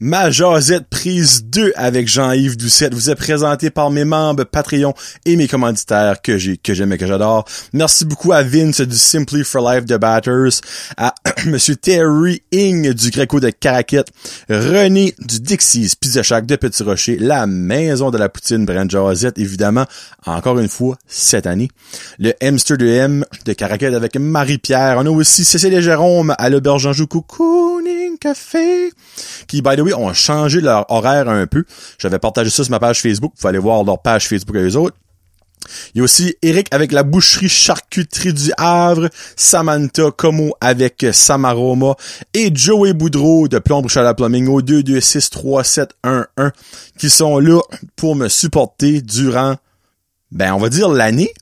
Ma jasette prise 2 avec Jean-Yves Doucette vous est présenté par mes membres Patreon et mes commanditaires que j'ai, que j'aime et que j'adore. Merci beaucoup à Vince du Simply for Life de Batters, à Monsieur Terry Ing du Greco de Caraquette, René du Dixie's Pizza Shack de Petit Rocher, la maison de la poutine Brand Josette, évidemment, encore une fois, cette année. Le Hamster de M de Caraquette avec Marie-Pierre. On a aussi Cécile et Jérôme à l'Auberge Anjou Cocooning Café, qui, by the way, ont changé leur horaire un peu. J'avais partagé ça sur ma page Facebook. Vous allez voir leur page Facebook à eux autres. Il y a aussi Eric avec la boucherie charcuterie du Havre, Samantha Como avec Samaroma et Joey Boudreau de Plomb la Plumbing au 2263711 qui sont là pour me supporter durant, ben, on va dire l'année.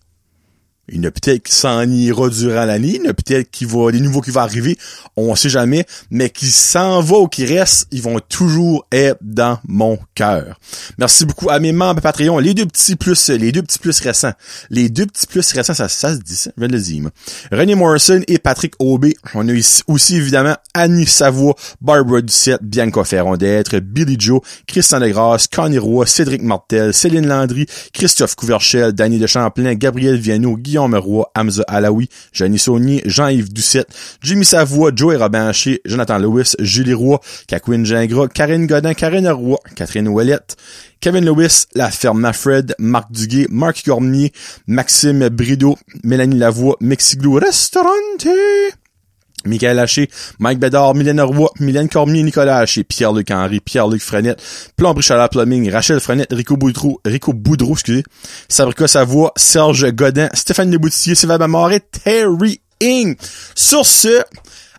Il y a peut-être qui s'en ira durant l'année, il y en a peut-être qui va, des nouveaux qui vont arriver, on sait jamais, mais qui s'en va ou qui reste, ils vont toujours être dans mon cœur. Merci beaucoup à mes membres Patreon, les deux petits plus, les deux petits plus récents. Les deux petits plus récents, ça, se dit ça, je viens de le dire. René Morrison et Patrick Aubé. On a ici aussi évidemment Annie Savoie, Barbara Ducette, Bianca Ferron d'être, Billy Joe, Christian Legrasse, Connie Roy, Cédric Martel, Céline Landry, Christophe Couverchel, Danny de Champlain, Gabriel Viano, Guillaume Roy, Hamza Alaoui, Jeannie Saunier, Jean-Yves Doucette, Jimmy Savoie, Joey Robinché, Jonathan Lewis, Julie Roy, Kakwin Gingras, Karine Godin, Karine Roy, Catherine Ouellette, Kevin Lewis, La Ferme Mafred, Marc Duguay, Marc Cormier, Maxime Brideau, Mélanie Lavoie, Mexiglou Restaurante, Michael Haché, Mike Bédard, Mylène Roy, Mylène Cormier, Nicolas Haché, Pierre-Luc Henry, Pierre-Luc Frenette, Plomb Chalat Plumbing, Rachel Frenette, Rico Boudreau, Rico Boudreau, excusez, Sabrica Savoie, Serge Godin, Stéphane Leboutier, Sylvain Mamoret, Terry Ing. Sur ce,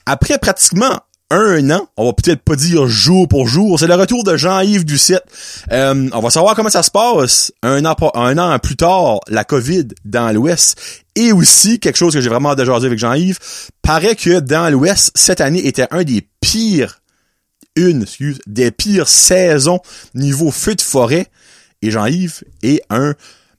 après pratiquement un an, on va peut-être pas dire jour pour jour, c'est le retour de Jean-Yves Ducette. Euh, on va savoir comment ça se passe un an plus tard, la COVID dans l'Ouest. Et aussi, quelque chose que j'ai vraiment déjà avec Jean-Yves, paraît que dans l'Ouest, cette année était un des pires, une, excuse, des pires saisons niveau feu de forêt. Et Jean-Yves est un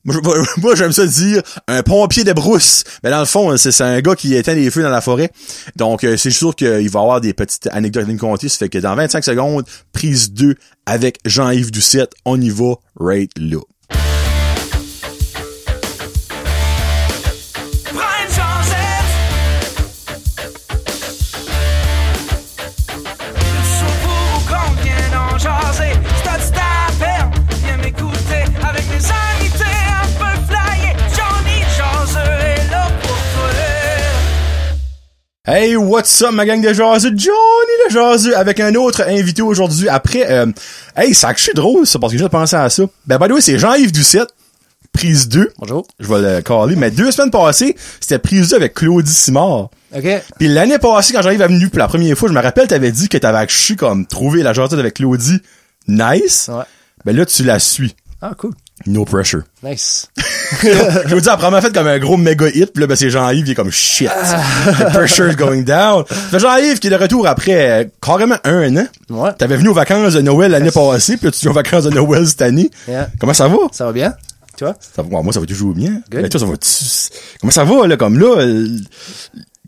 moi, j'aime ça dire un pompier de brousse. Mais dans le fond, c'est un gars qui éteint les feux dans la forêt. Donc, euh, c'est sûr qu'il va y avoir des petites anecdotes à nous. Ça fait que dans 25 secondes, prise 2 avec Jean-Yves Doucette, on y va right là. Hey, what's up, ma gang de jaseux? Johnny le jaseux avec un autre invité aujourd'hui. Après, euh, hey, ça je suis drôle, ça, parce que j'ai pensé à ça. Ben, by the way, c'est Jean-Yves Ducette, prise 2. Bonjour. Je vais le caller. Mais deux semaines passées, c'était prise 2 avec Claudie Simard. OK. Puis l'année passée, quand Jean-Yves est venu pour la première fois, je me rappelle, t'avais dit que t'avais je comme trouvé la jasette avec Claudie. Nice. Ouais. Ben là, tu la suis. Ah, cool. No pressure. Nice. je vous dis, après, m'a fait comme un gros méga hit, pis là, ben, c'est Jean-Yves, il est comme shit. The pressure's going down. C'est Jean-Yves qui est de retour après euh, carrément un an. Ouais. T'avais venu aux vacances de Noël l'année passée, puis là, tu viens aux vacances de Noël cette année. Yeah. Comment ça va? Ça va bien? Tu vois? Ça va, moi, ça va toujours bien. Mais toi, ça va Comment ça va, là, comme là, euh,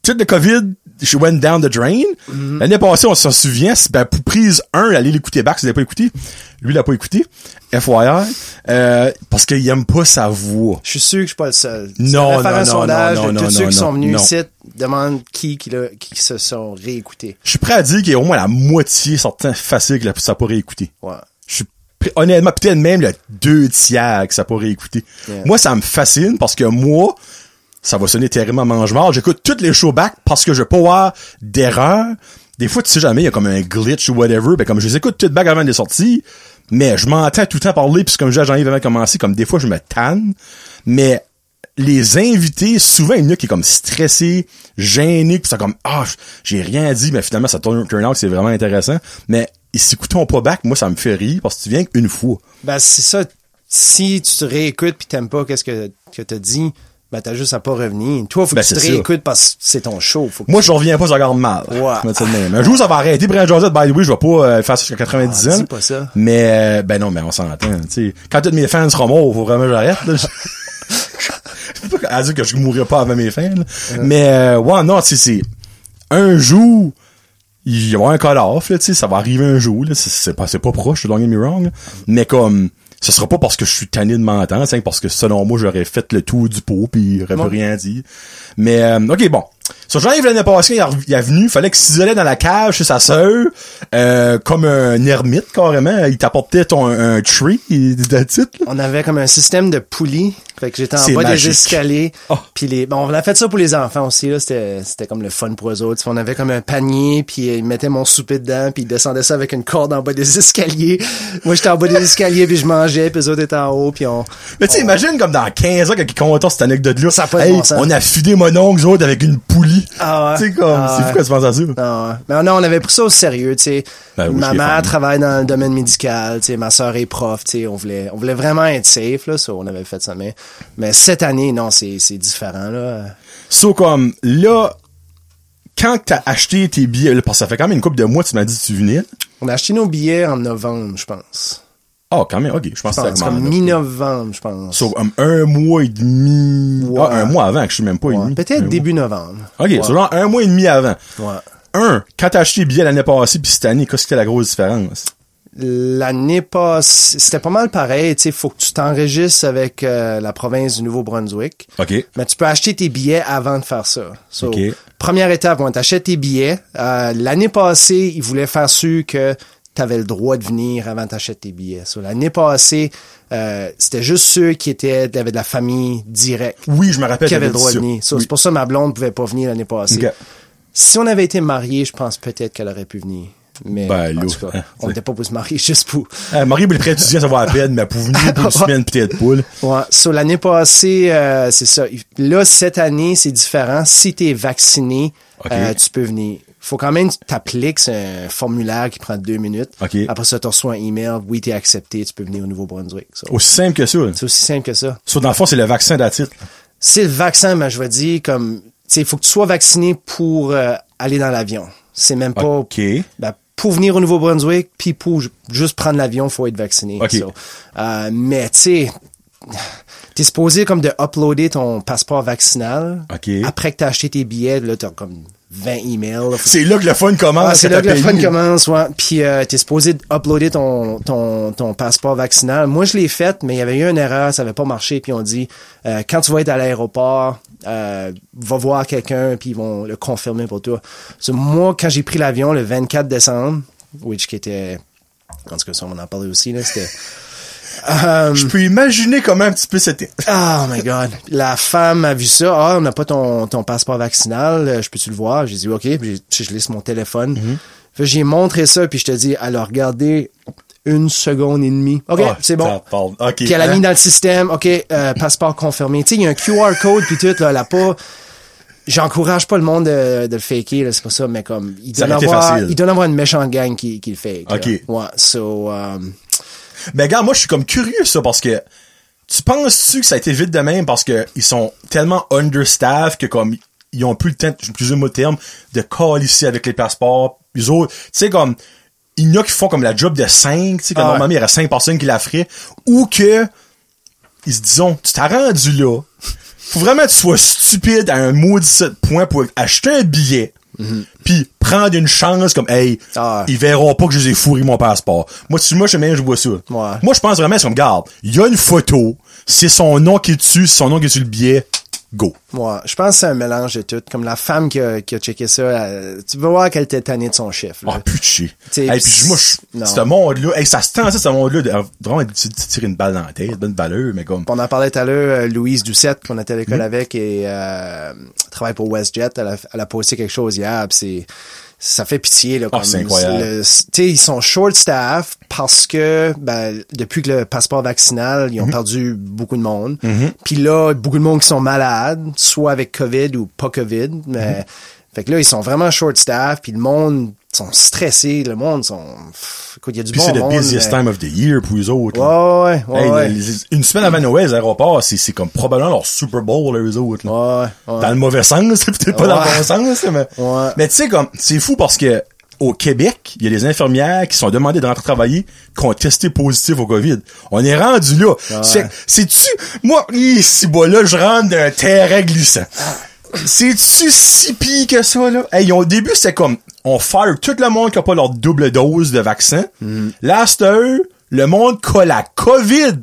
tout le COVID, je went down the drain. Mm-hmm. L'année passée, on s'en souvient, c'est, ben, pour prise 1, allez l'écouter back si vous l'avez pas écouté. Lui, il l'a pas écouté. FYI. Euh, parce qu'il aime pas sa voix. Je suis sûr que je suis pas le seul. Non, non, non, sondage non, de non, tous non, ceux qui sont venus ici demandent qui, qui, l'a- qui se sont réécoutés. Je suis prêt à dire qu'il y a au moins la moitié sortant facile que ça pourrait écouter. Ouais. Je suis honnêtement, peut-être même le deux tiers que ça écouter. Yeah. Moi, ça me fascine parce que moi, ça va sonner terriblement mange-marde. J'écoute toutes les shows back parce que je veux pas avoir d'erreur. Des fois, tu sais jamais, il y a comme un glitch ou whatever. Ben, comme je les écoute toutes back avant des sorties, mais je m'entends tout le temps parler, puis comme Jean-Yves avant de commencer, comme des fois, je me tanne. Mais les invités, souvent, il y en a qui est comme stressé, gêné, pis c'est comme, ah, j'ai rien dit, mais finalement, ça turn, turn out, c'est vraiment intéressant. Mais, ils s'écoutent pas back, moi, ça me fait rire, parce que tu viens qu'une fois. Ben, c'est ça. Si tu te réécoutes pis t'aimes pas qu'est-ce que, que t'as dit, ben, t'as juste à pas revenir. Toi, faut Ben, que tu te réécoutes parce que c'est ton show. Faut que Moi, je reviens pas, ça regarde mal. Ouais. Je. Un jour, ça va arrêter. Brian Josette, by the way, je vais pas euh, faire ça jusqu'à 90 Ah, ans. dis pas ça. Mais, euh, ben non, mais on s'entend, tu sais. Quand tous mes fans seront morts, faut vraiment que j'arrête, là. Je peux pas à dire que je mourrai pas avant mes fans, là. Mais, euh, ouais, non, tu sais, c'est, un jour, il y avoir un call-off, là, tu sais, ça va arriver un jour, là, c'est- pas, pas proche, don't get me wrong, mais comme, ce sera pas parce que je suis tanné de m'entendre, c'est parce que selon moi, j'aurais fait le tour du pot aurait pas Ouais. rien dit. Mais, euh, ok, bon. So, Jean-Yves l'année passée, il est rev- il venu, fallait qu'il s'isolait dans la cave chez sa sœur, euh, comme un ermite, carrément. Il t'apportait ton, un tree, de titre, On avait comme un système de poulies. Fait que j'étais en bas magique. des escaliers. Oh. Puis les, bon, on a fait ça pour les enfants aussi, là. C'était, c'était comme le fun pour eux autres. On avait comme un panier, puis ils mettaient mon souper dedans, puis ils descendaient ça avec une corde en bas des escaliers. Moi, j'étais en bas des escaliers, puis je mangeais, puis eux autres étaient en haut, puis on... Mais tu sais, imagine comme dans 15 ans, quand ils comptent cette anecdote-là. Ça hey, bon on a fidé mon oncle, eux autres, avec une poulie. Ah ouais. Tu sais, comme, Ah c'est fou quand tu penses à ça. Non, mais non, on avait pris ça au sérieux, tu sais. Ben ma mère travaille dans le domaine médical, tu sais, ma sœur est prof, tu sais, on voulait, on voulait vraiment être safe, là, ça, on avait fait ça, mais, mais cette année, non, c'est, c'est différent, là. So, comme, là, quand t'as acheté tes billets, là, parce que ça fait quand même une couple de mois, tu m'as dit que tu venais. On a acheté nos billets en novembre, je pense. Ah, quand même, ok, je pense que c'est comme mi-novembre, je pense. So, um, un mois et demi. Ouais. Ah, un mois avant, que je sais même pas Ouais. Peut-être début novembre. Ok, Ouais. so, genre, un mois et demi avant. Ouais. Un, quand t'as acheté les billets l'année passée puis cette année, qu'est-ce que la grosse différence? L'année passée, c'était pas mal pareil, tu sais, faut que tu t'enregistres avec euh, la province du Nouveau-Brunswick. Ok. Mais tu peux acheter tes billets avant de faire ça. So, Ok. Première étape, on t'achète tes billets. Euh, L'année passée, ils voulaient faire sûr que tu avais le droit de venir avant t'achètes tes billets. So, L'année passée, euh, c'était juste ceux qui étaient qui avaient de la famille directe Oui, je me rappelle. qui avaient le droit de venir. So, Oui. C'est pour ça que ma blonde pouvait pas venir l'année passée. Si on avait été mariés, je pense peut-être qu'elle aurait pu venir. Mais Ben, en là, tout cas, on n'était pas pour se marier juste pour... Euh, Marie, le prêt étudiant, ça va à peine, mais pour venir pour une semaine, peut-être là. Ouais. So, l'année passée, euh, c'est ça. Là, cette année, c'est différent. Si tu es vacciné, euh, tu peux venir. faut quand même que tu t'appliques. C'est un formulaire qui prend deux minutes. Ok. Après ça, tu reçois un email. Oui, t'es accepté. Tu peux venir au Nouveau-Brunswick. So, Aussi simple que ça. C'est aussi simple que ça. So, dans le fond, c'est le vaccin d'attitude. C'est le vaccin, mais je vais dire comme... Tu sais, il faut que tu sois vacciné pour euh, aller dans l'avion. C'est même pas... OK. Ben, pour venir au Nouveau-Brunswick, puis pour ju- juste prendre l'avion, faut être vacciné. Ok. So, euh, mais tu sais, t'es supposé comme de uploader ton passeport vaccinal. Ok. Après que t'as acheté tes billets, là, t'as comme 20 emails. C'est là que le fun commence. Ah, c'est là que le fun commence, ouais. Puis euh, t'es supposé de uploader ton, ton, ton passeport vaccinal. Moi, je l'ai fait, mais il y avait eu une erreur, ça avait pas marché. Puis on dit, euh, quand tu vas être à l'aéroport, euh, va voir quelqu'un, puis ils vont le confirmer pour toi. So, moi, quand j'ai pris l'avion le 24 décembre, which qui était... En tout cas, ça, on en parlait aussi, là, c'était... Euh, Je peux imaginer comment un petit peu c'était. Oh my God. La femme a vu ça. Ah, on n'a pas ton, ton passeport vaccinal. Euh, Je peux-tu le voir? J'ai dit OK. Puis je laisse mon téléphone. Que j'ai montré ça, puis je te dis, alors regardez une seconde et demie. OK, Ah, c'est bon. ça parle. OK. Puis elle a Hein? mis dans le système, OK, euh, passeport confirmé. Tu sais, il y a un QR code, puis tout, là, elle a pas... J'encourage pas le monde de, de le faker, c'est pas ça, mais comme, il doit, avoir, facile. il doit y avoir une méchante gang qui, qui le fake. là. OK. Ouais, so... euh, Ben, regarde, moi, je suis comme curieux, ça, parce que tu penses-tu que ça a été vite de même parce que ils sont tellement understaffed que comme ils ont plus le temps, je plus le mot terme, de call ici avec les passeports. Les autres, tu sais, comme, il y en a qui font comme la job de 5, tu sais, que Ah ouais. normalement, il y aurait 5 personnes qui la feraient, ou que, ils se disons, tu t'as rendu là, faut vraiment que tu sois stupide à un maudit point pour acheter un billet, puis prendre une chance comme, hey, Ah ils verront pas que je les ai fourré mon passeport. Moi, si moi, je même, je vois ça. Moi, je pense vraiment, c'est comme, garde, il y a une photo, c'est son nom qui est dessus, c'est son nom qui est sur le billet, go. Ouais, je pense que c'est un mélange de tout. Comme la femme qui a, qui a checké ça, elle- tu veux voir qu'elle était tannée de son chiffre. là. Ah, putain. T'sais, Hey, puis moi, ce monde-là, hey, ça se tend, ça, ce monde-là, de, vraiment, de de tirer une balle dans la tête, bonne valeur, mais comme, On en parlait tout à l'heure, euh, Louise Doucette, qu'on était à Mm-hmm. l'école avec, et euh, travaille pour WestJet. Elle a, elle a posté quelque chose hier, c'est ça fait pitié là. Comme c'est incroyable. le- ils sont short staff parce que ben, depuis que le passeport vaccinal, ils ont perdu beaucoup de monde. Puis là, beaucoup de monde qui sont malades, soit avec COVID ou pas COVID. Mais Mm-hmm. Fait que là, ils sont vraiment short staff. Puis le monde sont stressés. Le monde sont. pff, écoute, il y a du puis bon c'est le busiest mais- time of the year pour les autres. là. Ouais, ouais, ouais. Hey, ouais. les- une semaine avant Noël, les aéroports, c'est, c'est comme probablement leur Super Bowl, eux autres. là. Ouais, ouais. Dans le mauvais sens, c'est peut-être pas dans le bon sens, mais, Ouais. mais tu sais, comme, c'est fou parce que, au Québec, il y a des infirmières qui sont demandées de rentrer travailler, qui ont testé positif au COVID. On est rendu là. C'est, c'est-tu, moi, si, bon, là, je rentre d'un terrain glissant. C'est-tu si pire que ça, là? Hey, au début, c'était comme, on fire tout le monde qui a pas leur double dose de vaccin. Là, c'est eux, le monde qui a la COVID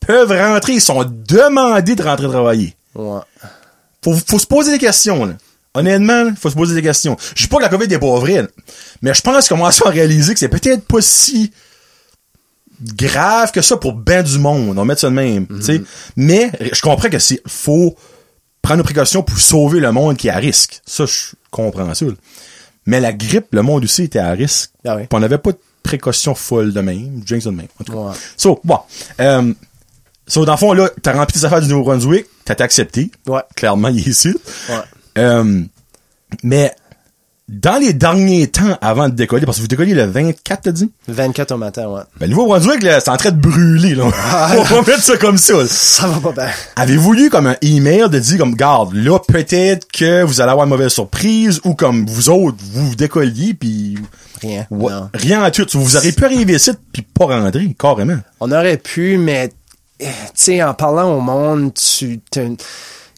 peuvent rentrer, ils sont demandés de rentrer travailler. Ouais. Faut, faut se poser des questions, là. Honnêtement, faut se poser des questions. Je dis pas que la COVID est pas vraie, là. mais je pense qu'on commence à réaliser que c'est peut-être pas si grave que ça pour ben du monde. On va mettre ça de même, tu sais. Mais, je comprends que c'est, faut prendre nos précautions pour sauver le monde qui est à risque. Ça, je comprends ça. Mais la grippe, le monde aussi était à risque. Ah on n'avait pas de précautions folles de même. Ça de même. en tout cas. Ouais. So, bon. Euh, so, dans le fond, là, t'as rempli tes affaires du Nouveau-Brunswick, t'as été accepté. Ouais. Clairement, il est ici. Ouais. Euh, mais, dans les derniers temps avant de décoller, parce que vous décollez le 24, t'as dit? 24 au matin, ouais. Ben, le Nouveau-Brunswick, là, c'est en train de brûler, là. On va mettre ça comme ça. là. Ça va pas bien. Avez-vous lu comme un email de dire comme, garde, là, peut-être que vous allez avoir une mauvaise surprise, ou comme vous autres, vous décolliez, puis Rien. Ouais, Non. rien à tout. Vous auriez pu arriver ici puis pas rentrer, carrément. On aurait pu, mais eh, tu sais, en parlant au monde, tu t'as-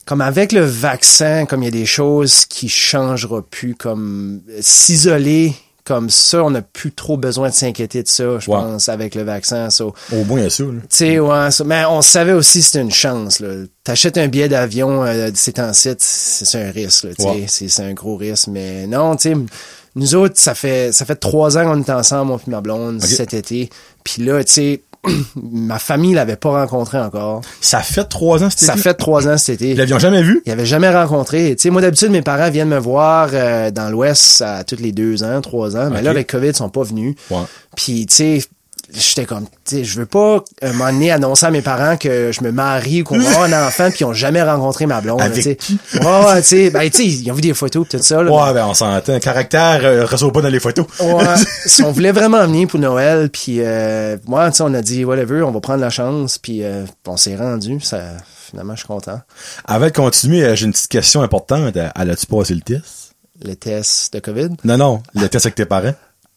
comme avec le vaccin, comme il y a des choses qui changera plus, comme euh, s'isoler comme ça, on n'a plus trop besoin de s'inquiéter de ça, je pense, avec le vaccin. So, Au moins, ça, là. tu sais, ouais, mais on savait aussi que c'était une chance. T'achètes un billet d'avion euh, de ces temps-ci, c'est c'est un risque. Là, tu sais. Ouais. c'est, c'est un gros risque. Mais non, tu sais, nous autres, ça fait ça fait trois ans qu'on est ensemble, mon et ma blonde, cet été. Puis là, tu sais, ma famille l'avait pas rencontré encore. Ça fait trois ans, c'était Ça fait trois ans cet été. Ils l'avions jamais vu? Ils avaient jamais rencontré. Tu sais, moi d'habitude, mes parents viennent me voir euh, dans l'Ouest à tous les deux ans, trois ans. Mais là, avec COVID, ils sont pas venus. Ouais. Puis, tu sais, j'étais comme, tu sais, je veux pas un moment donné annoncer à mes parents que je me marie ou qu'on va avoir un enfant puis ils ont jamais rencontré ma blonde. Avec qui? Ouais, tu sais, ben, tu sais, ils ont vu des photos tout ça. Là, Ouais, ben, on s'entend. Caractère, euh, ressort pas dans les photos. Ouais, si on voulait vraiment venir pour Noël, puis euh, moi, tu sais, on a dit whatever, on va prendre la chance, puis euh, on s'est rendu. Ça, finalement, je suis content. Avant de continuer, euh, j'ai une petite question importante. Euh, Elle a-tu passé le test? Le test de COVID? Non, non, le test avec tes parents.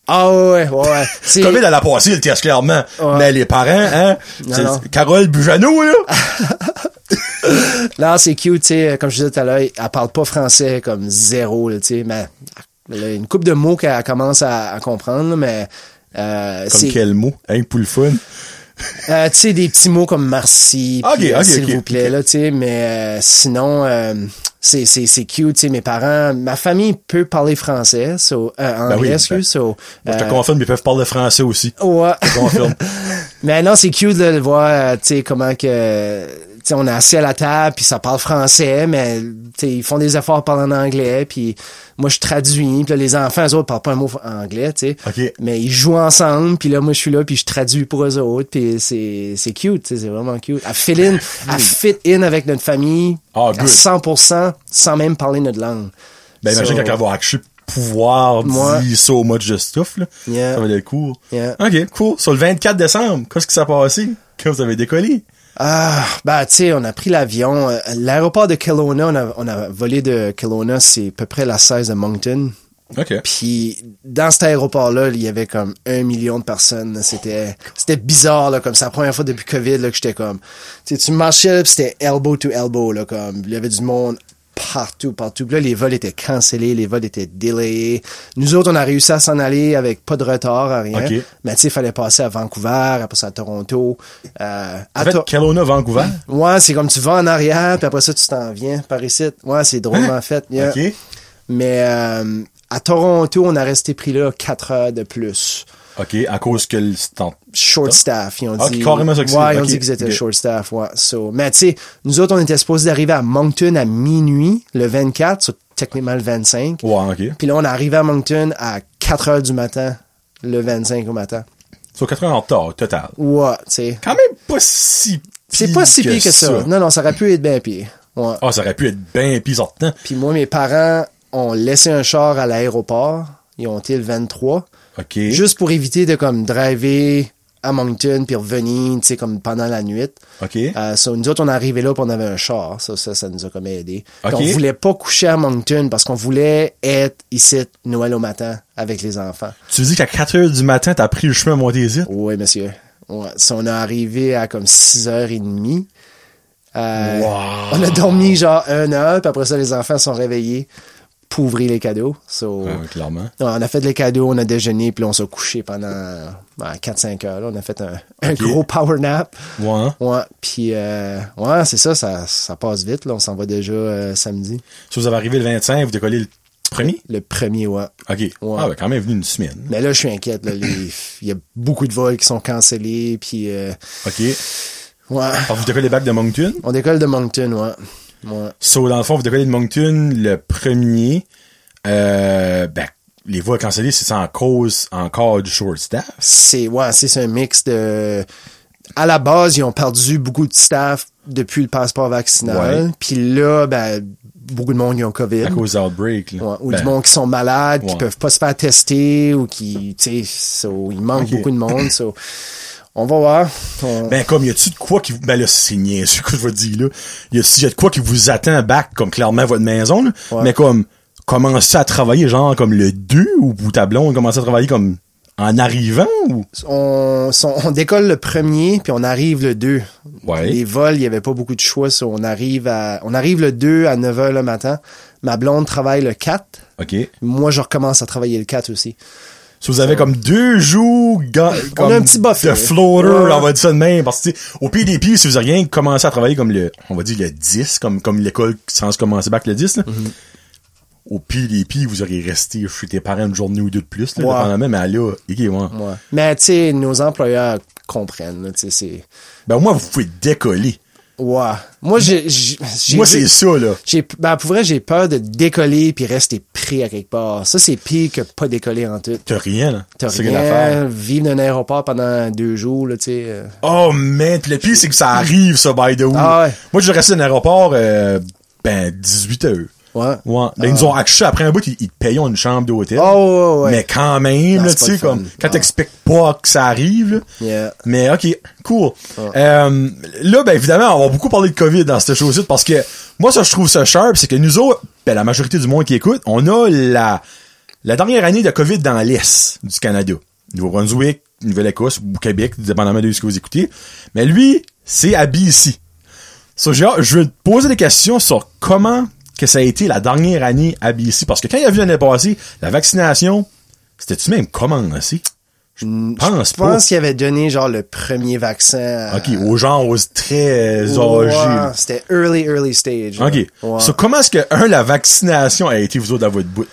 Ah ouais, ouais, ouais. C'est- COVID, elle a passé le test, clairement. Ouais. Mais les parents, hein? Non, c'est-. Carole Bujano, là? Non, c'est cute, tu sais, comme je disais tout à l'heure, elle parle pas français comme zéro, tu sais, mais elle a une coupe de mots qu'elle commence à, à comprendre, mais euh, Comme c'est, quel mot? Hein, pour le fun. euh, tu sais, des petits mots comme merci, Ok, puis, euh, ok, s'il vous plaît, là, tu sais, mais euh, sinon, euh, c'est, c'est, c'est cute, tu sais, mes parents, ma famille peut parler français, so, euh, anglais, Ben oui, excuse, so, Je te euh, confirme, ils peuvent parler français aussi. ouais. Je te confirme. Mais non, c'est cute là, de voir, euh, tu sais, comment que, on est assis à la table, puis ça parle français, mais, ils font des efforts pour parler en anglais, puis moi, je traduis, puis là, les enfants, eux autres, parlent pas un mot anglais, tu sais. Mais ils jouent ensemble, puis là, moi, je suis là, puis je traduis pour eux autres, puis c'est, c'est cute, c'est vraiment cute. Elle fit in, elle fit in avec notre famille Ah, à good. 100% sans même parler notre langue. Ben, imagine So, quand elle va actually pouvoir Moi. dire so much de stuff, là. Yeah. Ça va être cool. Yeah. OK, cool. Sur le 24 décembre, qu'est-ce qui s'est passé? Quand vous avez décollé? Ah, bah, tu sais, on a pris l'avion. Euh, L'aéroport de Kelowna, on a, on a volé de Kelowna, c'est à peu près la 16 de Moncton. OK. Puis dans cet aéroport-là, il y avait comme un million de personnes. C'était c'était bizarre, là, comme c'est la première fois depuis COVID là, que j'étais comme... Tu sais, tu marchais, c'était elbow to elbow, là, comme... Il y avait du monde partout, partout. Puis là, les vols étaient cancellés, les vols étaient delayés. Nous autres, on a réussi à s'en aller avec pas de retard, à rien. Mais tu sais, il fallait passer à Vancouver, après ça à Toronto. Euh, à En fait, To- Kelowna, Vancouver? Ouais, c'est comme tu vas en arrière, puis après ça, tu t'en viens par ici. Ouais, c'est drôlement fait. yeah. OK. Mais euh, à Toronto, on a resté pris là quatre heures de plus. OK, à cause que le. Short staff, ils ont dit. carrément ça que. Ouais, ils ont dit qu'ils étaient short staff, ouais. So, mais tu sais, nous autres, on était supposés d'arriver à Moncton à minuit, le 24, so, techniquement le 25. Ouais, OK. Puis là, on est arrivé à Moncton à 4 heures du matin, le 25 au matin. Sur 4 heures en retard, total. Ouais, tu sais. Quand même pas si pire C'est pas si pire que ça. Non, non, ça aurait pu être bien pire. Ouais. Ah, ça aurait pu être bien pire sortant. Puis moi, mes parents ont laissé un char à l'aéroport. Ils ont été le 23. Juste pour éviter de comme driver à Moncton puis revenir, tu sais, comme pendant la nuit. OK. Euh, so, nous autres, on est arrivés là puis on avait un char. Ça, ça, ça nous a comme aidé. On voulait pas coucher à Moncton parce qu'on voulait être ici Noël au matin avec les enfants. Tu dis qu'à 4 heures du matin, t'as pris le chemin à îles? Oui, monsieur. Ouais. So, on est arrivé à comme 6h30. Euh, Wow. On a dormi genre un heure, puis après ça, les enfants sont réveillés pour ouvrir les cadeaux. So, Ouais, clairement. on a fait les cadeaux, on a déjeuné, puis on s'est couché pendant ben, 4-5 heures. là. On a fait un, gros power nap. Ouais. hein? Ouais, puis euh, ouais, c'est ça, ça, ça passe vite. Là. On s'en va déjà euh, samedi. Si vous avez arrivé le 25, vous décollez le premier? Le premier, ouais. OK. Ah, ben, quand même venu une semaine. Mais là, je suis inquiète. Il y a beaucoup de vols qui sont cancellés, puis euh, OK. ouais. Alors, vous décollez back de Moncton? On décolle de Moncton, ouais. Ouais. So, dans le fond, vous décollez de Moncton le premier. Euh, ben, les vols cancellés, c'est en cause encore du short staff. C'est ouais, c'est un mix de. À la base, ils ont perdu beaucoup de staff depuis le passeport vaccinal. Ouais. Puis là, ben, beaucoup de monde qui ont COVID. À cause d'Outbreak. Ouais, ou Ben, du monde qui sont malades, qui peuvent pas se faire tester, ou qui, tu sais, so, il manque beaucoup de monde. So, on va voir. On- Ben, comme, y a-tu de quoi qui, ben là, c'est niaiseux que je te dire, là. Y a-tu de quoi qui vous attend back, comme clairement votre maison, là? Ouais. Mais comme, commencer à travailler, genre, comme le 2, ou ou ta blonde commence à travailler comme, en arrivant, ou? on, décolle le premier, puis on arrive le 2. Ouais. Les vols, il y avait pas beaucoup de choix. on arrive à, on arrive le 2 à 9 h le matin. Ma blonde travaille le 4. OK. Moi, je recommence à travailler le 4 aussi. Si vous avez comme deux jours, ga- comme un petit buffer. de floater, Ouais. on va dire ça de même, parce que, tu sais, au PDP, si vous avez rien commencé à travailler comme le, on va dire le 10, comme, comme l'école sans commencer back le 10, là, Mm-hmm. au PDP, vous auriez resté chez tes parents une journée ou deux de plus, là, Ouais. dépendamment, mais là, ok, ouais. Ouais. Mais, tu sais, nos employeurs comprennent, tu sais, c'est... Ben, au moins, vous pouvez décoller. Ouais. Moi, j'ai... Moi, c'est ça, là. J'ai, ben, pour vrai, j'ai peur de décoller puis rester pris à quelque part. Ça, c'est pire que pas décoller en tout. T'as rien, là. T'as l'affaire. rien, vivre dans un aéroport pendant deux jours, là, tu sais. euh. Oh, man, pis le pire, c'est que ça arrive, ça, by the way. Ah ouais. Moi, je restais dans l'aéroport, euh, ben, 18 heures. Ouais. Ouais. Là, ils nous ont accouché après un bout, ils, ils te payaient une chambre d'hôtel. Oh, ouais, ouais. Mais quand même, tu sais, comme, quand Non. t'expliques pas que ça arrive. Yeah. Mais, ok, cool. Euh, là, ben, évidemment, on va beaucoup parler de COVID dans cette chose-ci parce que, moi, ça, je trouve ça sharp, c'est que nous autres, ben, la majorité du monde qui écoute, on a la, la dernière année de COVID dans l'Est du Canada. Nouveau-Brunswick, Nouvelle-Écosse ou Québec, dépendamment de ce que vous écoutez. Mais lui, c'est à BC. So, je vais te poser des questions sur comment que ça a été la dernière année à BC. Parce que quand il a vu l'année passée, la vaccination, c'était-tu même commencé? Je pense Je pas. pense qu'il avait donné, genre, le premier vaccin. à- OK, aux gens aux très âgés. C'était early, early stage. OK. So, comment est-ce que, un, la vaccination a été, vous autres, à votre bout?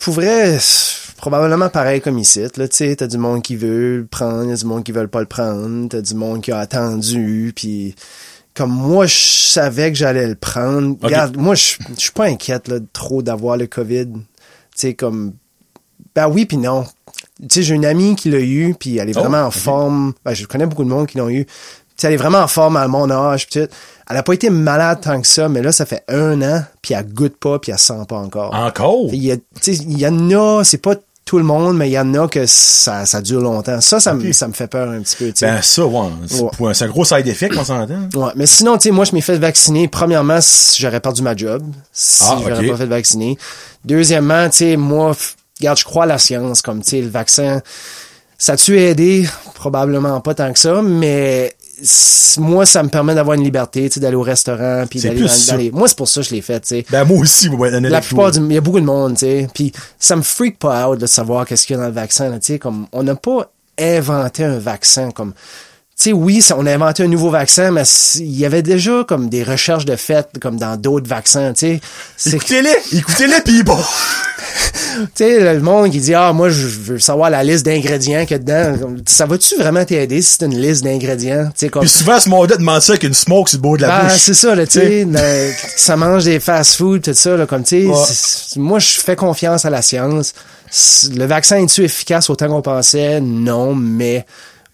Pour vrai, c'est probablement pareil comme ici. Là, tu sais, t'as du monde qui veut le prendre, y a du monde qui veut pas le prendre, t'as du monde qui a attendu, puis comme moi, je savais que j'allais le prendre. Regarde, moi, je je suis pas inquiète là, trop d'avoir le COVID. Tu sais, comme... Ben oui, puis non. Tu sais, j'ai une amie qui l'a eu, puis elle est Oh, vraiment en forme. Ben, je connais beaucoup de monde qui l'ont eu. Tu sais, elle est vraiment en forme à mon âge, tout. Elle a pas été malade tant que ça, mais là, ça fait un an, puis elle goûte pas, puis elle sent pas encore. Encore? Il y, a, tu sais, il y en a, c'est pas tout le monde, mais il y en a que ça, ça dure longtemps. Ça, ça, me, ça me fait peur un petit peu. Ben, ça, ouais. C'est Ouais. un- gros side effect, on s'entend. Ouais, mais sinon, tu sais, moi, je m'ai fait vacciner. Premièrement, si j'aurais perdu ma job. Si Ah, ok. pas fait vacciner. Deuxièmement, tu sais, moi, regarde, je crois à la science, comme, tu sais, le vaccin, ça a-tu aidé? Probablement pas tant que ça, mais moi, ça me permet d'avoir une liberté, tu sais, d'aller au restaurant, puis d'aller dans- d'aller- Moi, c'est pour ça que je l'ai fait, tu sais. Ben, moi aussi, ouais, honnêtement, La plupart du, il y a beaucoup de monde, tu sais. Puis ça me freak pas out de savoir qu'est-ce qu'il y a dans le vaccin, tu sais. Comme, on n'a pas inventé un vaccin, comme, sais, oui, ça- on a inventé un nouveau vaccin, mais il y avait déjà comme des recherches de fait, comme dans d'autres vaccins, tu sais. Écoutez-les! Écoutez-les, pis bon! Tu sais, le monde qui dit, ah, moi, je veux savoir la liste d'ingrédients qu'il y a dedans. Ça va-tu vraiment t'aider si c'est une liste d'ingrédients? Tu sais, comme. Pis souvent, ce monde-là demande ça avec une smoke sur le bord de la Ben, bouche. c'est ça, là, tu sais, le- ça mange des fast-food, tout ça, là, comme, tu sais, Ouais. moi, je fais confiance à la science. Le vaccin est-tu efficace autant qu'on pensait? Non, mais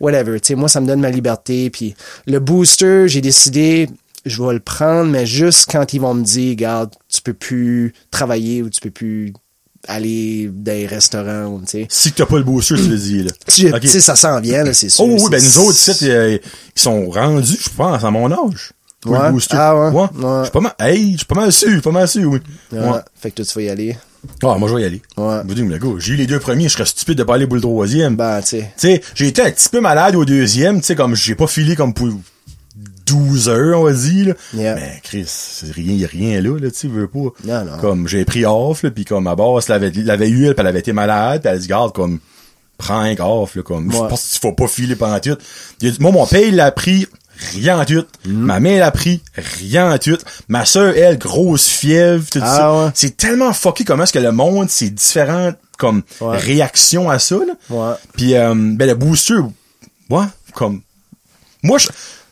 whatever, tu sais, moi, ça me donne ma liberté, puis le booster, j'ai décidé, je vais le prendre, mais juste quand ils vont me dire, regarde, tu peux plus travailler ou tu peux plus aller dans les restaurants, tu sais. Si t'as pas le booster, tu le dis, là. Tu sais, ça s'en vient, là, c'est sûr. Oh oui, ben nous autres, ici, euh, ils sont rendus, je pense, à mon âge. Ouais. le booster. Ah ouais? Ouais. Ouais. Je suis pas mal, hey, je suis pas mal sûr, pas mal sûr, oui. Ouais. Ouais. Fait que toi, tu vas y aller. Ah, moi, je vais y aller. Ouais. Vous dis, mais gars, j'ai eu les deux premiers, je serais stupide de pas aller pour le troisième. Ben, tu sais. Tu sais, j'ai été un petit peu malade au deuxième, tu sais, comme j'ai pas filé comme pour 12 heures, on va dire, là. Yeah. Mais Chris, c'est rien, y a rien là, là, tu sais, veux pas. Non, non. Comme, j'ai pris off, là, pis comme, ma boss l'avait, l'avait eu, elle, pis elle avait été malade, pis elle dit, garde, comme, prends un off, là, comme, je pense qu'il faut pas filer pendant tout. Moi, mon père, il l'a pris, rien en tout. Mm. Ma mère l'a pris, rien en tout. Ma soeur, elle, grosse fièvre, tout Ah, ça. ouais. C'est tellement fucké comment est-ce que le monde, c'est différent, comme, Ouais. réaction à ça, là. Ouais. Puis euh, ben le booster, ouais, comme moi je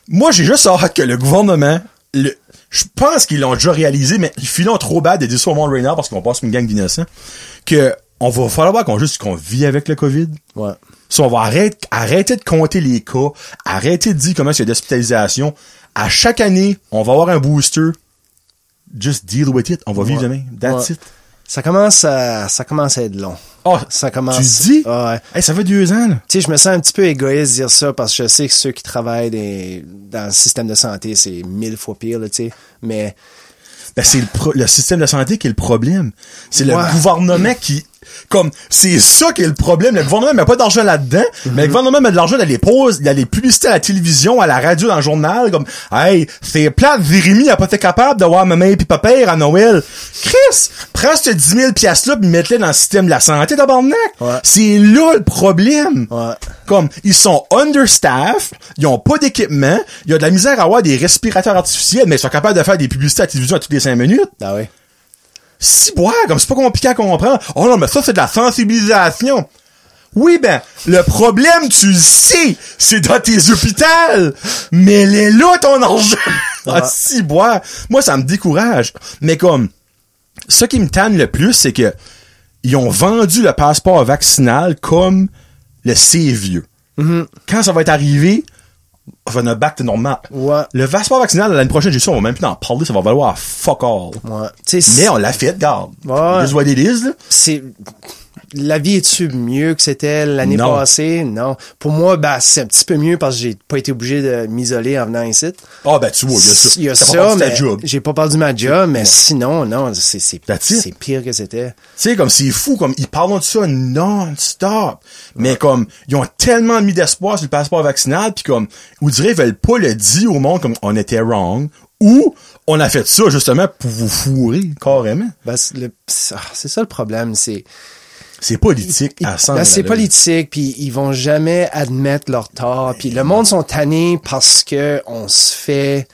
moi j'ai juste hâte que le gouvernement le je pense qu'ils l'ont déjà réalisé mais ils filent trop bad de dire ça au monde right now parce qu'on passe une gang d'innocents que on va falloir qu'on juste qu'on vit avec le Covid. Ouais. Si on va arrêter, arrêter de compter les cas, arrêter de dire comment il y a d'hospitalisation. À chaque année, on va avoir un booster. Just deal with it. On va vivre demain. That's Ouais. it. Ça commence à, ça commence à être long. Oh, Ça commence. tu dis? Ah ouais. Hey, ça fait deux ans, là. Tu sais, je me sens un petit peu égoïste de dire ça parce que je sais que ceux qui travaillent des- dans le système de santé, c'est mille fois pire, là, tu sais. Mais, Ben, c'est le, le système de santé qui est le problème. C'est le gouvernement qui... Comme, c'est ça qui est le problème. Le gouvernement met pas d'argent là-dedans, mais le gouvernement met de l'argent dans les pauses, a les publicités à la télévision, à la radio, dans le journal, comme, hey, c'est plate, Jérémy a pas été capable de voir maman et papa à Noël. Chris, prends ce 10 000 piastres-là pis mets-les dans le système de la santé, tabarnak. Ouais. C'est là le problème. ouais. Comme, ils sont understaffed, ils ont pas d'équipement, il y a de la misère à avoir des respirateurs artificiels, mais ils sont capables de faire des publicités à la télévision à toutes les cinq minutes. Ah oui. Si, boire, comme c'est pas compliqué à comprendre. Oh non, mais ça, c'est de la sensibilisation. Oui, ben, le problème, tu le sais, c'est dans tes hôpitaux. Mais elle est là, ton argent. ah, si, boire. Moi, ça me décourage. Mais comme, ce qui me tanne le plus, c'est que ils ont vendu le passeport vaccinal comme le c'est vieux. Quand ça va être arrivé, va back to normal. Ouais. Le passeport vaccinal, l'année prochaine, j'ai ça, on va même plus en parler, ça va valoir fuck all. Ouais. Mais on l'a fait, garde. Ouais. Juste what it is, là. c'est la vie est-tu mieux que c'était l'année passée? Non. Pour moi, ben, c'est un petit peu mieux parce que j'ai pas été obligé de m'isoler en venant ici. Ah, ben, tu vois, il y a ça. Il y a ça, mais job. j'ai pas perdu ma job, mais sinon, non, c'est, c'est, pire que c'était. Tu sais, comme, c'est fou, comme, ils parlent de ça non-stop. Mais comme, ils ont tellement mis d'espoir sur le passeport vaccinal, puis comme, vous direz, ils veulent pas le dire au monde comme, on était wrong, ou, on a fait ça, justement, pour vous fourrer, carrément. Ben, c'est, ah, c'est ça le problème, c'est, C'est politique à 100 ben, c'est politique, puis ils vont jamais admettre leur tort. Puis le monde sont tannés parce que on se fait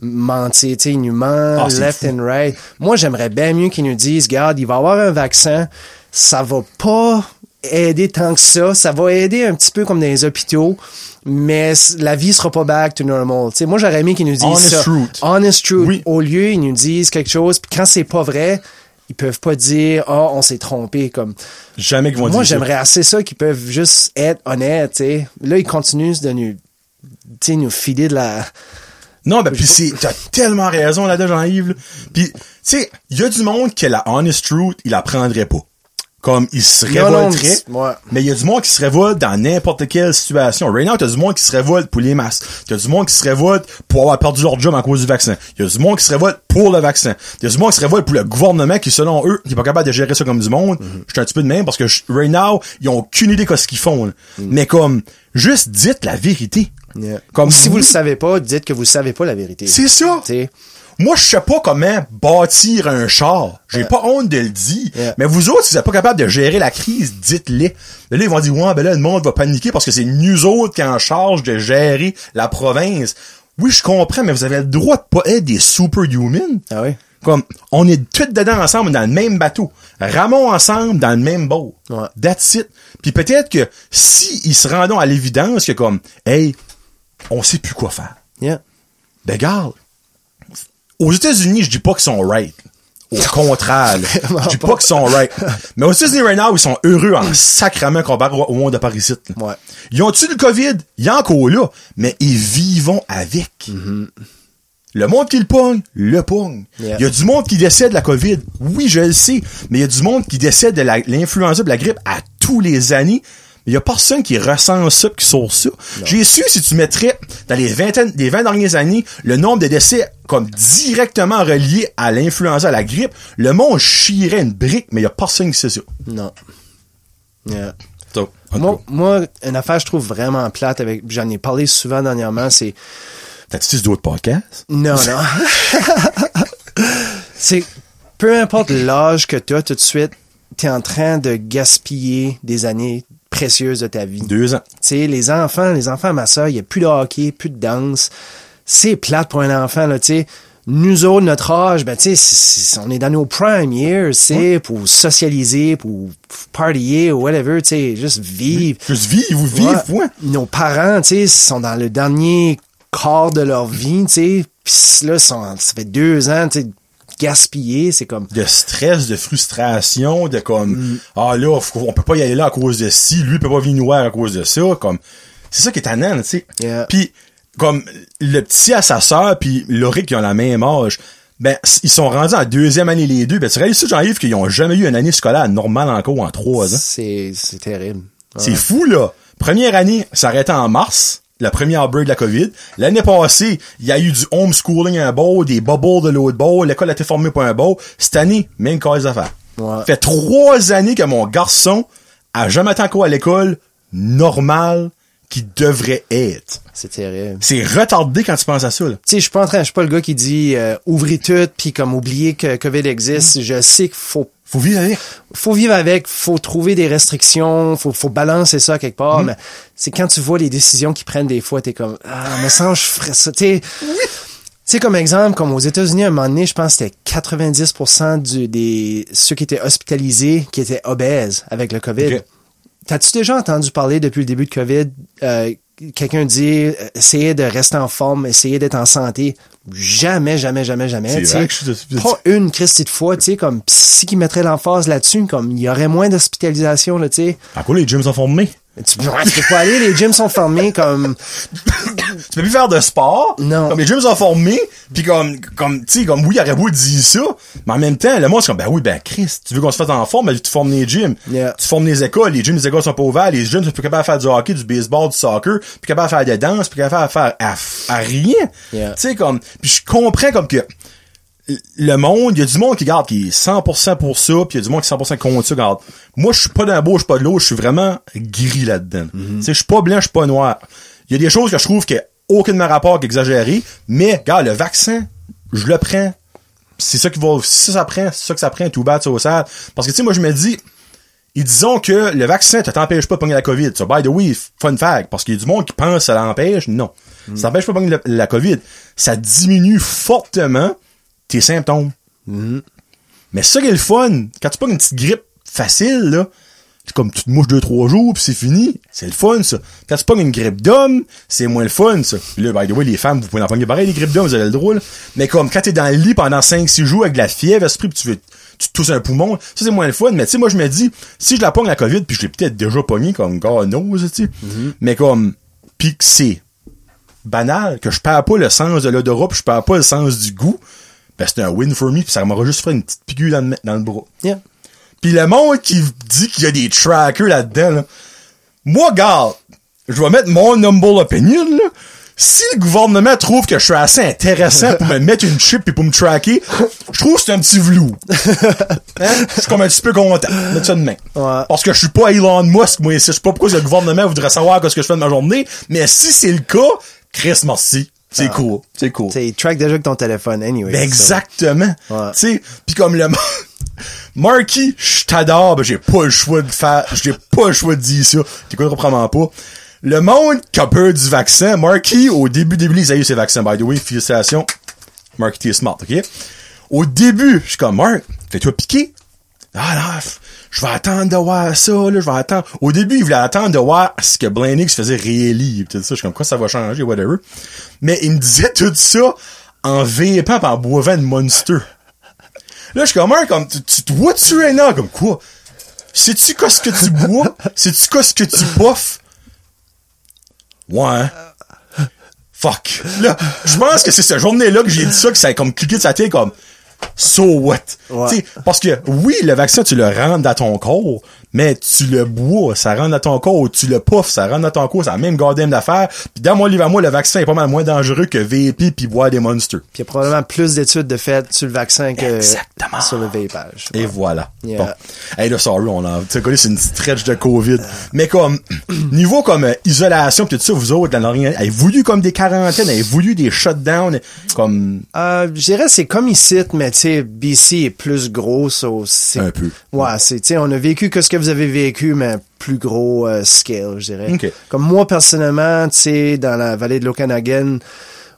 mentir, tu sais, ils nous mentent Ah, left fou. and right. Moi, j'aimerais bien mieux qu'ils nous disent, regarde, il va y avoir un vaccin, ça va pas aider tant que ça, ça va aider un petit peu comme dans les hôpitaux, mais la vie sera pas back to normal. Tu sais, moi, j'aurais aimé qu'ils nous disent Honest ça. truth. Honest truth. Oui. Au lieu, ils nous disent quelque chose, puis quand c'est pas vrai, ils peuvent pas dire, ah, on s'est trompé, comme. Jamais qu'ils vont Moi, dire ça. j'aimerais assez ça qu'ils peuvent juste être honnêtes, tu sais. Là, ils continuent de nous, tu sais, nous filer de la... Non, ben, pis c'est, t'as tellement raison là-dedans, Jean-Yves, là. Pis, tu sais, il y a du monde qui a la honest truth, il la prendrait pas. Comme, il se Non, révolterait. mais- ouais. Mais il y a du monde qui se révolte dans n'importe quelle situation. Right now, t'as du monde qui se révolte pour les masques. T'as du monde qui se révolte pour avoir perdu leur job à cause du vaccin. Il y a du monde qui se révolte pour le vaccin. Il y a du monde qui se révolte pour le gouvernement qui, selon eux, qui est pas capable de gérer ça comme du monde. Mm-hmm. Je suis un petit peu de même parce que right now, ils ont aucune idée de ce qu'ils font. là. Mais comme, juste dites la vérité. Comme si vous oui, le savez pas, dites que vous savez pas la vérité. C'est ça. Tu sais. Moi, je sais pas comment bâtir un char. J'ai pas honte de le dire. Yeah. Mais vous autres, si vous êtes pas capable de gérer la crise, dites-les. Là, ils vont dire, ouais, ben là, le monde va paniquer parce que c'est nous autres qui en charge de gérer la province. Oui, je comprends, mais vous avez le droit de pas être des superhumans. Ah oui? Comme, on est tous dedans ensemble dans le même bateau. Ramons ensemble dans le même boat. Ouais. That's it. Puis peut-être que si ils se rendent à l'évidence que comme, hey, on sait plus quoi faire. Yeah. Ben, regarde. Aux États-Unis, je dis pas qu'ils sont right. Au contraire, je dis pas qu'ils sont right. Mais aux États-Unis, right now, ils sont heureux en sacrament comparé au monde de Paris ici, là. Ouais. Ils ont-tu le COVID? Il y a encore là. Mais ils vivent avec. Le monde qui le pogne, le pogne. Il Yeah. y a du monde qui décède de la COVID. Oui, je le sais. Mais il y a du monde qui décède de l'influenza de la grippe à tous les années. Mais il y a personne qui ressent ça qui sort ça. J'ai su si tu mettrais dans les 20, les 20 dernières années le nombre de décès comme directement reliés à l'influenza, à la grippe, le monde chierait une brique, mais il y a personne qui sait ça. Non. Yeah. So, Moi, une affaire que je trouve vraiment plate avec, j'en ai parlé souvent dernièrement, c'est, T'as-tu d'autres podcasts? Non, non. c'est, peu importe l'âge que tu as, tout de suite, tu es en train de gaspiller des années de ta vie. Deux ans. Tu sais, les enfants, les enfants, ma soeur, il n'y a plus de hockey, plus de danse. C'est plate pour un enfant, là, tu sais. Nous autres, notre âge, ben, tu sais, on est dans nos prime years, c'est pour socialiser, pour partyer, ou whatever, tu sais, juste vivre. Juste vivre ou vivre, ouais. Nos parents, tu sais, sont dans le dernier quart de leur vie, tu sais, pis là, sont, ça fait deux ans, tu sais, gaspillé, c'est comme... De stress, de frustration, de comme, mm. ah là, on peut pas y aller là à cause de ci, lui peut pas venir nous voir à cause de ça, comme, c'est ça qui est tannant, tu sais. Yeah. Puis, comme, le petit à sa sœur, puis Laurie qui ont la même âge, ben, ils sont rendus en deuxième année les deux. Ben, tu réalises Jean-Yves, qu'ils ont jamais eu une année scolaire normale encore en trois ans. C'est, c'est terrible. Ouais. C'est fou, là. Première année, ça arrêtait en mars la première break de la COVID. L'année passée, il y a eu du homeschooling un beau, des bubbles de l'autre beau, l'école a été formée pour un beau. Cette année, même cause d'affaires. Ouais. fait trois années que mon garçon a jamais été encore à l'école normale qui devrait être. C'est terrible. C'est retardé quand tu penses à ça. Tu sais, je suis pas en train, je suis pas le gars qui dit euh, ouvrez tout puis comme oublier que COVID existe. Je sais qu'il faut faut vivre avec. Faut vivre avec, faut trouver des restrictions, faut, faut balancer ça quelque part. Mm. Mais c'est quand tu vois les décisions qu'ils prennent des fois, t'es comme, ah, me sens, je ferais ça. Tu sais, comme exemple, comme aux États-Unis, à un moment donné, je pense que c'était 90% du, des, ceux qui étaient hospitalisés, qui étaient obèses avec le COVID. Okay. T'as-tu déjà entendu parler depuis le début de COVID, euh, quelqu'un dire, euh, essayer de rester en forme, essayer d'être en santé? Jamais, jamais, jamais, jamais. C'est vrai que je Pas une Christie de fois, tu sais, comme si qui mettrait l'emphase là-dessus, comme il y aurait moins d'hospitalisation, là, tu sais. À quoi les gyms sont formés? Tu, peux pas aller, les gyms sont formés comme. tu peux plus faire de sport? Non. Comme les gyms sont formés, puis comme, comme, tu sais, comme oui, beau dire ça, mais en même temps, le monde c'est comme, ben oui, ben Chris, tu veux qu'on se fasse en forme, ben tu formes les gyms. Yeah. Tu formes les écoles, les gyms, les écoles sont pas ouverts, les jeunes sont plus capables de faire du hockey, du baseball, du soccer, plus capables de faire de danse, plus capables de faire à, à rien. Yeah. Tu sais, comme, puis je comprends comme que le monde, il y a du monde qui garde qui est 100% pour ça, puis il y a du monde qui est 100% contre ça, garde. Moi, je suis pas d'un beau, je suis pas de l'eau, je suis vraiment gris là-dedans. Tu sais, je suis pas blanc, je suis pas noir. Il y a des choses que je trouve qui aucun rapport qu'exagéré, mais regarde, le vaccin, je le prends. C'est ça qui va si ça prend, c'est ça que ça prend tout bas au sale. Parce que tu sais moi je me dis ils disons que le vaccin te t'empêche pas de pogner la COVID. So, by the way, fun fact, parce qu'il y a du monde qui pense que ça l'empêche. Non. Mm. Ça t'empêche pas de pogner la, la COVID. Ça diminue fortement tes symptômes. Mm. Mais ça qui est le fun, quand tu pognes une petite grippe facile, là, c'est comme tu te mouches deux, trois jours, puis c'est fini. C'est le fun, ça. Quand tu pognes une grippe d'homme, c'est moins le fun, ça. Puis là, by the way, les femmes, vous pouvez en pogner pareil, les grippes d'homme, vous avez le droit, là. Mais comme quand t'es dans le lit pendant 5-6 jours avec de la fièvre, esprit, pis tu veux, tu te tousses un poumon, ça c'est moins le fun. Mais tu sais, moi je me dis, si je la pogne la COVID, puis je l'ai peut-être déjà pogné comme God knows, tu sais. Mm-hmm. Mais comme, pis que c'est banal, que je perds pas le sens de l'odorat, pis je perds pas le sens du goût, ben c'est un win for me, pis ça m'aura juste fait une petite piqûre dans le, dans le bras. Yeah. Pis le monde qui dit qu'il y a des trackers là-dedans, là, moi, gars, je vais mettre mon humble opinion, là. Si le gouvernement trouve que je suis assez intéressant pour me mettre une chip et pour me tracker, je trouve que c'est un petit vlou. Hein? Je suis comme un petit peu content. Mettre ça de main. Ouais. Parce que je suis pas Elon Musk, moi, ici. Je sais pas pourquoi le gouvernement voudrait savoir ce que je fais de ma journée. Mais si c'est le cas, Chris, merci. C'est Ah. cool. C'est cool. Tu track déjà avec ton téléphone, anyway. Ben exactement. Ouais. Tu sais, puis comme le Marky, je t'adore, ben j'ai pas le choix de faire, j'ai pas le choix de dire ça. T'écouteras probablement pas. Le monde qui a peur du vaccin, Marky, au début, début, ils a eu ses vaccins, by the way, félicitations. Marky, t'es smart, ok? Au début, je suis comme, Mark, fais-toi piquer? Ah là, f- je vais attendre de voir ça, là, je vais attendre. Au début, il voulait attendre de voir ce que Blaney se faisait. Tout ça, je suis comme, quoi ça va changer, whatever. Mais il me disait tout ça en vapant en boivant une Monster. Là, je suis comme, comme, tu, te vois-tu maintenant? Comme quoi? Sais-tu qu'est-ce que tu bois? Sais-tu qu'est-ce que tu bouffes? Ouais. Fuck. Là, je pense que c'est cette journée-là que j'ai dit ça, que ça a comme cliqué de sa tête comme, so what? Ouais. Parce que, oui, le vaccin, tu le rentres dans ton corps, mais tu le bois, ça rentre dans ton corps, tu le puffes, ça rentre dans ton corps, c'est la même goddamn d'affaires. Puis dans mon livre à moi, le vaccin est pas mal moins dangereux que VP puis boire des monsters. Puis il y a probablement plus d'études de fait sur le vaccin que Exactement. sur le vapage. Et voilà. Yeah. Bon. Hey, là, sorry, on a, tu quoi, c'est une stretch de COVID. Mais comme, niveau comme euh, isolation pis tout ça, vous autres, dans l'Orient, avez voulu comme des quarantaines, avez voulu des shutdowns, comme, Euh, je dirais c'est comme ici, mais tu sais, BC est plus gros, so c'est Un peu. Ouais, c'est tu sais, on a vécu que ce que vous avez vécu, mais plus gros euh, scale, je dirais. Ok. Comme moi personnellement, tu sais, dans la vallée de l'Okanagan,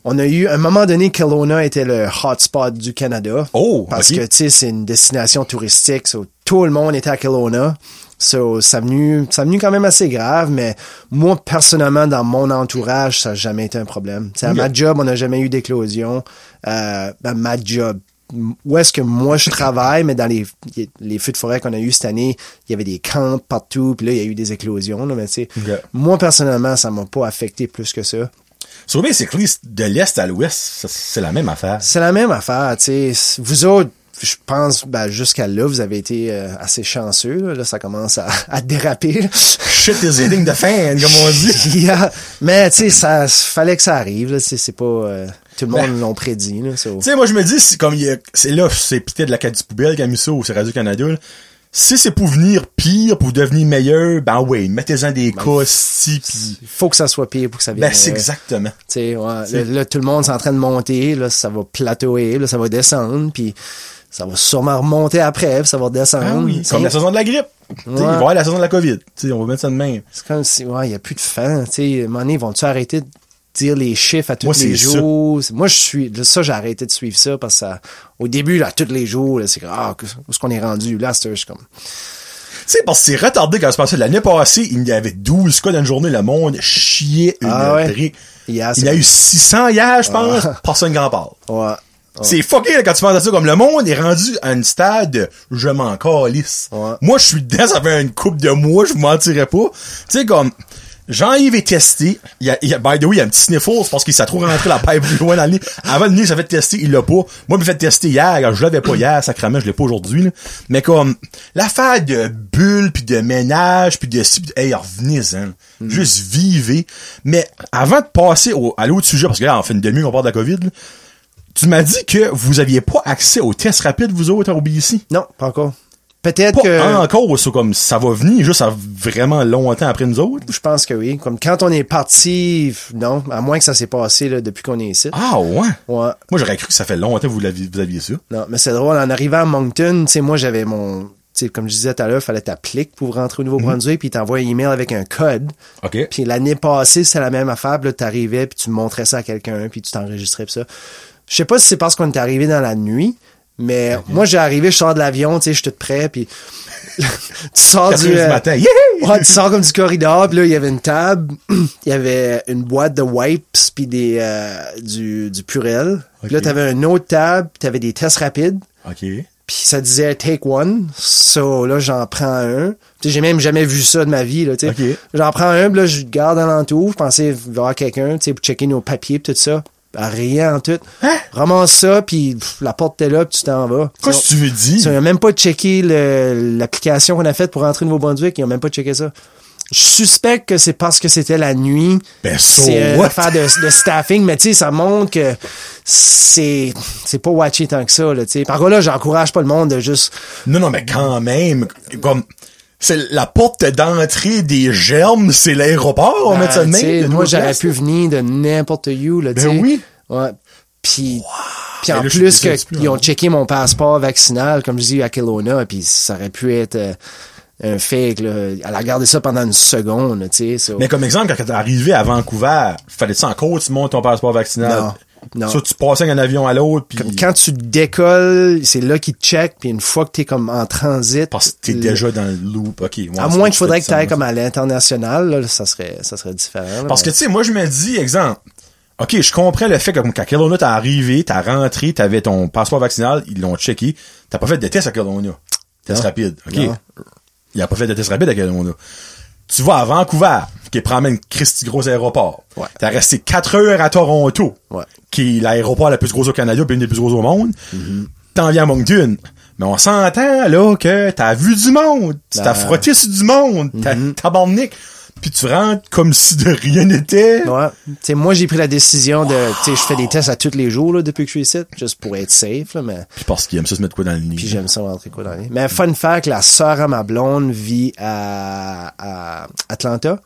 on a eu à un moment donné, Kelowna était le hotspot du Canada. Oh, parce que tu sais, c'est une destination touristique, so, tout le monde était à Kelowna. So, ça a venu, ça a venu quand même assez grave, mais moi, personnellement, dans mon entourage, ça n'a jamais été un problème. À ma job, on n'a jamais eu d'éclosion. Euh, ben, ma job. Où est-ce que moi je travaille, mais dans les, les feux de forêt qu'on a eu cette année, il y avait des camps partout, puis là, il y a eu des éclosions, là, mais tu sais, Ok. moi, personnellement, ça m'a pas affecté plus que ça. so basically, de l'Est à l'Ouest, c'est la même affaire. C'est la même affaire, tu sais. Vous autres, je pense, ben, jusqu'à là, vous avez été euh, assez chanceux. Là, Là, ça commence à, à déraper. Shit is hitting the fan, comme on dit. Yeah. Mais tu sais, ça fallait que ça arrive. Là. C'est, pas euh, tout le monde Ben, l'ont prédit. So. Tu sais, moi, je me dis, c'est comme, il y a- c'est là, c'est peut-être de la carte du poubelle qui a mis ça, ou c'est Radio-Canada, là. Si c'est pour venir pire, pour devenir meilleur, ben oui, mettez-en des cas, si, pis... Faut que ça soit pire pour que ça vienne. Ben, c'est exactement. tu sais, ouais, là, tout le monde est en train de monter. Là, ça va plateauer. Là, ça va descendre. Puis ça va sûrement remonter après. Puis ça va descendre. Ah oui, comme la saison de la grippe. Tu sais, Il va y Ouais. avoir la saison de la COVID. Tu sais, on va mettre ça de même. C'est comme si, ouais, il n'y a plus de fan. Tu sais, à un moment donné, vont-tu arrêter de dire les chiffres à tous Moi, les c'est ça. jours? Moi, je suis, ça, j'ai arrêté de suivre ça parce que ça, au début, là, tous les jours, là, c'est ah, où est-ce qu'on est rendu? Là, c'est comme, Tu sais, parce que c'est retardé quand c'est passé. L'année passée, il y avait 12 cas dans une journée. Le monde chiait une Ah ouais? Il y a eu 600 hier, je pense. Ah. Personne grand part. ouais. C'est fucké là, quand tu penses à ça. Comme le monde est rendu à un stade de je m'en calisse. Ouais. Moi, je suis dedans, ça fait une coupe de mois, je vous mentirais pas. Tu sais, comme, Jean-Yves est testé. Il y a, il a, by the way, il y a un petit sniffle, c'est parce qu'il s'est trop rentré la pipe plus loin dans le nez. Avant le nez, ça fait tester, il l'a pas. Moi, je me fait tester hier, je l'avais pas hier, sacrément, je l'ai pas aujourd'hui. Mais comme, l'affaire de bulles, puis de ménage, puis de ci, pis de- hey, revenez-en. Juste vivez. Mais avant de passer au, à l'autre sujet, parce que là, on fait une demi, on parle de la COVID, là, tu m'as dit que vous aviez pas accès aux tests rapides, vous autres, à OBC. Non, pas encore. Peut-être Pas que, encore, ça, comme, ça va venir juste à vraiment longtemps après nous autres. je pense que oui. Comme quand on est parti, non, à moins que ça s'est passé, là, depuis qu'on est ici. Ah, ouais? Ouais. Moi, j'aurais cru que ça fait longtemps que vous l'aviez, vous aviez ça. Non, mais c'est drôle. En arrivant à Moncton, tu sais, moi, j'avais mon, tu sais, comme je disais tout à l'heure, fallait t'appliquer pour rentrer au Nouveau-Brunswick, puis il t'envoie un email avec un code. OK. Puis l'année passée, c'était la même affaire. Puis là, t'arrivais, puis tu montrais ça à quelqu'un, puis tu t'enregistrais, puis ça. Je sais pas si c'est parce qu'on est arrivé dans la nuit, mais moi, j'ai arrivé, je sors de l'avion, tu sais, je suis tout prêt, puis tu sors 4 du... euh, matin. Yeah! Ouais, tu sors comme du corridor, puis là, il y avait une table, il y avait une boîte de wipes, puis des, euh, du, du Purel. Puis là, t'avais une autre table, puis t'avais des tests rapides. OK. Puis ça disait take one. So là, j'en prends un. Tu sais, j'ai même jamais vu ça de ma vie, là, tu sais. Ok. J'en prends un, puis là, je garde alentour. Je pensais voir quelqu'un, tu sais, pour checker nos papiers pis tout ça. Rien en tout. Hein? Ramasse ça, puis pff, la porte était là, puis tu t'en vas. Qu'est-ce que tu veux dire? Ils ont même pas checké l'application qu'on a faite pour rentrer au Nouveau-Brunswick. Ils ont même pas checké ça. Je suspecte que c'est parce que c'était la nuit. Ben, so c'est une what? affaire de, de staffing, mais tu sais, ça montre que c'est c'est pas watché tant que ça, là, tu sais. Par contre, là, j'encourage pas le monde de juste... Non, non, mais quand même, comme, c'est la porte d'entrée des germes, c'est l'aéroport, on met ça de Ben, même. moi, j'aurais pu venir de n'importe où, là, Ben oui. Ouais. Puis, puis Ben en là, plus peux qu'ils ont checké mon passeport vaccinal, comme je dis, à Kelowna, puis ça aurait pu être euh, un fake, là. Elle a regardé ça pendant une seconde, tu sais. so. Mais comme exemple, quand t'es arrivé à Vancouver, fallait-tu encore que tu montes ton passeport vaccinal? Non. Non. Ça, tu passais d'un avion à l'autre, puis Comme quand tu décolles, c'est là qu'ils te checkent, puis une fois que t'es comme en transit... parce que t'es le- déjà dans le loop, ok. ouais, À moins qu'il faudrait que tu ailles comme à l'international, là, ça serait, ça serait différent. là, Parce que, tu sais, moi, je me dis, exemple, OK, je comprends le fait que comme quand Kelowna t'es arrivé, t'as rentré, t'avais ton passeport vaccinal, ils l'ont checké. T'as pas fait de test à Kelowna. Test Non. rapide. OK? Non. Il a pas fait de test rapide à Kelowna. Tu vas à Vancouver, qui prend une Christy gros aéroport. Ouais. T'as resté 4 heures à Toronto, Ouais. qui est l'aéroport le plus gros au Canada, puis une des plus gros au monde. t'en viens à Moncton. Mais on s'entend, là, que t'as vu du monde. Tu t'as Ben. frotté sur du monde. T'as tabarnak. Puis tu rentres comme si de rien n'était. Ouais. Tu sais, moi, j'ai pris la décision de, tu sais, je fais des tests à tous les jours, là, depuis que je suis ici, juste pour être safe, là, mais, Puis parce qu'il aime ça se mettre quoi dans le nid. puis j'aime ça rentrer quoi dans les. Mais fun fact, la sœur à ma blonde vit à, à Atlanta,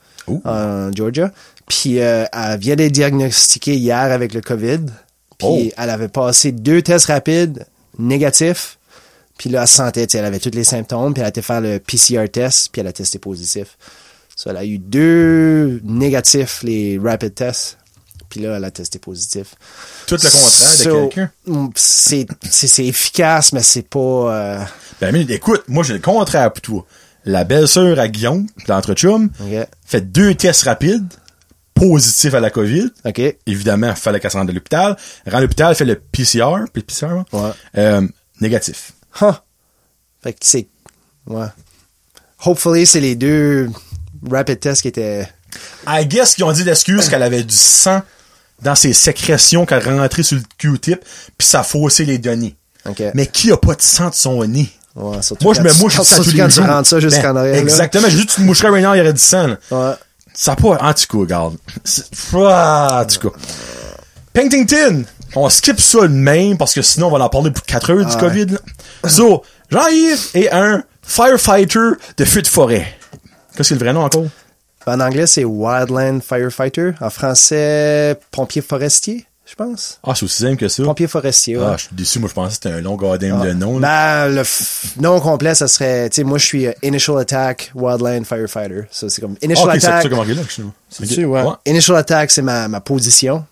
en Georgia. Puis, euh, elle vient d'être diagnostiquée hier avec le COVID. Puis, Oh. elle avait passé deux tests rapides, négatifs. Puis là, elle sentait, tu sais, elle avait tous les symptômes. Puis elle a été faire le PCR test, puis elle a testé positif. So, elle a eu deux négatifs, les rapid tests. Puis là, elle a testé positif. Tout le contraire de quelqu'un. mm, C'est c'est- efficace, mais c'est pas... euh, Ben, mais écoute, moi, j'ai le contraire pour toi. La belle-sœur à Guillaume, d'entre chum, OK. fait deux tests rapides, positifs à la COVID. OK. Évidemment, il fallait qu'elle se rende à l'hôpital. Elle rentre à l'hôpital, elle fait le PCR, puis le PCR, ouais. Ouais. Euh, négatif. Huh. Fait que c'est... Ouais. Hopefully, c'est les deux rapid tests qui étaient... I guess qu'ils ont dit l'excuse qu'elle avait du sang dans ses sécrétions qu'elle rentrait sur le Q-tip, puis ça faussait les données. OK. Mais qui a pas de sang de son nez? Ouais, Moi, je me mouche ça tous les jours. tu ça jusqu'en Ben, arrière. Exactement. J'ai dit, tu te moucherais maintenant, il y aurait du sang. Ouais. Ça pas, en tout cas, regarde. Ah, en tout cas. Paintington! On skip ça de même parce que sinon on va en parler pour 4 heures du Ouais. COVID. là. So, Jean-Yves est un firefighter de feu de forêt. Qu'est-ce que c'est le vrai nom encore? En anglais, c'est Wildland Firefighter. En français, pompier forestier, je pense. Ah, c'est aussi simple que ça. Pompier forestier, ouais. Ah, je suis déçu. Moi, je pensais que c'était un long goddamn de nom. là. Ben, le nom complet, ça serait, tu sais, moi, je suis euh, Initial Attack Wildland Firefighter. Ça, c'est comme Ah, Initial c'est Attack. ça comme là, sinon. Tu vois, Initial Attack, c'est ma, ma position.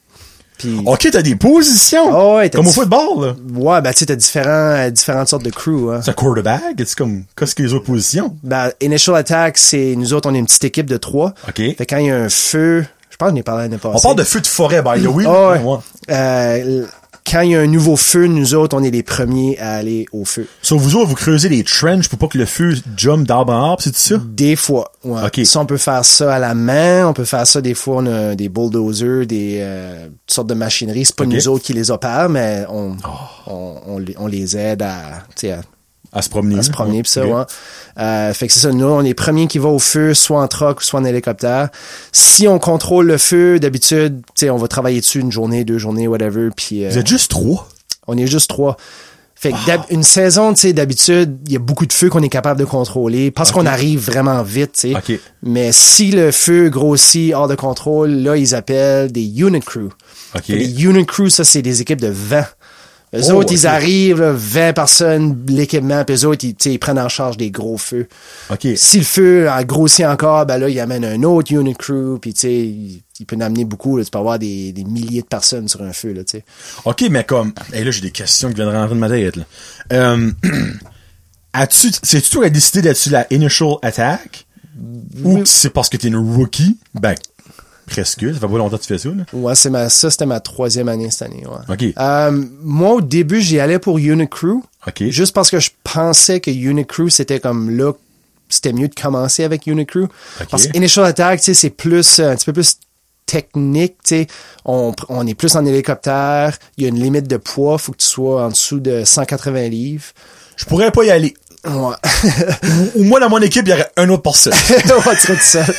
Puis, Ok, t'as des positions. Oh, ouais, comme au football, là. ouais, ben, tu sais, t'as différents, euh, différentes sortes de crew, hein. C'est un quarterback. C'est comme, qu'est-ce que les autres positions? Ben, Initial Attack, c'est, nous autres, on est une petite équipe de trois. Ok. Fait quand il y a un feu, je pense j'en ai parlé passée. On parle de feu de forêt, by the way. Ah ouais. Ouais. Euh, quand il y a un nouveau feu, nous autres, on est les premiers à aller au feu. Sur vous autres, vous creusez des trenches pour pas que le feu jump d'arbre en arbre, c'est ça? Des fois, ouais. Ok. Ça, on peut faire ça à la main, on peut faire ça des fois, on a des bulldozers, des euh, sortes de machineries. C'est pas. Oh. nous autres qui les opèrent, mais on, on, on, les- on les aide à, à, À se promener. à se promener pis ça, ouais. Euh, fait que c'est ça, nous, on est les premiers qui va au feu, soit en troc, soit en hélicoptère. Si on contrôle le feu, d'habitude, tu sais, on va travailler dessus une journée, deux journées, whatever, puis euh, Vous êtes juste trois? on est juste trois. Fait que une saison, tu sais, d'habitude, il y a beaucoup de feux qu'on est capable de contrôler parce qu'on arrive vraiment vite, tu sais. Ok. Mais si le feu grossit hors de contrôle, là, ils appellent des unit crew. Ok. Fait Les unit crew, ça, c'est des équipes de 20. Eux Oh, autres, ils arrivent, là, 20 personnes, l'équipement, puis eux autres, ils, ils prennent en charge des gros feux. Si le feu a grossi encore, ben là, ils amènent un autre unit crew, puis tu sais, il, il peut en amener beaucoup, là. Tu peux avoir des, des milliers de personnes sur un feu, là, tu sais. OK, mais comme... Et là, j'ai des questions qui viennent rentrer de ma tête, là. Euh, as-tu... C'est-tu toi qui as décidé d'être sur la Initial Attack? Ou c'est parce que t'es une rookie? Ben, presque. Ça fait pas longtemps que tu fais ça, là. Ouais, c'est ma, ça, c'était ma troisième année cette année, ouais. OK. Euh, moi, au début, j'y allais pour Unit Crew. OK. Juste parce que je pensais que Unit Crew, c'était comme là, c'était mieux de commencer avec Unit Crew. Ok. Parce que Initial Attack, tu sais, c'est plus, euh, un petit peu plus technique, tu sais. On, on est plus en hélicoptère. Il y a une limite de poids. Faut que tu sois en dessous de 180 livres. Je pourrais pas y aller. Ouais. Ou, ou moi, dans mon équipe, il y aurait un autre on va être tout seul.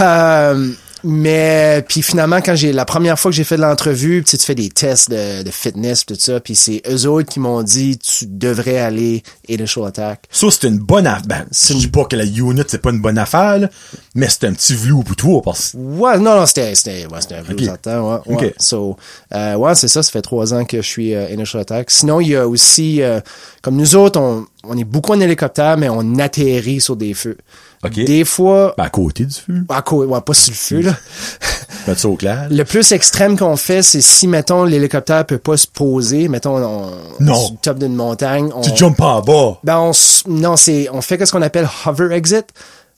Euh, mais puis finalement quand j'ai la première fois que j'ai fait de l'entrevue, tu fais des tests de, de fitness tout ça, puis c'est eux autres qui m'ont dit tu devrais aller Initial Attack. Ça, c'est une bonne affaire. Ben, je dis pas que la unit, c'est pas une bonne affaire, là, mais c'est un petit vlou pour toi, parce que... Ouais, non, non, c'était, c'était, ouais, c'était un Ok. okay. temps, ouais, ouais. Ok. So, euh, ouais, c'est ça, ça fait trois ans que je suis euh, Initial Attack. Sinon, il y a aussi, euh, comme nous autres, on, on est beaucoup en hélicoptère, mais on atterrit sur des feux. Ok. Des fois, Ben, à côté du feu. à co- ouais, pas sur le feu, là. Mettre ça au clair. Le plus extrême qu'on fait, c'est si, mettons, l'hélicoptère peut pas se poser, mettons, on, Non. sur le top d'une montagne. On, Tu jumps en bas. ben, on, non, c'est, on fait ce qu'on appelle hover exit.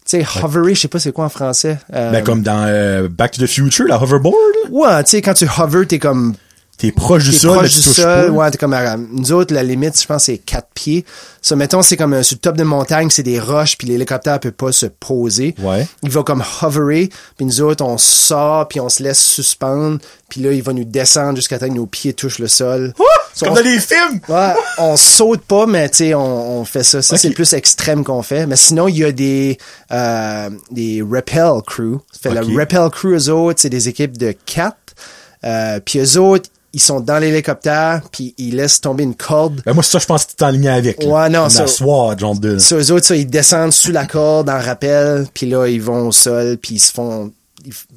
Tu sais, hoverer, je sais pas c'est quoi en français. Euh, Ben, comme dans euh, Back to the Future, la hoverboard. Ouais, tu sais, quand tu hover, t'es comme T'es proche du sol, mais proche tu du touches sol, pas. ouais, t'es comme à- nous autres, la limite, je pense, c'est 4 pieds. Ça, mettons, c'est comme euh, sur le top de montagne, c'est des roches, puis l'hélicoptère peut pas se poser. Ouais. Il va comme hoverer, puis nous autres, on sort, puis on se laisse suspendre, puis là, il va nous descendre jusqu'à temps que nos pieds touchent le sol. C'est comme On- dans les films! Ouais, on saute pas, mais tu sais, on, on fait ça. Ça, c'est le plus extrême qu'on fait. Mais sinon, il y a des euh, des rappel crew. Ça fait Ok. Le rappel crew, eux autres, c'est des équipes de quatre. Euh, puis eux autres, ils sont dans l'hélicoptère, puis ils laissent tomber une corde. Ben, moi, ça, je pense que t'es en ligne avec. là. Ouais, non, ça- genre de. Sur eux autres, ça, ils descendent sous la corde en rappel, puis là, ils vont au sol, puis ils se font...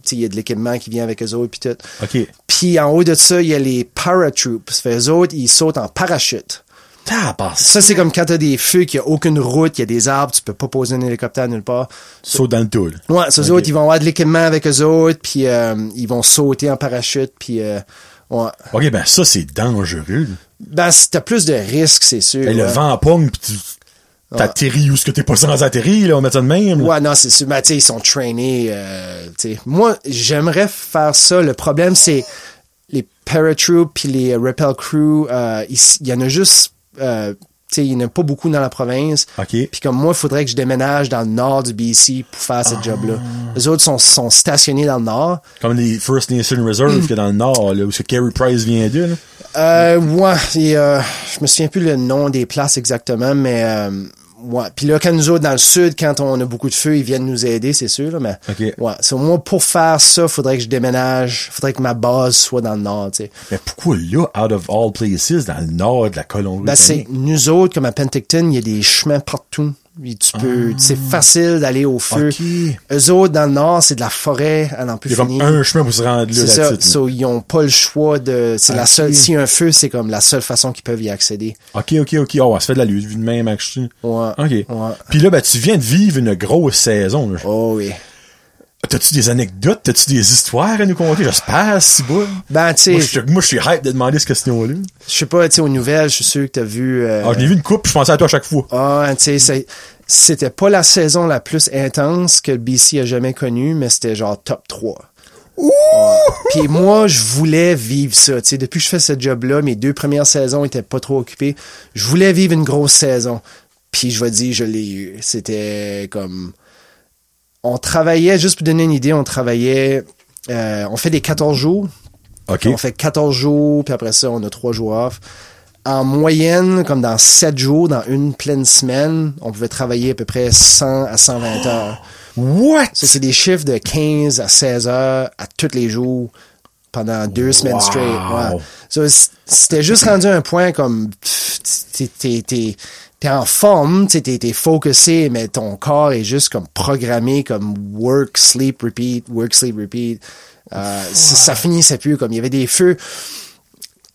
tu Il y a de l'équipement qui vient avec eux autres, puis tout. OK. Puis en haut de ça, il y a les paratroops. Ça fait eux autres, ils sautent en parachute. Ça, c'est comme quand t'as des feux, qu'il n'y a aucune route, il y a des arbres, tu peux pas poser un hélicoptère nulle part. Saute dans le tout, là. Ouais, Ok. autres, ils vont avoir de l'équipement avec eux autres, puis euh, ils vont sauter en parachute, puis euh, ouais. OK, ben, ça, c'est dangereux. Ben, t'as plus de risques, c'est sûr. Et le ouais. vent pogne, pis tu t'atterris où ce que t'es pas sans atterrir, là, on met ça de même. là. Ouais, non, c'est sûr. Ben, tu sais, ils sont trainés. Euh, tu sais. Moi, j'aimerais faire ça. Le problème, c'est les paratroops puis les rappel crew. euh, il il y en a juste... Euh, tu sais, il n'y en a pas beaucoup dans la province. OK. Puis comme moi, il faudrait que je déménage dans le nord du BC pour faire Ah. ce job-là. Les autres sont, sont stationnés dans le nord. Comme les First Nation Reserve qu'il y a dans le Nord, là, où ce Carey Price vient de, là. Euh, ouais, et, euh, je me souviens plus le nom des places exactement, mais euh, ouais. Puis là, quand nous autres dans le sud, quand on a beaucoup de feu, ils viennent nous aider, c'est sûr, là, mais OK. ouais. So, moi, pour faire ça, faudrait que je déménage, faudrait que ma base soit dans le nord. Mais pourquoi là, out of all places, dans le Nord de la Colombie? Ben, c'est nous autres, comme à Penticton, il y a des chemins partout. Tu peux, c'est facile d'aller au feu. Ah. OK. Eux autres, dans le nord, c'est de la forêt à n'en plus Il y a comme finir. un chemin pour se rendre là, C'est ça. So, ils ont pas le choix de. C'est la seule. S'il y a un feu, c'est comme la seule façon qu'ils peuvent y accéder. OK, OK, OK. Oh, ça fait de la lutte, vu de même, actually. Ouais. OK. Ouais. Puis là, ben, tu viens de vivre une grosse saison, là. Oh oui. T'as-tu des anecdotes? T'as-tu des histoires à nous conter? J'espère, si bas. Ben, tu Moi, sais, je moi, je suis hype de demander cette question-là. je sais pas, tu sais, aux nouvelles, je suis sûr que t'as vu. euh, Ah, je l'ai vu une coupe, je pensais à toi à chaque fois. Ah, tu sais, c'était pas la saison la plus intense que le BC a jamais connue, mais c'était genre top 3. Ouais. Puis moi, je voulais vivre ça. Tu sais, depuis que je fais ce job-là, mes deux premières saisons étaient pas trop occupées. Je voulais vivre une grosse saison. Puis je vais dire, je l'ai eu. C'était comme... On travaillait, juste pour donner une idée, on travaillait... euh, on fait des 14 jours. OK. On fait 14 jours, puis après ça, on a 3 jours off. En moyenne, comme dans 7 jours, dans une pleine semaine, on pouvait travailler à peu près 100 à 120 heures. What? Ça, c'est des chiffres de 15 à 16 heures à tous les jours pendant deux semaines straight. Ouais. Ça, c- C'était juste rendu un point comme pff, t'es- t'es t'es- t'es en forme, t'es t'es- t'es focusé, mais ton corps est juste comme programmé comme work, sleep, repeat, work, sleep, repeat. Euh, ça, ça finissait plus comme il y avait des feux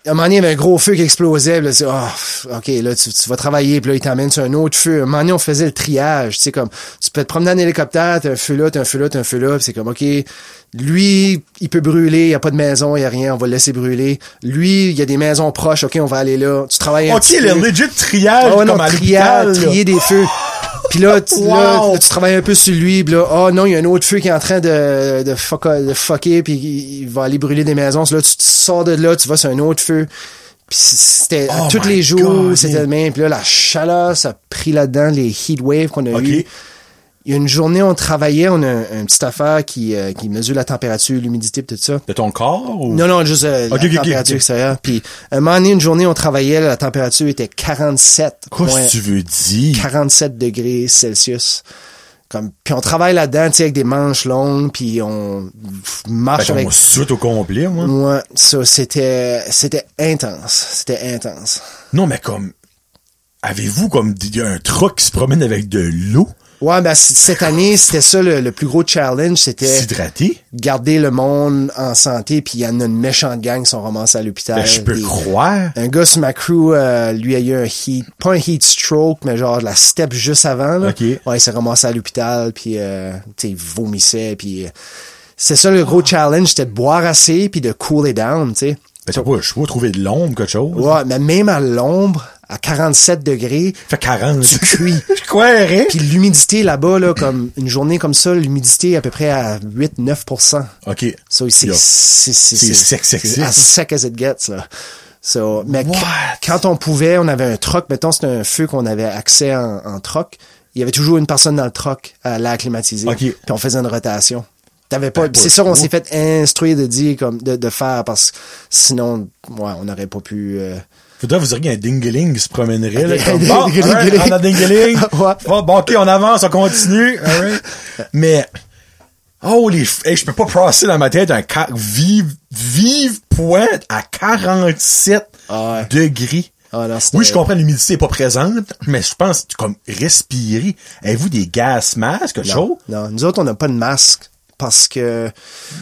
à un moment donné, il y avait un gros feu qui explosait. Là, oh, OK, là, tu, tu vas travailler. Puis là, il t'emmène sur un autre feu. À un moment donné, on faisait le triage. Tu sais, comme, tu peux te promener en hélicoptère, t'as un feu là, t'as un feu là, t'as un feu là. C'est comme, OK, lui, il peut brûler. Il n'y a pas de maison, il n'y a rien. On va le laisser brûler. Lui, il y a des maisons proches. OK, on va aller là. Tu travailles un OK, petit le peu. legit triage, ouais, non, comme triage, trier des feux. Puis là, tu, là, Wow. là, tu travailles un peu sur lui, puis là, oh non, il y a un autre feu qui est en train de, de, fuck, de fucker, puis il, il va aller brûler des maisons. So là, tu, sors de là, tu vas sur un autre feu. Puis c'était Oh tous les jours, c'était le même. Puis là, la chaleur, ça a pris là-dedans, les heat waves qu'on a OK. eu. Il y a une journée, on travaillait, on a un, un petit affaire qui, euh, qui mesure la température, l'humidité, tout ça. De ton corps ou? Non, non, juste euh, la température ok. extérieure. Puis un moment donné, une journée, on travaillait, la température était 47. Qu'est-ce que tu veux dire? 47 degrés Celsius. Comme, puis on travaille là-dedans, tu sais, avec des manches longues, puis on marche Fait qu'on avec... saute au complet, moi. Ouais, ça, c'était, c'était intense. C'était intense. Non, mais comme, avez-vous comme des- un truck qui se promène avec de l'eau? Ouais, ben, cette année, c'était ça le, le plus gros challenge, c'était S'hydrater? garder le monde en santé, puis il y en a une méchante gang qui sont ramassés à l'hôpital. Ben, je peux Des- croire. Un gars sur ma crew, euh, lui a eu un heat, pas un heat stroke, mais genre la step juste avant. Là. Ok. Ouais, il s'est ramassé à l'hôpital, puis euh, tu sais, il vomissait, puis euh, c'est ça le gros challenge, c'était de boire assez, puis de cooler down, tu sais. Ben, t'as pas, je peux trouver de l'ombre, quelque chose. Ouais, mais même à l'ombre, à 47 degrés, Fait 40. tu cuis. Je croirais. Puis l'humidité là-bas, là, comme une journée comme ça, l'humidité est à peu près à 8-9%. OK. So, c'est, Yo. c'est, c'est, C'est sec, sec, as sec as it gets, là. So, mais What? quand on pouvait, on avait un troc, mettons, c'était un feu qu'on avait accès en, en troc. Il y avait toujours une personne dans le troc à l'air climatisé. Ok. Puis on faisait une rotation. T'avais pas, Ben, c'est qu'on oh. s'est fait instruire de dire, comme, de, de faire, parce que sinon, ouais, on n'aurait pas pu, euh, Faudrait vous auriez un dingeling qui se promènerait, là, comme, bon, alright, ding- on a dingeling. Ouais. Bon, bon, ok, on avance, on continue. Mais, holy, f- hey, je peux pas passer dans ma tête un vive, vive pointe à 47 Ah ouais. degrés. Ah non, oui, je comprends, l'humidité est pas présente, mais je pense, comme, respirer. Avez-vous des gaz masques, quelque chose? Non, nous autres, on n'a pas de masque parce que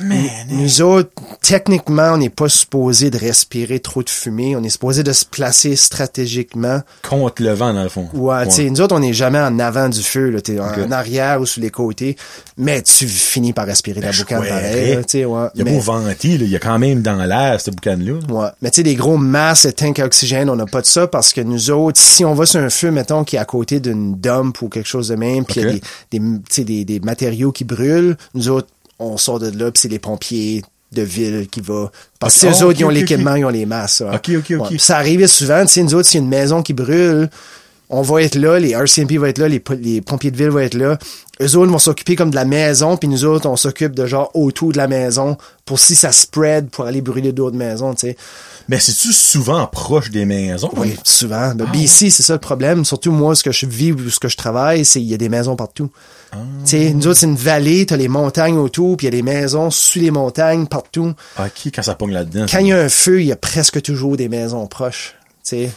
Man, nous autres, techniquement, on n'est pas supposé de respirer trop de fumée. On est supposé de se placer stratégiquement. contre le vent, dans le fond. Ouais, tu sais, nous autres, on n'est jamais en avant du feu. là. T'es en, en arrière ou sur les côtés. Mais tu finis par respirer la Ben, je boucane pareil. là, tu sais, ouais. Il y a Mais- beau là, il y a quand même dans l'air, cette boucane-là. là. Ouais. Mais tu sais, des gros masses de tanks à oxygène, on n'a pas de ça parce que nous autres, si on va sur un feu, mettons, qui est à côté d'une dump ou quelque chose de même, puis il y a des, des, tu sais, des, des matériaux qui brûlent, nous autres, on sort de là, puis c'est les pompiers de ville qui va. Parce que Ok. c'est eux Oh, autres, ils ont l'équipement, ils ont les masses. ouais. Ok, ok, ok. Ouais. Puis Ça arrivait souvent, tu sais, nous autres, a une maison qui brûle, on va être là, les RCMP vont être là, les, po- les pompiers de ville vont être là. Eux autres vont s'occuper comme de la maison, puis nous autres, on s'occupe de genre autour de la maison pour si ça spread pour aller brûler d'autres maisons, tu sais. Mais c'est-tu souvent proche des maisons? Oui, souvent. Ah Ben, BC, c'est ça le problème. Surtout moi, ce que je vis ou ce que je travaille, c'est il y a des maisons partout. Ah. Tu sais, nous autres, c'est une vallée, t'as les montagnes autour, puis il y a des maisons sous les montagnes partout. Ok, quand ça pogne là-dedans. Quand il y a un feu, il y a presque toujours des maisons proches. Tu sais.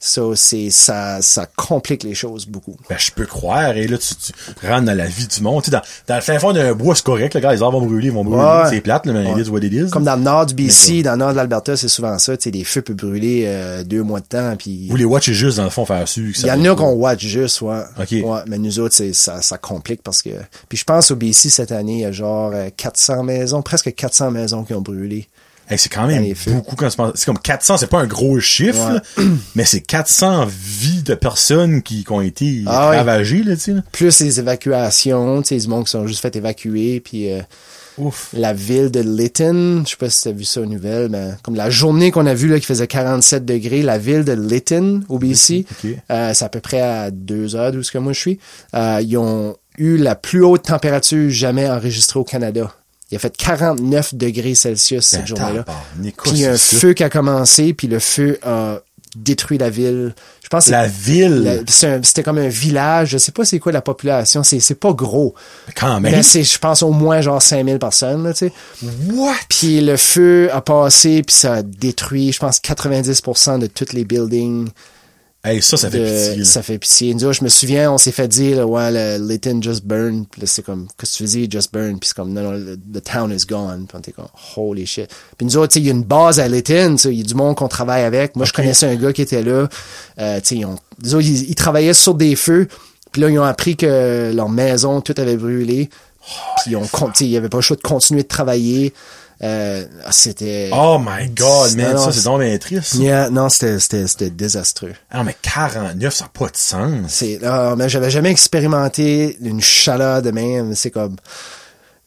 So, c'est, ça, ça complique les choses beaucoup. Ben, je peux croire, et là, tu, tu rentres dans la vie du monde. Tu sais, dans, dans le fin fond d'un bois, c'est correct, les gars, les arbres vont brûler, ils vont brûler. Ouais. C'est plate, là, mais Ouais. it is what it is. Comme dans le nord du BC, Mais dans le nord de l'Alberta, c'est souvent ça. Tu sais, des feux peuvent brûler euh, deux mois de temps, puis... Vous les watchez juste, dans le fond, faire su. Il y en a qu'on watch juste, ouais. Ok. Ouais, mais nous autres, c'est, ça, ça complique parce que... Puis je pense au BC cette année, il y a genre euh, 400 maisons, presque 400 maisons qui ont brûlé. Hey, c'est quand même feux. beaucoup quand. C'est comme 400, c'est pas un gros chiffre, là, mais c'est 400 vies de personnes qui, qui ont été Ah ravagées, là, tu sais. là. Plus les évacuations, tu sais, du monde qui sont juste fait évacuer, puis... euh, Ouf. la ville de Lytton, je sais pas si t'as vu ça aux nouvelles, mais comme la journée qu'on a vue là qui faisait 47 degrés, la ville de Lytton au BC, euh, c'est à peu près à deux heures d'où ce que moi je suis, euh, ils ont eu la plus haute température jamais enregistrée au Canada. Il a fait 49 degrés Celsius cette Ben, journée-là. Puis il y a un feu qui a commencé, puis le feu a détruit la ville. Je pense que La ville, c'était comme un village, je sais pas c'est quoi la population, c'est c'est pas gros. quand même. Mais c'est, je pense, au moins genre 5000 personnes, là, tu sais. What? Puis le feu a passé, puis ça a détruit, je pense, 90% de tous les buildings. Hey, ça, ça fait de- pitié. là. Ça fait pitié. Nous je me souviens, on s'est fait dire, là, ouais, le Lytton just burned. Puis là, c'est comme, qu'est-ce que tu dire, just burned? Puis c'est comme, non, non, le- the town is gone. Puis on était comme, holy shit. Puis nous autres, tu sais, il y a une base à Lytton, tu sais, il y a du monde qu'on travaille avec. Moi, je connaissais un gars qui était là. Euh, tu sais, ils ont, nous autres, ils, ils travaillaient sur des feux. Puis là, ils ont appris que leur maison, tout avait brûlé. Puis ils ont, con- tu sais, il y avait pas le choix de continuer de travailler. Euh, c'était... Oh my god, man, Non, ça, c'est donc bien triste. Yeah, non, c'était, c'était, c'était désastreux. Ah, mais 49, ça n'a pas de sens. C'est, ah, mais j'avais jamais expérimenté une chaleur de même. C'est comme.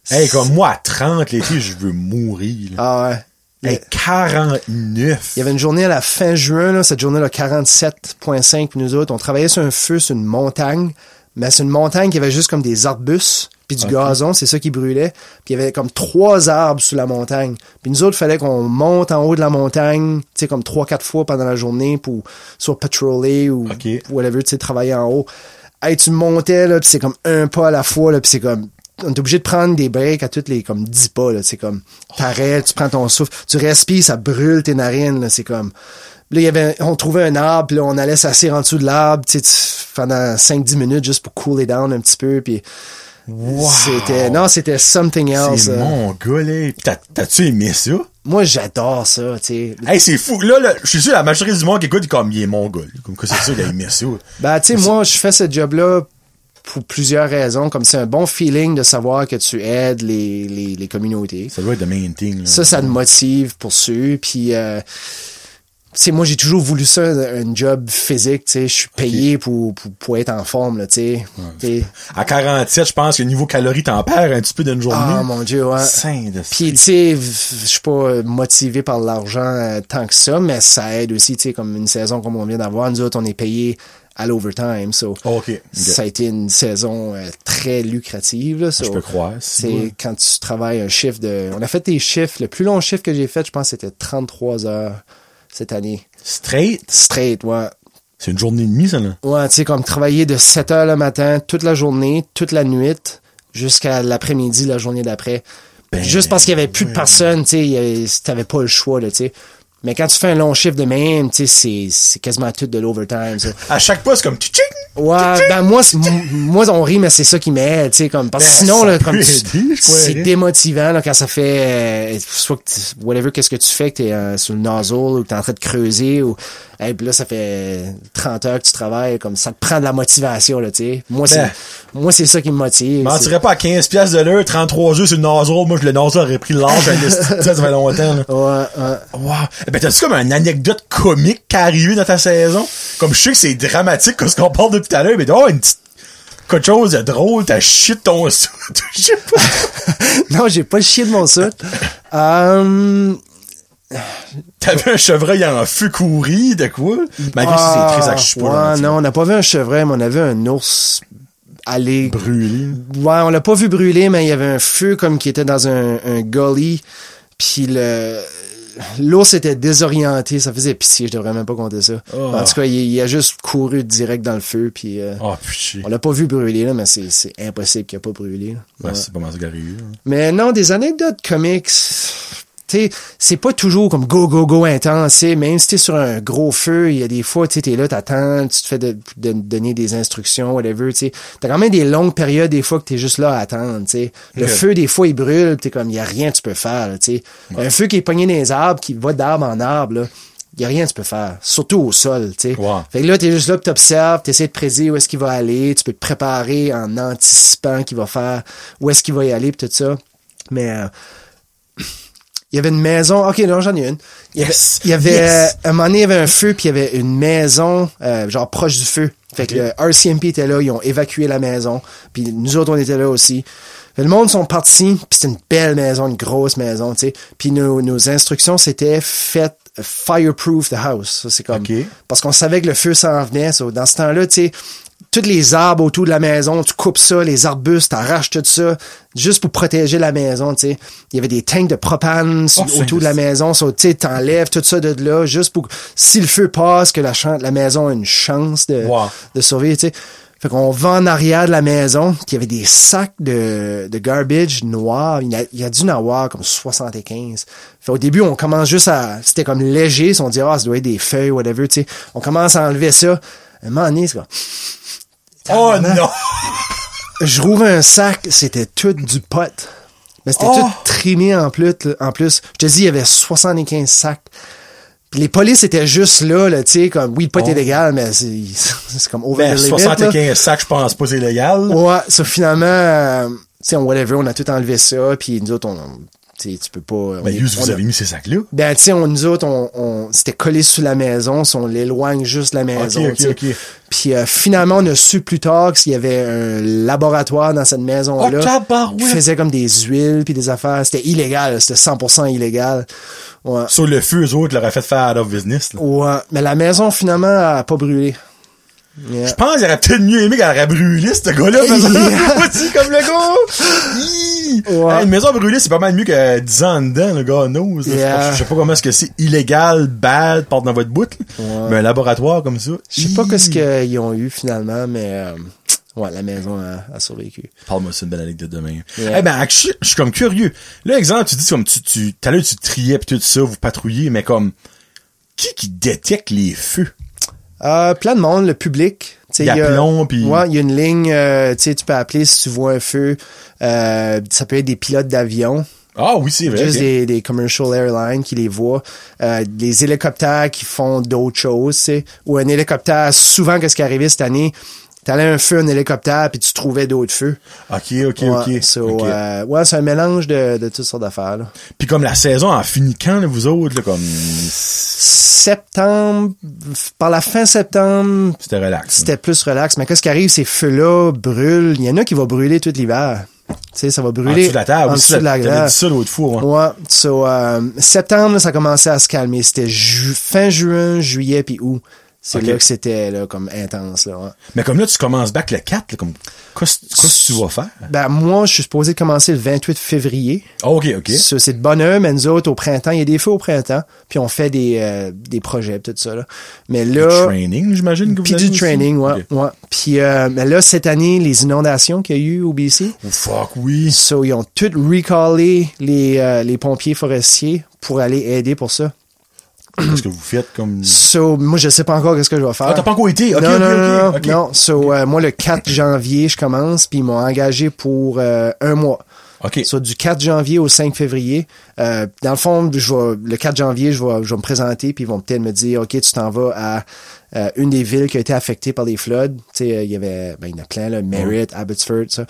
Hey, comme moi, à 30 l'été, je veux mourir. là. Ah ouais. Hey, 49. Il y avait une journée à la fin juin, là, cette journée-là, 47.5, puis nous autres, on travaillait sur un feu sur une montagne, mais c'est une montagne qui avait juste comme des arbustes, puis du gazon, c'est ça qui brûlait. Puis il y avait comme trois arbres sur la montagne. Puis nous autres, il fallait qu'on monte en haut de la montagne, tu sais, comme trois, quatre fois pendant la journée pour soit patroller ou Ok. whatever, tu sais, travailler en haut. Hey, tu montais, là, puis c'est comme un pas à la fois, là, puis c'est comme on est obligé de prendre des breaks à toutes les comme 10 pas là, c'est comme t'arrêtes, tu prends ton souffle, tu respires, ça brûle tes narines là, c'est comme là il y avait on trouvait un arbre, puis là on allait s'asseoir en dessous de l'arbre, tu sais tu- pendant 5 10 minutes juste pour cooler down un petit peu puis Wow. c'était non, c'était something else. C'est euh. mon gars, là. T'as- T'as-tu aimé ça? Moi j'adore ça, tu sais. Hey, c'est fou. Là, là, je suis sûr, la majorité du monde qui écoute, comme, il est mon gars. Comme que c'est sûr qu'il a aimé ça. Ben, tu sais, moi, je fais ce job-là pour plusieurs raisons. Comme c'est un bon feeling de savoir que tu aides les, les, les communautés. Ça doit être the main thing, là. Ça, ça te motive pour ça. Puis, euh, sais, moi, j'ai toujours voulu ça, un job physique, tu sais. Je suis payé pour, pour, pour être en forme, là, tu sais. À 47, je pense que niveau calories, t'en perds un petit peu d'une journée. Ah, mon Dieu, ouais. Puis, tu sais, je suis pas motivé par l'argent euh, tant que ça, mais ça aide aussi, tu sais, comme une saison comme on vient d'avoir. Nous autres, on est payé à l'overtime, so. Oh, OK. ok. Ça a été une saison euh, très lucrative, là. so. Je peux croire. C'est quand tu travailles un chiffre de... On a fait des chiffres. Le plus long chiffre que j'ai fait, je pense, c'était 33 heures cette année. Straight, Straight, ouais. c'est une journée et demie, ça, là. Ouais, tu sais, comme travailler de 7 heures le matin, toute la journée, toute la nuit, jusqu'à l'après-midi, la journée d'après. Ben, Juste parce qu'il y avait plus de personnes, tu sais, t'avais pas le choix, là, tu sais. Mais quand tu fais un long chiffre de même, tu sais, c'est- c'est quasiment tout de l'overtime, ça. À chaque pas, c'est comme tching! Ouais, ben moi, moi on rit, mais c'est ça qui m'aide, tu sais, comme parce que Ben, sinon là, comme tu- c'est démotivant là, quand ça fait euh, soit que tu- whatever qu'est-ce que tu fais, que t'es euh, sur le nozzle ou que t'es en train de creuser ou hey, puis là ça fait 30 heures que tu travailles, comme ça te prend de la motivation là, tu sais. Moi c'est Ben. moi c'est ça qui me motive. Je c'est- mentirais pas à 15 piastres de l'heure, 33 œufs sur le nozzle. Moi, je le nozzle aurait pris l'âge. ça, ça fait longtemps, là. Ouais, ouais. Wow. Ben, t'as-tu comme une anecdote comique qui est arrivée dans ta saison? Comme je sais que c'est dramatique, comme ce qu'on parle depuis tout à l'heure, mais oh, une petite, quelque chose de drôle, t'as chié de ton sou. Je sais pas. non, j'ai pas chié de mon soute. Euh, T'avais un chevreuil en feu courri, de quoi? Malgré que c'est très ouais, là, non, on n'a pas vu un chevreuil, mais on a vu un ours aller Brûlé. Ouais, on l'a pas vu brûler, mais il y avait un feu comme qui était dans un, un gully. Puis le l'ours était désorienté, ça faisait pitié, je devrais même pas compter ça. Oh. En tout cas, il, il a juste couru direct dans le feu, puis euh, Oh, putain. on l'a pas vu brûler là, mais c'est c'est impossible qu'il a pas brûlé. là. Ouais, Ouais. c'est pas mal arrivé, là. Mais non, des anecdotes comics, tu c'est pas toujours comme go, go, go intense, même si t'es sur un gros feu, il y a des fois, tu t'es là, t'attends, tu te fais de, de- donner des instructions, whatever, tu sais. T'as quand même des longues périodes, des fois, que t'es juste là à attendre, tu sais. Le feu, des fois, il brûle, t'es comme, il y a rien que tu peux faire, tu sais. Un feu qui est pogné dans les arbres, qui va d'arbre en arbre, là. Il y a rien que tu peux faire, surtout au sol, tu sais. Fait que là, t'es juste là, t'observes, t'essaies de prédire où est-ce qu'il va aller, tu peux te préparer en anticipant qu'il va faire, où est-ce qu'il va y aller, pis tout ça. Mais euh, il y avait une maison. Ok, non, j'en ai une. Il y avait, Yes! il y avait Yes! euh, un moment donné, il y avait un feu, puis il y avait une maison, euh, genre proche du feu. Fait que le RCMP était là, ils ont évacué la maison, puis nous autres, on était là aussi. Fait, le monde sont partis, puis c'était une belle maison, une grosse maison, tu sais. Puis nos, nos instructions, c'était faites fireproof the house. Ça, c'est comme Ok. parce qu'on savait que le feu s'en venait. So, dans ce temps-là, tu sais, tous les arbres autour de la maison, tu coupes ça, les arbustes, t'arraches tout ça, juste pour protéger la maison, tu sais. Il y avait des tanks de propane Oh, autour de la maison, so, tu sais, t'enlèves tout ça de là, juste pour que, si le feu passe, que la, la maison a une chance de, Wow. de survivre, tu sais. Fait qu'on va en arrière de la maison, puis il y avait des sacs de, de garbage noirs. Il y, a, il y a dû en avoir comme 75. Fait au début, on commence juste à... C'était comme léger, si on dit « Ah, ça doit être des feuilles, whatever », tu sais. On commence à enlever ça. Un moment donné, c'est comme... Oh non! Je rouvre un sac, c'était tout du pot. Mais c'était Oh! tout trimé en plus, en plus. Je te dis, il y avait 75 sacs. Puis les polices étaient juste là, là, tu sais, comme, oui, le pot Oh. est légal, mais c'est comme over Ben, the limit, là. 75 sacs, je pense pas, c'est légal. Ouais, ça finalement, euh, tu sais, on whatever, on a tout enlevé ça, puis nous autres, on, tu peux pas. on Ben, vous a- avez mis ces sacs-là? Ben, tu sais, on, nous autres, on, on c'était collé sur la maison, si on l'éloigne juste de la maison, Ok, ok, tu sais. ok. Puis euh, finalement, on a su plus tard qu'il y avait un laboratoire dans cette maison-là Oh, qui faisait comme des huiles puis des affaires. C'était illégal, c'était 100% illégal. Ouais. Sur le feu, eux autres, l'auraient fait faire out of business, là. Ouais. Mais la maison, finalement, a pas brûlé. Yeah. Je pense qu'il aurait peut-être mieux aimé qu'elle aurait brûlé, ce gars-là. Yeah. Vois-tu, comme le gars? Ouais. Hey, une maison brûlée, c'est pas mal mieux que 10 ans dedans, le gars knows. Yeah. Je sais pas comment est-ce que c'est illégal, bad, porte dans votre bout, là. Ouais. Mais un laboratoire comme ça. Je sais pas qu'est-ce qu'ils ont eu finalement, mais euh, ouais, la maison a, a survécu. Parle-moi ça, une belle anecdote demain. Yeah. Eh ben, actually, je suis comme curieux. Là, exemple, tu dis comme tu, tu, tout à l'heure, tu triais pis tout ça, vous patrouillez, mais comme, qui qui détecte les feux? Euh, plein de monde, le public. Il y a plomb, puis- Ouais, y a une ligne, euh, tu peux appeler si tu vois un feu. Euh, ça peut être des pilotes d'avion, Ah oui, c'est vrai. juste des, des commercial airlines qui les voient. Euh, des hélicoptères qui font d'autres choses, tu sais. Ou un hélicoptère, souvent, qu'est-ce qui est arrivé cette année, T'allais un feu en hélicoptère, puis tu trouvais d'autres feux. OK, OK, Ouais, OK. so, euh, ouais, c'est un mélange de, de toutes sortes d'affaires. là. Puis comme la saison a fini quand, là, vous autres, là, comme... Septembre, par la fin septembre, C'était relax. c'était plus relax. Mais qu'est-ce qui arrive, ces feux-là brûlent. Il y en a qui vont brûler tout l'hiver. Tu sais, ça va En brûler. dessous de la table. en dessous de la glace. dit ça l'autre fois. ouais. Ouais. So, euh, septembre, là, ça commençait à se calmer. C'était ju- fin juin, juillet, puis août. C'est là que c'était là, comme intense. Là, ouais. Mais comme là, tu commences back le 4, là, comme... Qu'est-ce que tu vas faire? Ben, moi, je suis supposé commencer le 28 février. Oh, OK, OK. Ça, c'est de bonne heure, mais nous autres, au printemps, il y a des feux au printemps, puis on fait des, euh, des projets, tout ça. Là. Mais Du là, training, j'imagine que vous puis du aussi? training, ouais, OK. ouais. Puis euh, mais là, cette année, les inondations qu'il y a eu au BC, Oh, fuck, oui. so, ils ont tout recallé les, euh, les pompiers forestiers pour aller aider pour ça. Qu'est-ce que vous faites comme... So, moi, je sais pas encore qu'est-ce que je vais faire. Ah, t'as pas encore été? Non, non, non, non. So, euh, moi, le 4 janvier, je commence, puis ils m'ont engagé pour euh, un mois. OK. Soit du 4 janvier au 5 février. Euh, dans le fond, je vais, le 4 janvier, je vais, je vais me présenter, puis ils vont peut-être me dire, OK, tu t'en vas à euh, une des villes qui a été affectée par les floods. Tu sais, euh, il y avait, ben, il y en a plein, là, Merritt, Abbotsford, ça.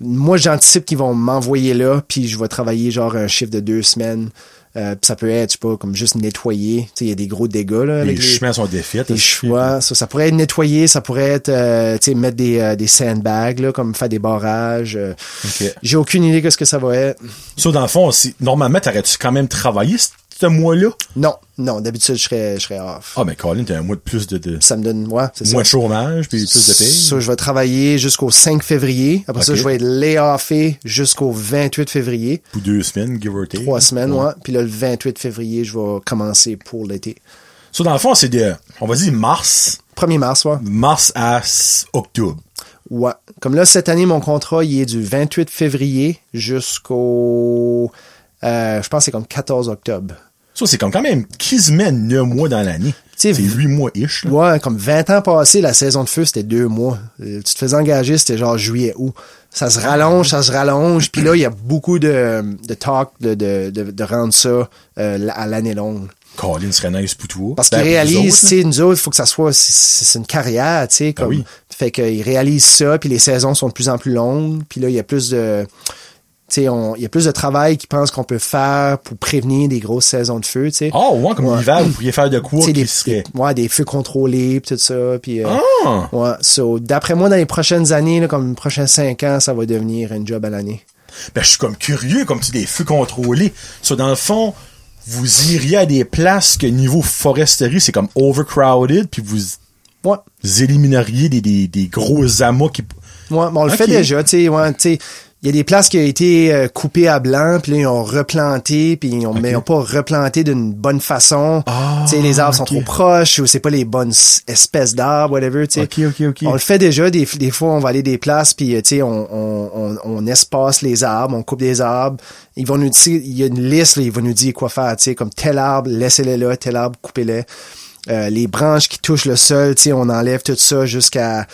Moi, j'anticipe qu'ils vont m'envoyer là, puis je vais travailler genre un chiffre de deux semaines. Euh, ça peut être, je sais pas, comme juste nettoyer. Tu sais, il y a des gros dégâts, là. Les avec les- chemins sont défaits. des choix. Ça, ça pourrait être nettoyé, ça pourrait être euh, tu sais, mettre des, euh, des sandbags, là, comme faire des barrages. euh. OK. J'ai aucune idée de ce que ça va être. Ça, dans le fond, si, normalement, t'aurais-tu quand même travaillé ce mois-là? Non, non, d'habitude, je serais, je serais off. Ah, mais Colin, t'as un mois de plus de, de Ça me donne, ouais, c'est ça. moins de chômage, puis plus de paye. Ça, je vais travailler jusqu'au 5 février. Après ça, je vais être layoffé jusqu'au 28 février. Pour deux semaines, give or take. Trois semaines, ouais. Puis là, le 28 février, je vais commencer pour l'été. Ça, dans le fond, c'est de, on va dire mars, 1er mars, ouais. mars à octobre. Ouais. Comme là, cette année, mon contrat, il est du 28 février jusqu'au, euh, je pense que c'est comme 14 octobre. Ça, c'est comme quand même quasiment neuf mois dans l'année? C'est huit mois-ish, là. Ouais, comme 20 ans passés, la saison de feu, c'était deux mois. Euh, Tu te faisais engager, c'était genre juillet, août. Ça se rallonge, ça se rallonge. Puis là, il y a beaucoup de, de talk de, de, de, de rendre ça euh, à l'année longue. Colin serait nice pour toi. Parce Ben, qu'ils réalisent, tu sais, nous autres, il faut que ça soit, c'est une carrière, tu sais, comme. oui. Fait qu'ils réalisent ça, puis les saisons sont de plus en plus longues, puis là, il y a plus de, il y a plus de travail qu'ils pensent qu'on peut faire pour prévenir des grosses saisons de feu, tu sais. Ah, ouais, comme Ouais. l'hiver, vous pourriez faire de quoi des, serait... ouais, des feux contrôlés, pis tout ça, puis. euh, Ah! Ouais, so, d'après moi, dans les prochaines années, là, comme les prochains cinq ans, ça va devenir un job à l'année. Ben, je suis comme curieux, comme tu dis, des feux contrôlés. Ça, dans le fond, vous iriez à des places que niveau foresterie, c'est comme overcrowded, puis vous Ouais. élimineriez des, des, des gros amas qui... Ouais, mais on le fait déjà, tu sais, ouais, tu sais. Il y a des places qui ont été euh, coupées à blanc, puis là, ils ont replanté, puis ils ont, mais ils ont pas replanté d'une bonne façon. Ah, tu sais, les arbres sont trop proches, ou c'est pas les bonnes espèces d'arbres, whatever, tu sais. Ok, ok, ok. On le fait déjà, des, des fois, on va aller des places, puis, euh, tu sais, on, on, on, on espace les arbres, on coupe des arbres. Ils vont nous dire, il y a une liste, là, ils vont nous dire quoi faire, tu sais, comme tel arbre, laissez-les là, tel arbre, coupez-les. Euh, les branches qui touchent le sol, tu sais, on enlève tout ça jusqu'à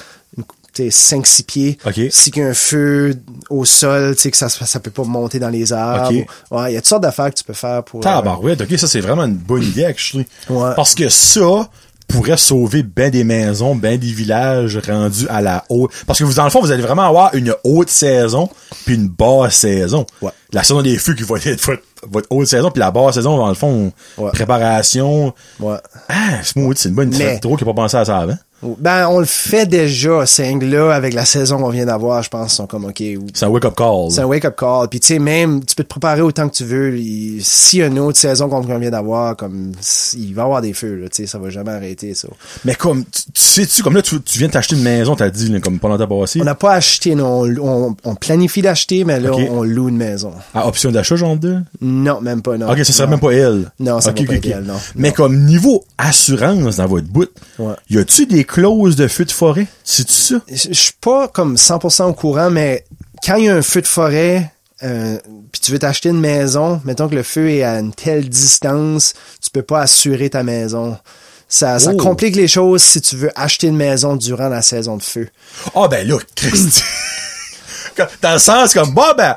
5-6 pieds. Ok. Si qu'il y a un feu au sol, tu sais, que ça, ça peut pas monter dans les arbres. Ok. Ouais, il y a toutes sortes d'affaires que tu peux faire pour... euh, Tabarouette, ok, ça c'est vraiment une bonne idée, actually. Ouais. Parce que ça pourrait sauver ben des maisons, ben des villages rendus à la haute. Parce que vous, dans le fond, vous allez vraiment avoir une haute saison puis une basse saison. Ouais. La saison des feux qui va être votre, votre haute saison puis la basse saison, dans le fond, Ouais. préparation. ouais. Ah, c'est une bonne idée. Trop qui a pas pensé à ça avant. Ben, on le fait déjà, ces angles-là, avec la saison qu'on vient d'avoir, je pense, sont comme, OK, C'est un wake-up call. c'est un wake-up call. Puis, tu sais, même, tu peux te préparer autant que tu veux. Il- S'il y a une autre saison qu'on vient d'avoir, comme, il va y avoir des feux, là, tu sais, ça va jamais arrêter, ça. Mais comme, tu, tu sais-tu, comme là, tu, tu viens t'acheter une maison, t'as dit, là, comme pas longtemps passé. On n'a pas acheté, non, on, on- on planifie d'acheter, mais là, on, on loue une maison. À option d'achat, genre de? Non, même pas, non. Ok, ça serait Non. même pas elle. Non, ça Ok, va pas être elle, non. Mais Non. comme niveau assurance dans votre bout, Ouais. y a-tu des clauses de feu de forêt? C'est-tu ça? je suis pas comme 100% au courant, mais quand il y a un feu de forêt, euh, puis tu veux t'acheter une maison, mettons que le feu est à une telle distance, tu peux pas assurer ta maison. Ça, ça Oh. complique les choses si tu veux acheter une maison durant la saison de feu. Ah ben là, Christy. Dans le sens comme, bah ben,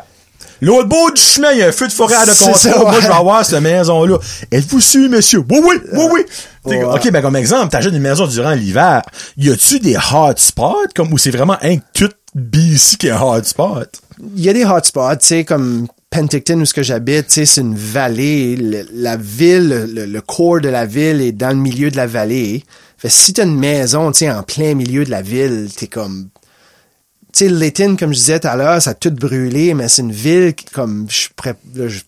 L'autre bout du chemin, il y a un feu de forêt à de C'est contrôle. ça, Moi, je vais avoir cette maison-là. Êtes-vous sûr, monsieur? Oui, oui, oui, oui. Ouais. OK, ben, comme exemple, t'achètes une maison durant l'hiver. Y a-tu des hotspots, comme, ou c'est vraiment un tout BC qui est un hotspot? Il y a des hotspots, tu sais, comme Penticton, où ce que j'habite, tu sais, c'est une vallée. Le- la ville, le, le corps de la ville est dans le milieu de la vallée. Fait si t'as une maison, tu sais, en plein milieu de la ville, t'es comme... Tu sais, comme je disais tout à l'heure, ça a tout brûlé, mais c'est une ville qui, comme, je là, je- tu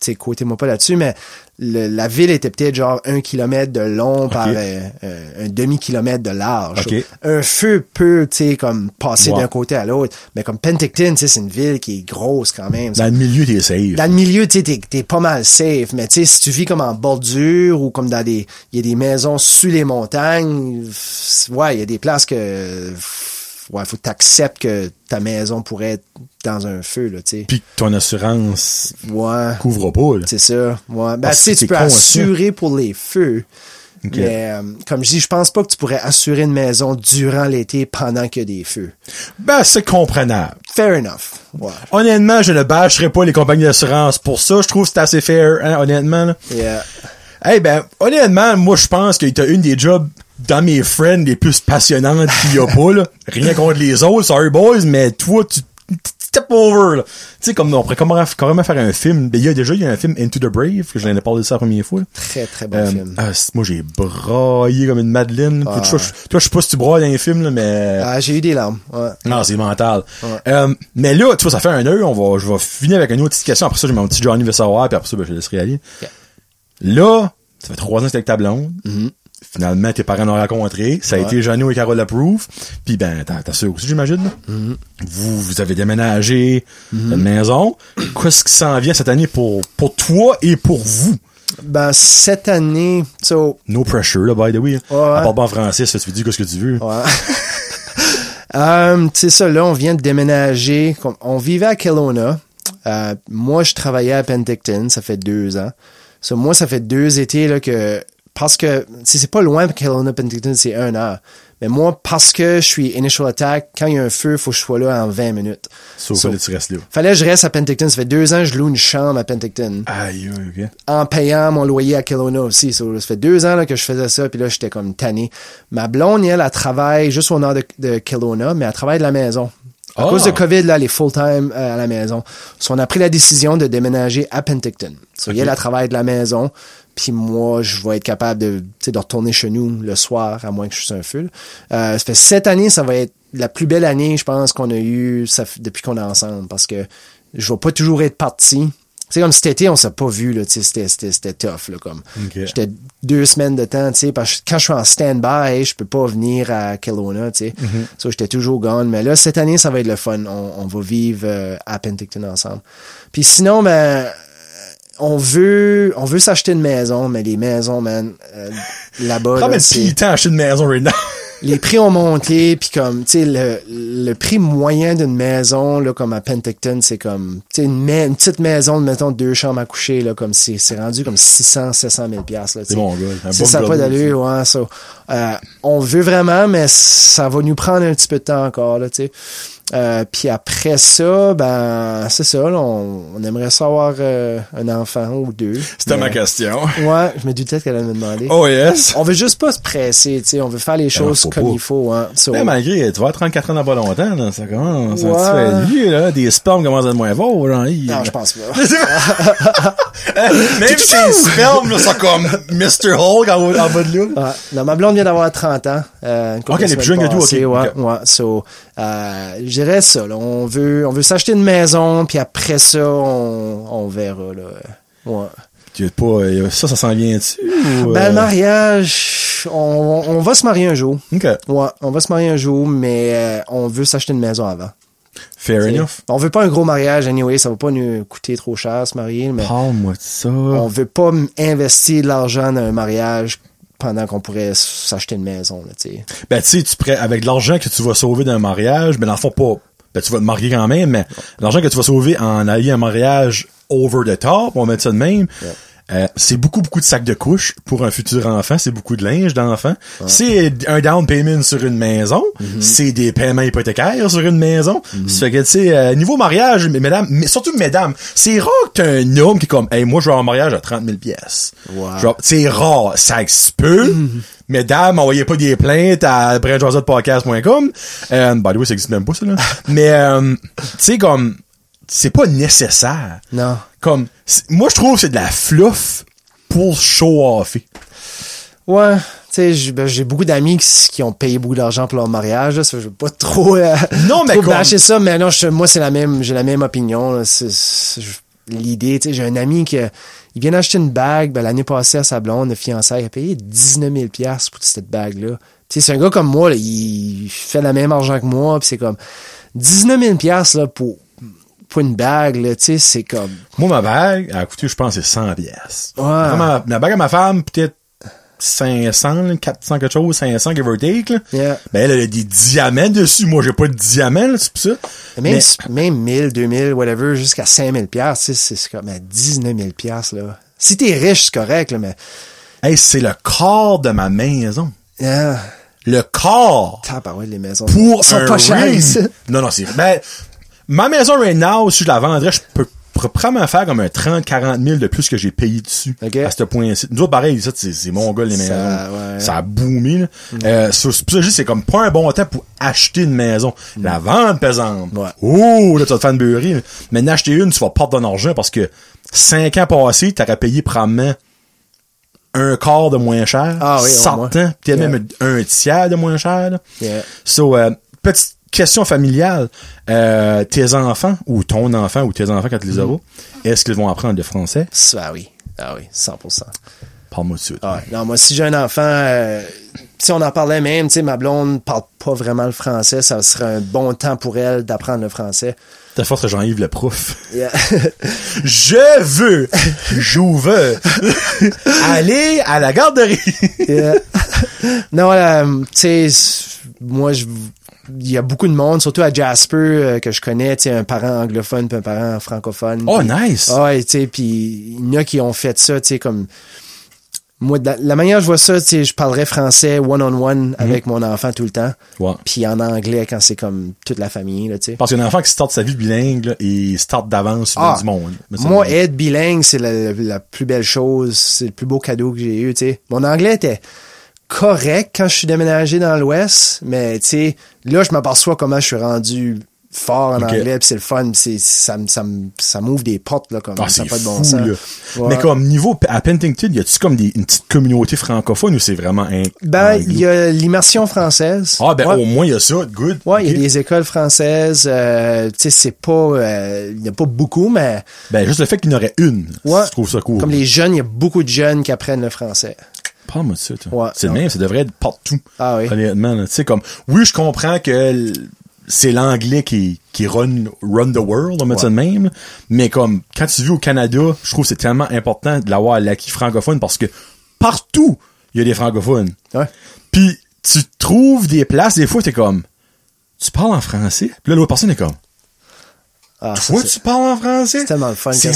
sais, quotez-moi pas là-dessus, mais le- la ville était peut-être genre un kilomètre de long par euh, euh, un demi-kilomètre de large. Ok. Un feu peut, tu sais, comme passer d'un côté à l'autre. Mais comme Penticton, tu sais, c'est une ville qui est grosse quand même. Dans le milieu, t'es safe. Dans le milieu, tu sais, t'es, t'es pas mal safe. Mais tu sais, si tu vis comme en bordure ou comme dans des, il y a des maisons sur les montagnes, ouais, il y a des places que, ouais, faut que t'acceptes que ta maison pourrait être dans un feu, là, tu sais. Puis que ton assurance Ouais. couvre pas, là. C'est ça. Ouais. Ben, tu tu peux con, ça. assurer pour les feux. Mais, euh, comme je dis, je pense pas que tu pourrais assurer une maison durant l'été pendant qu'il y a des feux. Ben, c'est comprenable. Fair enough. Ouais. Honnêtement, je ne bâcherai pas les compagnies d'assurance pour ça. Je trouve que c'est assez fair, hein, honnêtement. là. Yeah. Eh ben, honnêtement, moi, je pense que t'as une des jobs dans mes friends les plus passionnantes qu'il y a pas, là. Rien contre les autres, sorry boys, mais toi, tu step over, là. Tu sais, comme, on pourrait carrément, faire un film. Ben, il y a déjà, il y a un film Into the Brave, que j'en ai parlé de ça la première fois. là. Très, très bon Euh, film. ah, moi, j'ai braillé comme une madeleine. Toi, je- toi, je sais pas si tu brailles dans les films, là, mais... Ah, j'ai eu des larmes. Ouais. Non, c'est mental. Ouais. Euh, mais là, tu vois, ça fait un heure, on va, je vais finir avec une autre petite question. Après ça, j'ai mon petit Johnny veut savoir, puis après ça, ben, je laisserai aller. Ok. Là, ça fait trois ans que t'es avec ta blonde. Finalement, tes parents l'ont rencontré. Ça a Ouais. été Jeannot et Carole Approve. Puis ben, ta, ta soeur aussi, j'imagine. Mm-hmm. Vous, vous avez déménagé une maison. Qu'est-ce qui s'en vient cette année pour, pour toi et pour vous? Ben, cette année, so, No pressure, là, by the way. Ouais. À part pas en français, ça, tu dis ce que tu veux? ouais. Euh, tu sais ça, là, on vient de déménager. On vivait à Kelowna. Euh, moi, je travaillais à Penticton. Ça fait deux ans. So, moi, ça fait deux étés là que parce que c'est pas loin Kelowna Penticton, c'est un heure. Mais moi, parce que je suis initial attack, quand il y a un feu, il faut que je sois là en 20 minutes. Sauf So- que tu restes là. Fallait que je reste à Penticton. Ça fait deux ans que je loue une chambre à Penticton. Aïe, ok. en payant mon loyer à Kelowna aussi. So, ça fait deux ans là, que je faisais ça, puis là, j'étais comme tanné. Ma blonde, elle, elle travaille juste au nord de, de Kelowna, mais elle travaille de la maison. À Ah. cause de COVID, là, elle est full-time euh, à la maison. So, on a pris la décision de déménager à Penticton. So, elle, elle travaille de la maison, puis moi, je vais être capable de, tu sais, de retourner chez nous le soir, à moins que je sois un feu. Euh, ça fait cette année, ça va être la plus belle année, je pense, qu'on a eue ça depuis qu'on est ensemble, parce que je vais pas toujours être parti. Tu sais, comme cet été, on s'est pas vu, là, tu sais, c'était, c'était, c'était tough, là, comme. Ok. J'étais deux semaines de temps, tu sais, parce que quand je suis en stand-by, je peux pas venir à Kelowna, tu sais. So, j'étais toujours gone. Mais là, cette année, ça va être le fun. On, on va vivre euh, à Penticton ensemble. Puis sinon, ben, on veut, on veut s'acheter une maison, mais les maisons, man, euh, là-bas, là, le temps acheter une maison right now. les prix ont monté, puis comme, tu sais, le, le prix moyen d'une maison, là, comme à Penticton, c'est comme, tu sais, une, une petite maison, mettons, deux chambres à coucher, là, comme, c'est c'est rendu comme 600, 700 000 piastres, là, tu C'est bon, gars. Ça gars, pas d'allure, ouais, ça. Euh, on veut vraiment, mais ça va nous prendre un petit peu de temps encore, là, tu sais. Euh, puis après ça, ben, c'est ça, là, on, on aimerait savoir euh, un enfant ou deux. C'était ma question. Ouais, je me doutais qu'elle allait me demander. Oh yes. On veut juste pas se presser, tu sais, on veut faire les choses faut comme pas. il faut, hein. So- Mais malgré, tu avoir 34 ans dans pas longtemps, là, ça commence, Ouais. ça, vieux, là, des spermes commencent à être moins ils- Non, je pense pas. Même si les spermes, sont comme Mr. Hulk en, en bas de là. Ouais. Non, ma blonde vient d'avoir 30 ans. Euh, une Ok, elle est plus jeune que passées, ok, Ouais, ouais. So, euh, je dirais ça, là. On veut, on veut s'acheter une maison, puis après ça, on, on verra, là. Ouais. Tu pas, euh, ça, ça s'en vient dessus ou, Ben, euh, le mariage, on, on va se marier un jour. Ok. Ouais, on va se marier un jour, mais euh, on veut s'acheter une maison avant. Fair enough. On veut pas un gros mariage, anyway, ça va pas nous coûter trop cher se marier, mais Parle-moi de ça. on veut pas investir de l'argent dans un mariage pendant qu'on pourrait s'acheter une maison, là, tu sais. Ben, tu sais, tu avec l'argent que tu vas sauver d'un mariage, ben, dans le fond, pas, ben, tu vas te marier quand même, mais l'argent que tu vas sauver en alliant un mariage over the top, on va mettre ça de même, Euh, c'est beaucoup, beaucoup de sacs de couches pour un futur enfant. C'est beaucoup de linge d'enfant. C'est un down payment sur une maison. C'est des paiements hypothécaires sur une maison. Ça fait que, tu sais, euh, niveau mariage, mais mesdames, mais surtout mesdames, c'est rare que t'as un homme qui est comme, hey, moi, je veux un mariage à 30 000 pièces. Wow. C'est rare. Ça se peut. Mesdames, envoyez pas des plaintes à brentjosepodcast.com. Euh, by the way, ça existe même pas, ça, là. Mais, euh, tu sais, comme, c'est pas nécessaire. Non. Comme, moi, je trouve que c'est de la fluff pour show-offer. Ouais, tu sais, j'ai ben, j'ai beaucoup d'amis qui, qui ont payé beaucoup d'argent pour leur mariage. Là, ça, je veux pas trop, euh, Non, mais trop comme- bâcher ça, mais non, je- moi c'est la même, j'ai la même opinion. L'idée, tu sais, j'ai un ami qui il vient d'acheter une bague, ben, l'année passée à sa blonde, de fiançailles, il a payé 19 000 pièces pour cette bague-là. Tu sais, c'est un gars comme moi, là, il fait le même argent que moi, puis c'est comme 19 000 pièces là pour pour une bague, là, tu sais, c'est comme Moi, ma bague, elle a coûté, je pense, c'est 100 pièces. Ouais. Ma, la bague à ma femme, peut-être 500, là, 400 quelque chose, 500 give or take, là. Yeah. Ben, elle, elle a des diamants dessus. Moi, j'ai pas de diamants, là, c'est pour ça. Même, Mais- même 1000, 2000, whatever, jusqu'à 5000 pièces, c'est c'est comme à 19 000 pièces là. Si t'es riche, c'est correct, là, mais, hey, c'est le corps de ma maison. Le corps. tabarouette, les maisons. pour sont un pas ring. ici. Non, non, c'est... Ben, ma maison right now, si je la vendrais, je peux pr- probablement faire comme un 30, 40 000 de plus que j'ai payé dessus. Ok. À ce point-ci. Nous autres, pareil, ça, c'est, mon gars, les Ça, maisons. ouais. Ça a boomé, là. Euh, so- c'est ça comme pas un bon temps pour acheter une maison. La vente pesante. Ouais. Oh, là, tu vas te faire une. Mais n'acheter une, tu vas perdre ton argent parce que 5 ans passés, t'aurais payé probablement un quart de moins cher. Ah oui, au moins. Sortant. Peut-être Yeah. même un tiers de moins cher, là. Yeah. So, euh, petite question familiale. Euh, tes enfants, ou ton enfant, ou tes enfants quand tu les auras, est-ce qu'ils vont apprendre le français? Ah oui, ah oui, 100%. Parle-moi de suite. Ah ouais. Non, moi, si j'ai un enfant, euh, si on en parlait même, tu sais, ma blonde parle pas vraiment le français, ça serait un bon temps pour elle d'apprendre le français. Ta force, Jean-Yves le prof. Yeah. Je veux, je veux aller à la garderie. Yeah. non, euh, tu sais, moi, je, il y a beaucoup de monde, surtout à Jasper, euh, que je connais, tu sais, un parent anglophone puis un parent francophone. oh, nice. Ah ouais, tu sais, puis il y en a qui ont fait ça, tu sais, comme... Moi, la, la manière dont je vois ça, tu sais, je parlerais français one-on-one avec mon enfant tout le temps. Puis en anglais quand c'est comme toute la famille, là, tu sais. Parce qu'un enfant qui start sa vie bilingue, là, il start d'avance Ah, du monde. Moi, être bilingue, c'est la, la plus belle chose. C'est le plus beau cadeau que j'ai eu, tu sais. Mon anglais était correct quand je suis déménagé dans l'Ouest, mais tu sais, là, je m'aperçois comment je suis rendu fort en anglais, puis c'est le fun, c'est ça me ça ça m'ouvre des portes là comme Ah, ça pas de bon fou, sens. Ouais. Mais comme niveau, à Pentington, y a-tu comme des, une petite communauté francophone ou c'est vraiment un... Ben, il y a l'immersion française. Ah, ben, Ouais. au moins, il y a ça. Good. Ouais, il y a des écoles françaises. euh, tu sais, c'est pas, euh, il y a pas beaucoup, mais Ben, juste le fait qu'il y en aurait une. Ouais. Je trouve ça cool. comme les jeunes, il y a beaucoup de jeunes qui apprennent le français. Parle-moi de ça, toi. Ouais. C'est le même, ça devrait être partout. Ah oui. Honnêtement. Tu sais, comme, oui, je comprends que c'est l'anglais qui, qui run, run the world, on met ça de même, mais comme, quand tu vis au Canada, je trouve que c'est tellement important de l'avoir l'acquis francophone parce que partout, il y a des francophones. Ouais. Puis, tu trouves des places, des fois, t'es comme, tu parles en français? Puis là, l'autre personne est comme, Ah, ça, toi, tu parles en français? c'est tellement le fun C'est.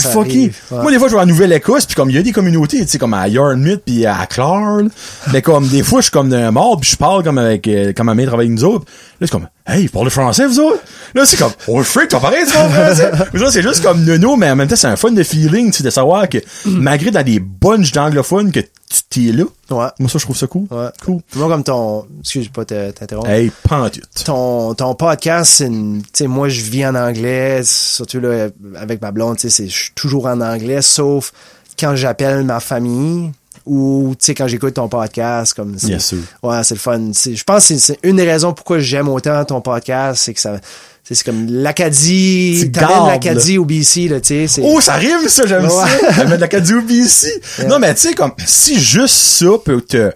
Ouais. Moi, des fois, je vais en Nouvelle-Écosse, puis comme il y a des communautés, tu sais, comme à Yarmouth, puis à Clare, là. mais comme des fois, je suis comme d'un mort, puis je parle comme avec, euh, comme ma mère travaille avec nous autres. Là, c'est comme, hey, vous parlez français, vous autres? Là, c'est comme, oh, freak, t'as pareil, tu parles français? Ça, c'est juste comme nono, mais en même temps, c'est un fun de feeling, tu sais, de savoir que, malgré dans des bunches d'anglophones, que tu t'es là. Ouais. Moi, ça, je trouve ça cool. Ouais. Cool. Moi, comme ton, excuse pas t'interrompre. Hey, pantute. Ton, ton podcast, c'est une, tu sais, moi, je vis en anglais, surtout là, avec ma blonde, tu sais, c'est- je suis toujours en anglais, sauf quand j'appelle ma famille ou, tu sais, quand j'écoute ton podcast, comme Bien sûr. Ouais, c'est le fun. Je pense que c'est- une des raisons pourquoi j'aime autant ton podcast, c'est que ça, c'est comme l'Acadie, t'amènes l'Acadie au BC, là, tu sais, Oh, ça rime, ça, j'aime Ouais. ça. Elle met de la Cadiobi ici. Non, mais tu sais, comme, si juste ça peut te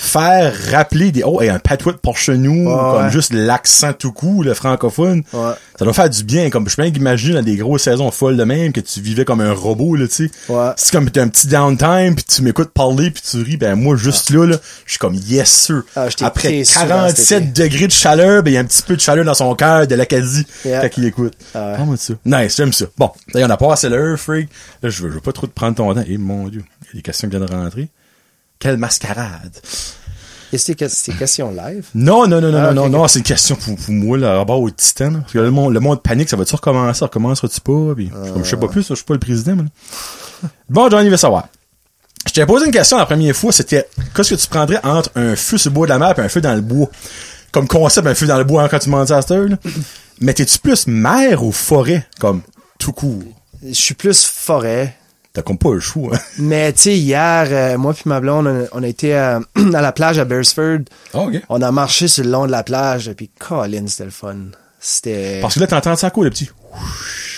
faire rappeler des oh et un patois de Porchenou Ouais, comme ouais. juste l'accent tout coup le francophone. Ouais. ça doit faire du bien comme je peux imaginer dans des grosses saisons folles de même que tu vivais comme un robot là tu sais. C'est comme t'as un petit downtime puis tu m'écoutes parler puis tu ris ben moi juste là là je suis comme yes sir. Ah, après pris souvent cet 47 été. degrés de chaleur ben il y a un petit peu de chaleur dans son cœur de l'Acadie Yeah. quand il écoute. Ah de ça. Nice j'aime ça. Bon là, on a passé l'heure freak. Là je veux, je veux pas trop te prendre ton temps. Et mon dieu il y a des questions qui viennent de rentrer quelle mascarade Et c'est c'est question live? non, non, non, non, Ah, non, non, c'est une question pour, pour moi, là, à rapport au titan, là. Parce que le monde, le monde panique, ça va-tu recommencer, recommencera-tu pas, puis, comme je sais pas plus, là, je suis pas le président, moi, là. Bon, Johnny veut savoir. Je t'ai posé une question la première fois, c'était, qu'est-ce que tu prendrais entre un feu sur le bois de la mer et un feu dans le bois? Comme concept, un feu dans le bois, hein, quand tu m'en dis à cette heure, là. Mais t'es-tu plus mer ou forêt, comme, tout court? Je suis plus forêt. T'as comme pas le choix, hein? Mais tu sais, hier, euh, moi puis ma blonde, on a, on a été à, à la plage à Beresford. Ah. On a marché sur le long de la plage, puis Colin, c'était le fun. C'était... Parce que là, t'entends ça quoi, le petit?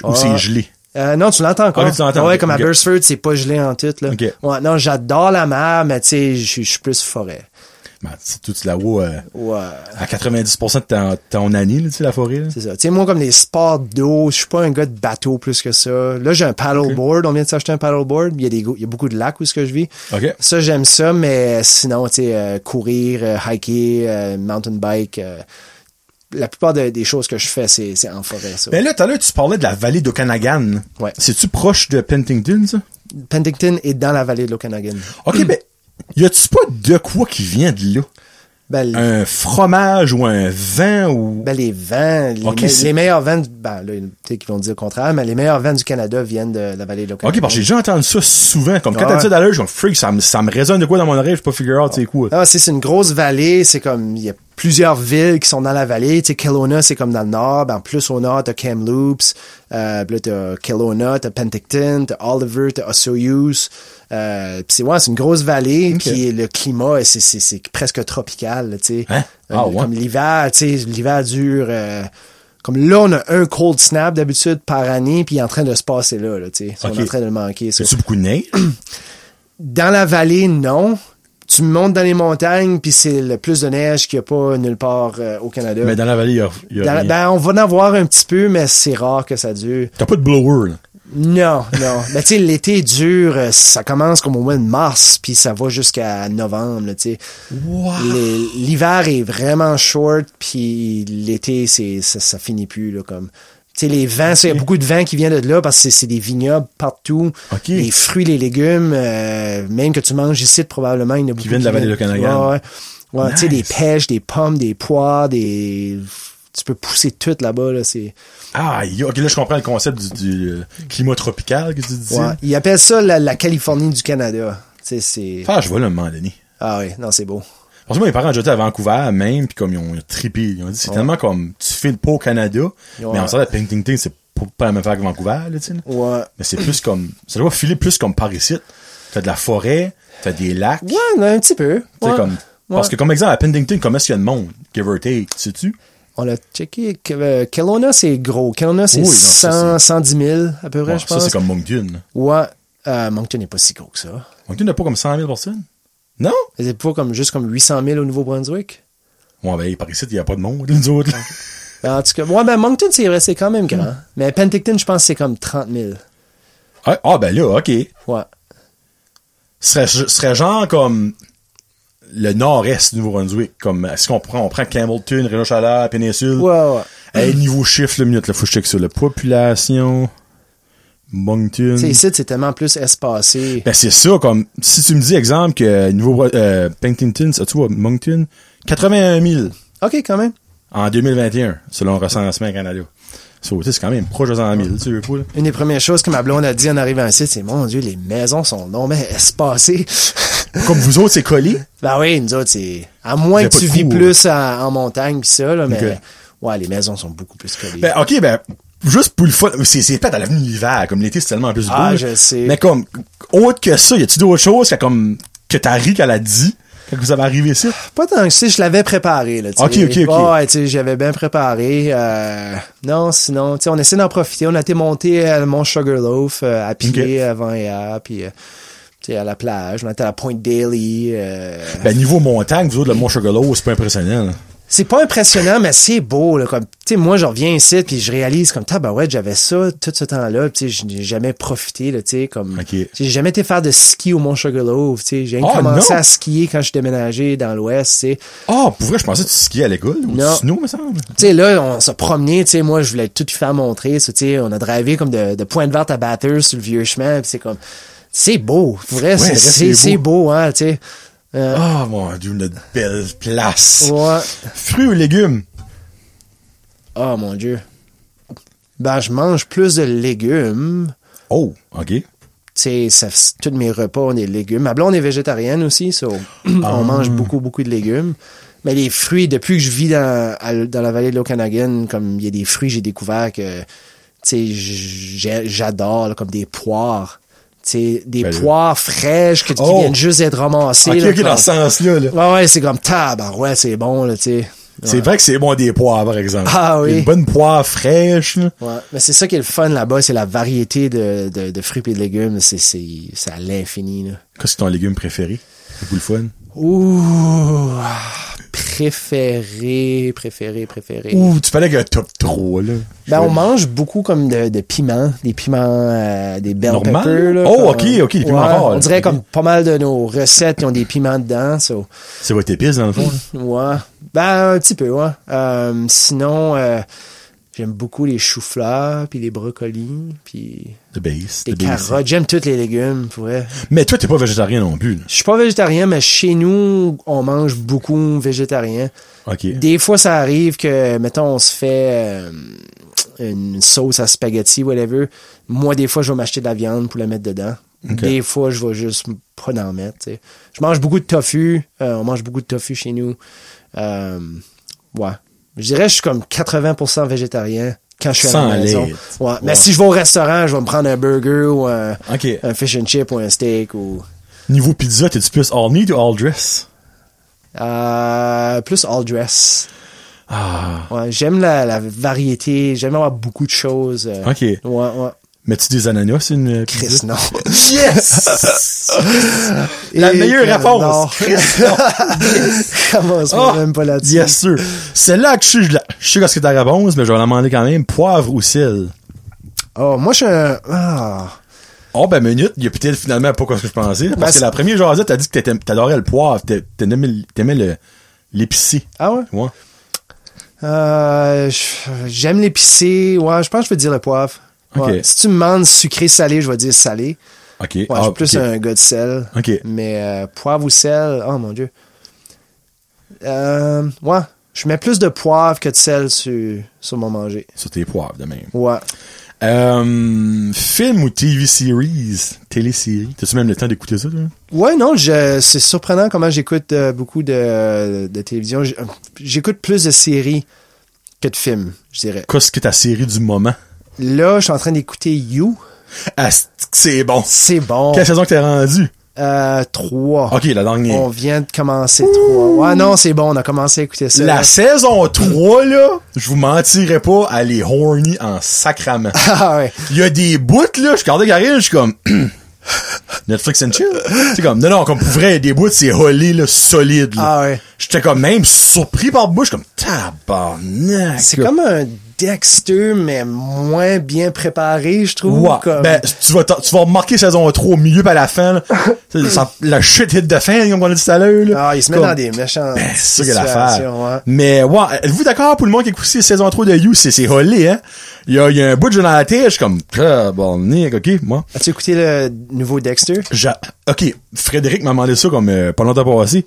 Ou Ah. c'est gelé? Euh, non, tu l'entends encore. Ah oui, tu l'entends, ouais, ok, comme à ok. Beresford, c'est pas gelé en tout, là. Ouais, non, j'adore la mer, mais tu sais, je suis plus forêt. Ben, tout là-haut, euh, Ouais. à 90% de ton, ton année, là, tu sais, la forêt, là. C'est ça. Tu sais, moi, comme les sports d'eau, je suis pas un gars de bateau plus que ça. Là, j'ai un paddleboard. On vient de s'acheter un paddleboard. Il y a des, il y a beaucoup de lacs où est-ce que je vis. OK. Ça, j'aime ça, mais sinon, tu sais, euh, courir, euh, hiker, euh, mountain bike, euh, la plupart de- des choses que je fais, c'est, c'est en forêt, ça. Ben là, tout à l'heure, tu parlais de la vallée d'Okanagan. Ouais. C'est-tu proche de Pentington, ça? Penticton est dans la vallée de l'Okanagan. OK, ben, y a-tu pas de quoi qui vient de là? Ben, Un fromage ou un vin ou... ben, les vents, les, me- meilleurs du- ben, là, peut-être qu'ils vont dire le contraire, mais les meilleurs vents du Canada viennent de la vallée de. OK, parce que j'ai déjà entendu ça souvent. Comme quand t'as dit ça tout à l'heure, je suis comme, freak, ça me, ça me résonne de quoi dans mon oreille, je peux pas figure out c'est quoi. Ah, c'est une grosse vallée, c'est comme il y a plusieurs villes qui sont dans la vallée, tu sais Kelowna c'est comme dans le nord, ben plus au nord t'as Kamloops, euh, puis là t'as Kelowna, t'as Penticton, t'as Oliver, t'as Osoyoos, euh, c'est ouais, c'est une grosse vallée Ok. puis le climat c'est c'est c'est presque tropical, tu sais. Hein? Euh, Ah, ouais. Comme l'hiver, tu sais, l'hiver dure euh, comme là, on a un cold snap d'habitude par année, puis il est en train de se passer là, là tu sais. On est en train de le manquer. ça. C'est-tu beaucoup de neige? Dans la vallée, non. Tu montes dans les montagnes, puis c'est le plus de neige qu'il n'y a pas nulle part euh, au Canada. Mais dans la vallée, y a, y a Dans- rien. ben, on va en avoir un petit peu, mais c'est rare que ça dure. T'as pas de blower, là? Non, non. Mais tu sais, l'été dure, euh, ça commence comme au mois de mars, puis ça va jusqu'à novembre, tu sais. Les- L'hiver est vraiment short, puis l'été, c'est ça, ça finit plus, là, comme... Tu sais, les vents, il y a beaucoup de vents qui viennent de là parce que c'est- des vignobles partout. Les fruits, les légumes, euh, même que tu manges ici, probablement, il y en a beaucoup viennent de la vallée de l'Okanagan. Ouais, ouais. Ouais, tu sais, des pêches, des pommes, des poires, des... Tu peux pousser tout là-bas, là, c'est... Ah, OK, là, je comprends le concept du, du, euh, climat tropical que tu dis. Ouais. Ils appellent ça la, la Californie du Canada. C'est... Ah, je vois, un moment donné. Ah oui, non, c'est beau. Parce que moi, mes parents ont à Vancouver, même, puis comme ils ont trippé. Ils ont dit, c'est tellement comme, tu fais le pas au Canada, mais en sort, la Pentington, c'est pas, la même affaire que Vancouver, là, tu. Ouais. Mais c'est plus comme, ça doit filer plus comme par ici. T'as de la forêt, t'as des lacs. Ouais, un petit peu. Ouais. comme, parce que comme exemple, à Pentington, comment est-ce qu'il y a de monde? Give or take, sais-tu? On l'a checké. euh, Kelowna, c'est gros. Kelowna, c'est Oui, non, ça, 100, 110 000 à peu près, je ça, pense. c'est comme Moncton. Ouais. Euh, Moncton n'est pas si gros que ça. Moncton n'a pas comme 100 000 personnes? Non? C'est pas comme juste comme 800 000 au Nouveau-Brunswick? Ouais, ben, par ici, il y a pas de monde, nous autres. Ben, En tout cas, ouais, ben Moncton, c'est vrai, c'est quand même grand. Mais Penticton, je pense que c'est comme 30 000. Ah, ah, ben là, OK. Ouais. serait, serait genre comme le nord-est du Nouveau-Brunswick. Comme, est-ce qu'on prend, on prend Campbellton, Rénaud-Chaleur, Péninsule? Ouais, ouais. Hey, niveau chiffre, le minute, là, faut que je check ça. La population, Moncton. Tu sais, ici, c'est tellement plus espacé. Ben, c'est ça, comme, si tu me dis, exemple, que niveau, euh, Pentington, ça, tu vois, Moncton, 81 000 OK, quand même. en 2021, selon le recensement tu sais, c'est quand même proche de 100 000, tu veux là? Une des premières choses que ma blonde a dit en arrivant ici, c'est Mon Dieu, les maisons sont non mais espacées. Comme vous autres, c'est collé? ben oui, nous autres, c'est. À moins que tu vis plus en, en montagne pis ça, là, mais. Ouais, les maisons sont beaucoup plus collées. Ben, ok, ben, juste pour le fun, c'est, c'est pas à l'avenue de l'hiver, comme l'été, c'est tellement plus beau. Ah, je sais. Mais comme, autre que ça, y a-tu d'autres choses que comme, que t'as ri qu'elle a dit, quand vous avez arrivé ici? Pas tant que ça, je l'avais préparé, là, Ok, ok, ok. Ouais, tu sais, j'avais bien préparé. Euh, non, sinon, tu sais, on essaie d'en profiter. On a été monté à mon Sugarloaf euh, à pied avant hier, puis... euh, tu sais, à la plage. On était à la Point Daily. euh, Ben, niveau montagne, vous autres, le Mont Sugarloaf, c'est pas impressionnant. là. C'est pas impressionnant, mais c'est beau. Là, comme, tu sais, moi, je reviens ici, puis je réalise comme, bah ouais, j'avais ça tout ce temps-là. Tu sais, je n'ai jamais profité, là, tu sais, comme, j'ai jamais été faire de ski au Mont Sugarloaf. Tu sais, j'ai Ah, commencé non? à skier quand je suis déménagé dans l'Ouest. Tu sais, Ah, pour vrai, je pensais que tu skiais à l'école, ou Non. du snow, me semble. Tu sais, là, on s'est promené, tu sais, moi, je voulais tout lui faire montrer, ça, tu sais, on a drivé comme de, de Pointe-Verte à Bathurst sur le vieux chemin, c'est comme, c'est beau, vrai, c'est- Ouais, c'est c'est beau. c'est beau, hein, tu sais. Euh, Ah, mon dieu, une belle place. ouais. Fruits ou légumes? Oh, mon Dieu. Ben, je mange plus de légumes. Oh, ok. Tu sais, tous mes repas ont des légumes. Ma blonde est végétarienne aussi, so, Ah. on mange beaucoup, beaucoup de légumes. Mais les fruits, depuis que je vis dans, à- dans la vallée de l'Okanagan, comme il y a des fruits, j'ai découvert que, tu sais, j'adore, comme des poires. Sais, des Ben, poires fraîches que, qui Oh. viennent juste d'être ramassées. Là, ok, dans ce sens-là, là. Ouais, ouais, c'est comme tab, ouais, c'est bon, là, tu sais. C'est vrai que c'est bon des poires, par exemple. Ah oui. Une bonne poire fraîche, là. Ouais. Mais c'est ça qui est le fun là-bas, c'est la variété de, de, de fruits et de légumes. C'est, c'est, c'est à l'infini, là. Qu'est-ce que ton légume préféré? C'est le fun? Ouh, préféré, préféré, préféré. Ouh, tu parlais qu'un top 3, là. Ben, on mange beaucoup comme de, de piments, des piments, euh, des bell Normal? peppers. Là, Oh, ok, ok, des piments Ouais, rares, On dirait comme pas mal de nos recettes qui ont des piments dedans. So. C'est votre épice, dans le fond, là. Ouais. Ben, un petit peu, ouais. Euh, sinon, euh, j'aime beaucoup les choux-fleurs, puis les brocolis, puis les base. carottes. J'aime tous les légumes, pour vrai. Mais toi, t'es pas végétarien non plus. Je suis pas végétarien, mais chez nous, on mange beaucoup végétarien. Des fois, ça arrive que, mettons, on se fait euh, une sauce à spaghetti, whatever. Moi, des fois, je vais m'acheter de la viande pour la mettre dedans. Des fois, je vais juste pas en mettre. Je mange beaucoup de tofu. Euh, on mange beaucoup de tofu chez nous. Euh, ouais. Je dirais que je suis comme 80% végétarien quand je suis à Sans la maison. Ouais. Mais si je vais au restaurant, je vais me prendre un burger ou un, un fish and chip ou un steak ou... Niveau pizza, t'es-tu plus all meat ou all dress? Euh, plus all dress. Ah. Ouais, j'aime la, la variété, j'aime avoir beaucoup de choses. euh, Ok. Ouais, ouais. Mets-tu des ananas, sur une Chris, pizza? non. Yes! La Et meilleure que réponse. non. Chris, non. Commence Ah, même pas là-dessus. Yes, sûr. Celle-là, que je sais, je sais ce que ta réponse, mais je vais la demander quand même. Poivre ou sel? Oh, moi, je suis. Ah. Oh, ben, minute, il y a peut-être finalement pas ce que je pensais. Parce Ben, que c'est- la première jasette, t'as dit que t'adorais le poivre, t'a- t'aimais l'épicé. Ah ouais? Ouais. Euh, j'aime l'épicé. Ouais, je pense que je vais dire le poivre. Ouais. Si tu me demandes sucré-salé, je vais dire salé. Ok. Ouais, Ah, je suis plus ok. un gars de sel. Ok. Mais euh, poivre ou sel, oh mon dieu. Euh, ouais, je mets plus de poivre que de sel sur, sur mon manger. Sur tes poivres, de même. Ouais. Euh, film ou TV series? Télésérie? T'as-tu même le temps d'écouter ça, toi? Ouais, non, je, c'est surprenant comment j'écoute euh, beaucoup de, de télévision. J'écoute plus de séries que de films, je dirais. Qu'est-ce que ta série du moment? Là, je suis en train d'écouter You. Ah, c'est- bon. C'est bon. Quelle saison que t'es rendu? Euh, trois. Ok, la dernière. On vient de commencer trois. Ouais, non, c'est bon, on a commencé à écouter ça. La saison 3, là, je vous mentirais pas, elle est horny en sacrament. Ah ouais. Il y a des bouts, là, je regardais Garil, je suis comme... Netflix and chill. C'est comme, non, non, comme pour vrai, des bouts, c'est holé, là, solide, là. Ah ouais. J'étais comme même surpris par le bout, je suis comme, tabarnak. C'est comme un Dexter, mais moins bien préparé, je trouve. Comme- Ben, tu vas, tu vas remarquer saison 3 au milieu pas à la fin, là. Ça- la shit hit de fin, comme on a dit tout à l'heure, là. Ah, il se met Comme- dans des méchants. Ben, c'est ça l'affaire. ouais. Mais, ouais, êtes-vous d'accord pour le monde qui écoute saison 3 de You, c'est, c'est holé, hein? Il y a, il y a un bout de jeu dans la tête, je suis comme, ah, bon, nick, ok, moi. As-tu écouté le nouveau Dexter? J'a- ok, Frédéric m'a demandé ça comme, euh, pas longtemps passé.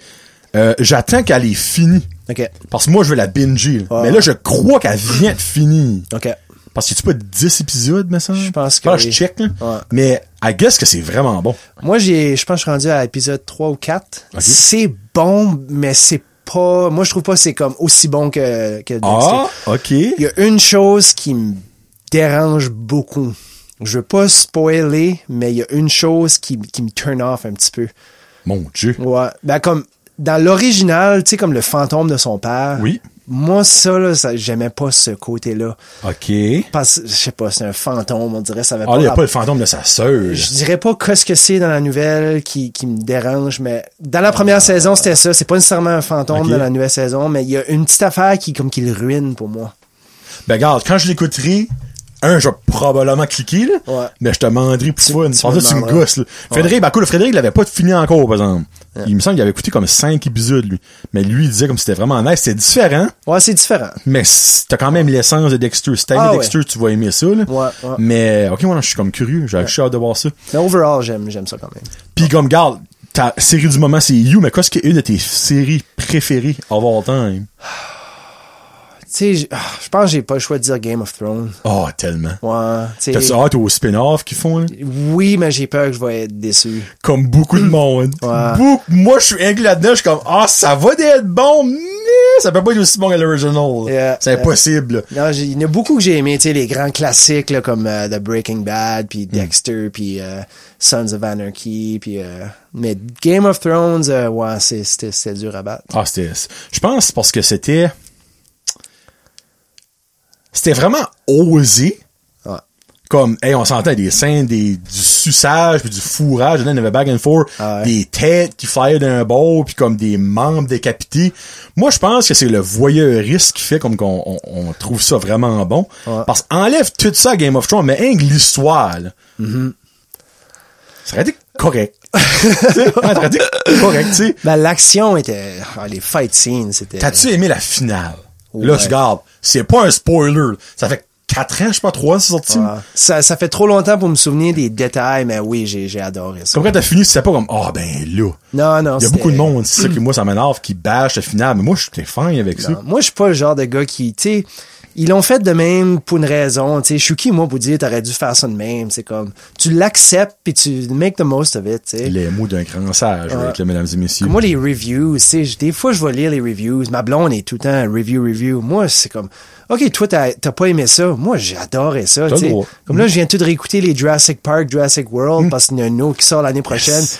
Euh, j'attends qu'elle est finie. OK. Parce que moi, je veux la binger. Ouais. Mais là, je crois qu'elle vient de finir. OK. Parce que tu pas 10 épisodes, me semble? Je pense que Ah, oui. je check, là. Ouais. Mais, I guess que c'est vraiment bon. Moi, j'ai, je pense que je suis rendu à l'épisode 3 ou 4. Ok. C'est bon, mais c'est pas, moi, je trouve pas que c'est comme aussi bon que, que. Ah, ok. Il y a une chose qui me dérange beaucoup. Je veux pas spoiler, mais il y a une chose qui, qui me turn off un petit peu. Mon Dieu. Ouais. Ben, comme, dans l'original, tu sais, comme le fantôme de son père. Oui. moi, ça, là, ça, j'aimais pas ce côté-là. OK. Parce, je sais pas, c'est un fantôme, on dirait, ça avait Ah, pas il n'y a pas le fantôme de sa sœur. Je dirais pas qu'est-ce que c'est dans la nouvelle qui, qui me dérange, mais dans la première saison, c'était ça. C'est pas nécessairement un fantôme dans la nouvelle saison, mais il y a une petite affaire qui, comme, qui le ruine pour moi. Ben, regarde, quand je l'écouterai, un, je vais probablement cliquer, là. Ouais. Mais je te demanderai pour me que tu me gosses, là. Frédéric, ben, cool, Frédéric, il l'avait pas fini encore, par exemple. Il me semble qu'il avait écouté comme cinq épisodes, lui. Mais lui, il disait comme c'était vraiment nice. C'était différent, Ouais, c'est différent. mais t'as quand même l'essence de Dexter. Si t'as Ah, ouais. Dexter, tu vas aimer ça, là. Ouais, ouais. Mais, ok, moi, je suis comme curieux. J'ai j'ai hâte de voir ça. Mais overall, j'aime, j'aime ça quand même. Puis comme, garde, ta série du moment, c'est You, mais qu'est-ce qui est une de tes séries préférées of all time? Tu sais, ah, je pense que j'ai pas le choix de dire Game of Thrones. Oh, tellement. Ouais. T'as-tu hâte au spin-off qu'ils font, là? Oui, mais j'ai peur que je vais être déçu. Comme beaucoup de monde. Ouais. Beaucoup- moi, je suis inclus là-dedans, je suis comme, ah, ça va d'être bon, mais ça peut pas être aussi bon que l'original. Yeah, c'est impossible. Non, il y en a beaucoup que j'ai aimé, tu sais, les grands classiques, là, comme euh, The Breaking Bad, puis Dexter, puis euh, Sons of Anarchy, puis... euh, mais Game of Thrones, euh, ouais, c'était dur à battre. Ah, c'était, je pense parce que c'était, c'était vraiment osé. Ouais. Comme, hey, on s'entend des scènes, des, du suçage, puis du fourrage, là, il y avait back and forth, Ah ouais. des têtes qui flyaient d'un bord, puis comme des membres décapités. Moi, je pense que c'est le voyeurisme qui fait comme qu'on on, on trouve ça vraiment bon. Ouais. Parce qu'enlève tout ça à Game of Thrones, mais rien que l'histoire, là. Mm-hmm. Ça aurait été correct. Tu sais, ça aurait été correct, tu sais. Ben, l'action était... ah, les fight scenes, c'était... T'as-tu aimé la finale? Là, Ouais. tu regardes. C'est pas un spoiler. Ça fait 4 ans, je sais pas, 3 ans, c'est sorti. Ouais. Ça, ça fait trop longtemps pour me souvenir des détails, mais oui, j'ai j'ai adoré ça. Comme quand t'as fini, c'est pas comme, ah, ben là. Non, non, Il y a beaucoup de monde, c'est ça que moi, ça m'énerve, qui bâche la finale. Mais moi, je suis fin avec ça. Moi, je suis pas le genre de gars qui, tu sais, ils l'ont fait de même pour une raison. Tu sais, je suis qui, moi, pour dire, t'aurais dû faire ça de même. C'est comme, tu l'acceptes puis tu make the most of it, tu sais. Les mots d'un grand sage, avec les mesdames et messieurs. Moi, les reviews, tu sais, des fois, je vais lire les reviews. Ma blonde est tout le temps review, review. Moi, c'est comme, OK, toi, t'as pas aimé ça. Moi, j'ai adoré ça. Comme là, je viens tout de réécouter les Jurassic Park, Jurassic World, parce qu'il y en a un autre qui sort l'année prochaine. Yes.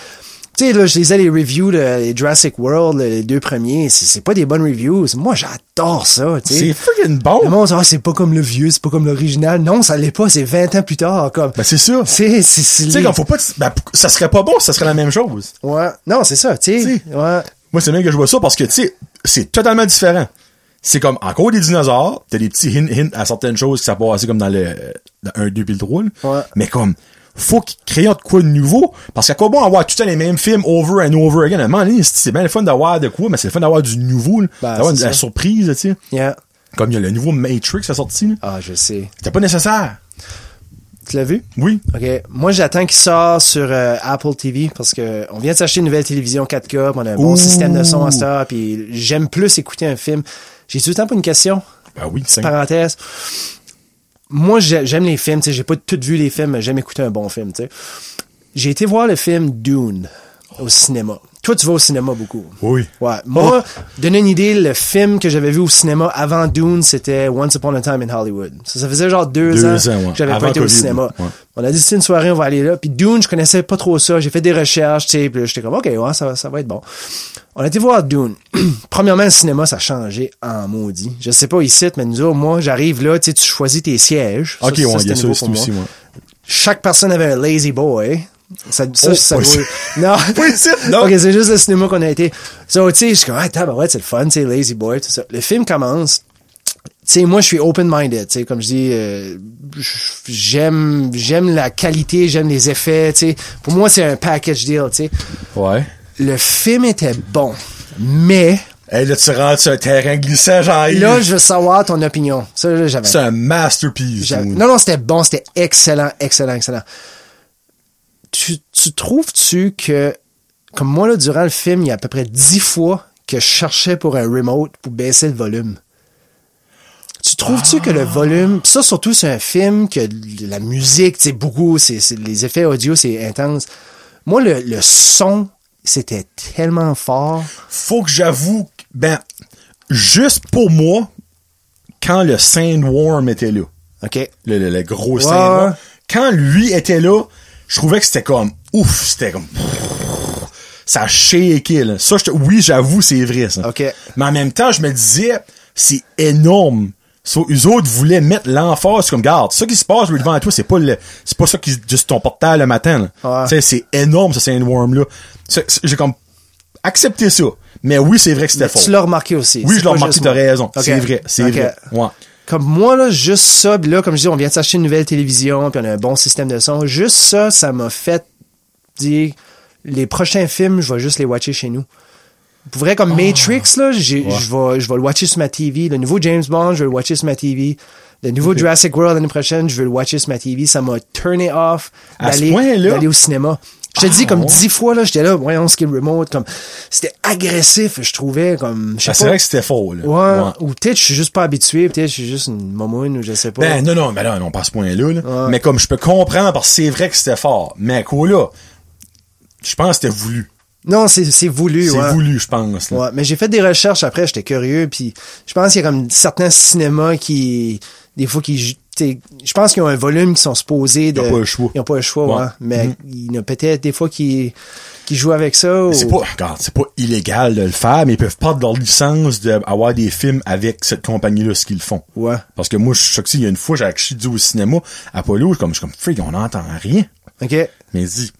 Tu sais, là, je lisais les reviews, là, les Jurassic World, là, les deux premiers. C'est pas des bonnes reviews. Moi, j'adore ça, tu sais. C'est freaking Le bon. monde dit, ah, c'est pas comme le vieux, c'est pas comme l'original. Non, ça l'est pas, c'est 20 ans plus tard, comme. Ben, c'est ça. C'est, c'est, c'est Tu sais, les- faut pas, ben, ça serait pas bon, ça serait la même chose. Ouais. Non, c'est ça, tu sais. Ouais. Moi, c'est bien que je vois ça parce que, tu sais, c'est totalement différent. C'est comme encore des dinosaures, t'as des petits hints, hints à certaines choses qui ça passé comme dans le dans 1, 2 puis le 3, là. Ouais. Mais comme, faut qu'ils créent de quoi de nouveau, parce qu'à quoi bon avoir tout le temps les mêmes films over and over again? À un moment donné, c'est bien le fun d'avoir de quoi, mais c'est le fun d'avoir du nouveau. Ben, d'avoir la surprise, tu sais. Yeah. Comme il y a le nouveau Matrix qui est sorti, là. Ah, je sais. C'était pas nécessaire. Tu l'as vu? Oui. OK. Moi, j'attends qu'il sorte sur euh, Apple TV parce que on vient de s'acheter une nouvelle télévision 4K, puis on a un bon système de son à ça, puis j'aime plus écouter un film. J'ai tout le temps pour une question? Ben oui, c'est Parenthèse. Moi, j'ai- j'aime les films, tu sais, j'ai pas tout vu les films, mais j'aime écouter un bon film, tu sais. J'ai été voir le film Dune au cinéma. Toi, tu vas au cinéma beaucoup. Oui. Ouais. Moi, donner une idée, le film que j'avais vu au cinéma avant Dune, c'était Once Upon a Time in Hollywood. Ça, ça faisait genre deux, Deux ans, ans, ouais. que j'avais pas été au cinéma. ouais. On a dit, c'est une soirée, on va aller là. Puis Dune, je connaissais pas trop ça. J'ai fait des recherches, tu sais, puis j'étais comme, OK, ouais, ça, va- ça va être bon. On a été voir Dune. Premièrement, le cinéma, ça a changé en maudit. Je sais pas ici, mais nous autres, moi, j'arrive là, tu sais, tu choisis tes sièges. Ok, ça, ouais, y a ça aussi, moi. Chaque personne avait un lazy boy. Ça, ça, Oh, ça ici. Non. Non. Ok, c'est juste le cinéma qu'on a été. So, tu sais, je suis comme, ah, tabarouette, c'est le fun, tu sais, Lazy Boy, tout ça. Le film commence. Tu sais, moi, je suis open-minded, tu sais, comme je dis, euh, j'aime, j'aime la qualité, j'aime les effets, tu sais. Pour moi, c'est un package deal, tu sais. Ouais. Le film était bon, mais Hey, là, tu rentres sur un terrain glissant, genre, là, je veux savoir ton opinion. Ça, j'avais. c'est un masterpiece. Non, non, c'était bon, c'était excellent, excellent, excellent. Tu, tu trouves-tu que, comme moi, là, durant le film, il y a à peu près dix fois que je cherchais pour un remote pour baisser le volume? Tu trouves-tu que le volume, pis ça surtout c'est un film que la musique, c'est beaucoup, c'est les effets audio, c'est intense. Moi, le, le son, c'était tellement fort. faut que j'avoue, ben, juste pour moi, quand le Sandworm était là, OK? le, le, le gros Ouais. Sandworm, quand lui était là, je trouvais que c'était comme, ouf, c'était comme, ça shakeait, là. Ça, je te- oui, j'avoue, c'est vrai, ça. Mais en même temps, je me disais, c'est énorme. So, eux autres voulaient mettre l'emphase comme, garde, ça qui se passe là, devant toi, c'est pas le, c'est pas ça qui, juste ton portail le matin, là. Ouais. Tu sais, c'est énorme, ce sandworm-là. C'est- c'est- J'ai comme accepté ça. Mais oui, c'est vrai que c'était faux. Tu l'as remarqué aussi. Oui, je l'ai remarqué, t'as raison. Ok. C'est vrai, c'est vrai. Ouais. Comme moi, là, juste ça, pis là, comme je dis, on vient de s'acheter une nouvelle télévision, puis on a un bon système de son. Juste ça, ça m'a fait dire, les prochains films, je vais juste les watcher chez nous. Pour vrai, comme Matrix, là, je vais, je vais le watcher sur ma TV. Le nouveau James Bond, je vais le watcher sur ma TV. Le nouveau Jurassic World l'année prochaine, je vais le watcher sur ma TV. Ça m'a turné off d'aller d'aller au cinéma. Je te Ah, dis, comme ouais? dix fois, là, j'étais là, voyons ce le remote, comme, c'était agressif, je trouvais, comme, je sais Ah, c'est vrai que c'était faux, là. Ouais, ou peut-être je suis juste pas habitué, peut-être je suis juste une momoune ou je sais pas. Ben, non, non, ben là, non, pas à ce point-là, là. Ouais. Mais comme je peux comprendre, parce que c'est vrai que c'était fort. Mais quoi, là, je pense que c'était voulu. non, c'est c'est voulu, C'est ouais. voulu, je pense, là. Ouais, mais j'ai fait des recherches après, j'étais curieux, puis je pense qu'il y a comme certains cinémas qui, des fois, qui, je pense qu'ils ont un volume qui sont supposés de. Ils ont pas le choix. Ils ont pas le choix, Ouais. ouais. Mais Mhm. il y en a peut-être des fois qui, qui jouent avec ça. C'est pas, regarde, c'est pas illégal de le faire, mais ils peuvent perdre leur licence d'avoir des films avec cette compagnie-là, ce qu'ils font. Ouais. Parce que moi, je suis choqué, il y a une fois, j'ai acheté du au cinéma, Apollo, comme, je suis comme, freak, on n'entend rien. OK. Mais il dit,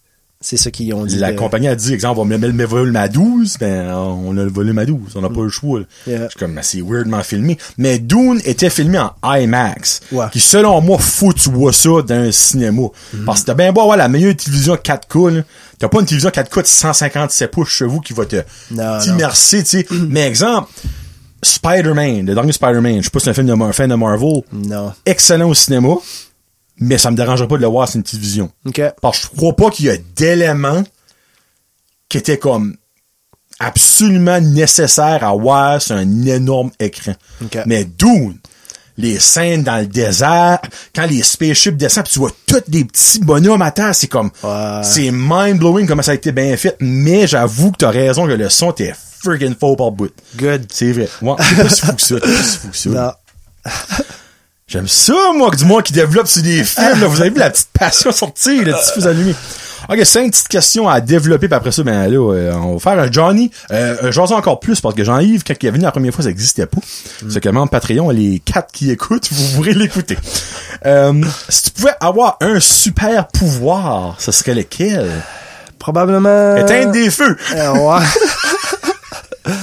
C'est ça qu'ils ont dit. la de- compagnie a dit, exemple, on met le volume à 12, ben, on a le volume à 12. On n'a pas le choix. Yeah. Je suis comme, c'est weirdement filmé. Mais Dune était filmé en IMAX. Ouais. Qui, selon moi, faut que tu vois ça dans un cinéma. Mm. Parce que t'as bien beau avoir la meilleure télévision 4K, là. T'as pas une télévision 4K de 157 pouces chez vous qui va te, t'immerser, tu sais. Mais exemple, Spider-Man, le dernier Spider-Man, je sais pas si c'est un film de, un fan de Marvel. Non. Excellent au cinéma. Mais ça me dérangerait pas de le voir sur une télévision. OK. Parce que je crois pas qu'il y a d'éléments qui étaient comme absolument nécessaires à voir sur un énorme écran. Ok. Mais Dune, les scènes dans le désert, quand les spaceships descendent, pis tu vois tous des petits bonhommes à terre, c'est comme, Ouais. c'est mind-blowing comment ça a été bien fait, mais j'avoue que t'as raison que le son était friggin' faux par bout. Good. C'est vrai. Ouais, c'est fou que ça, c'est fou que ça. J'aime ça, moi, que du monde qui développe sur des films. Là. Vous avez vu la petite passion sortir, le petit feu allumé. OK, cinq petites questions à développer, puis après ça, ben là, euh, on va faire un Johnny. Euh, J'en encore plus, parce que Jean-Yves, quand il est venu la première fois, ça n'existait pas. C'est que membre Patreon, les quatre qui écoutent, vous pourrez l'écouter. Euh, si tu pouvais avoir un super pouvoir, ce serait lequel? Probablement. Éteindre des feux! Euh, ouais.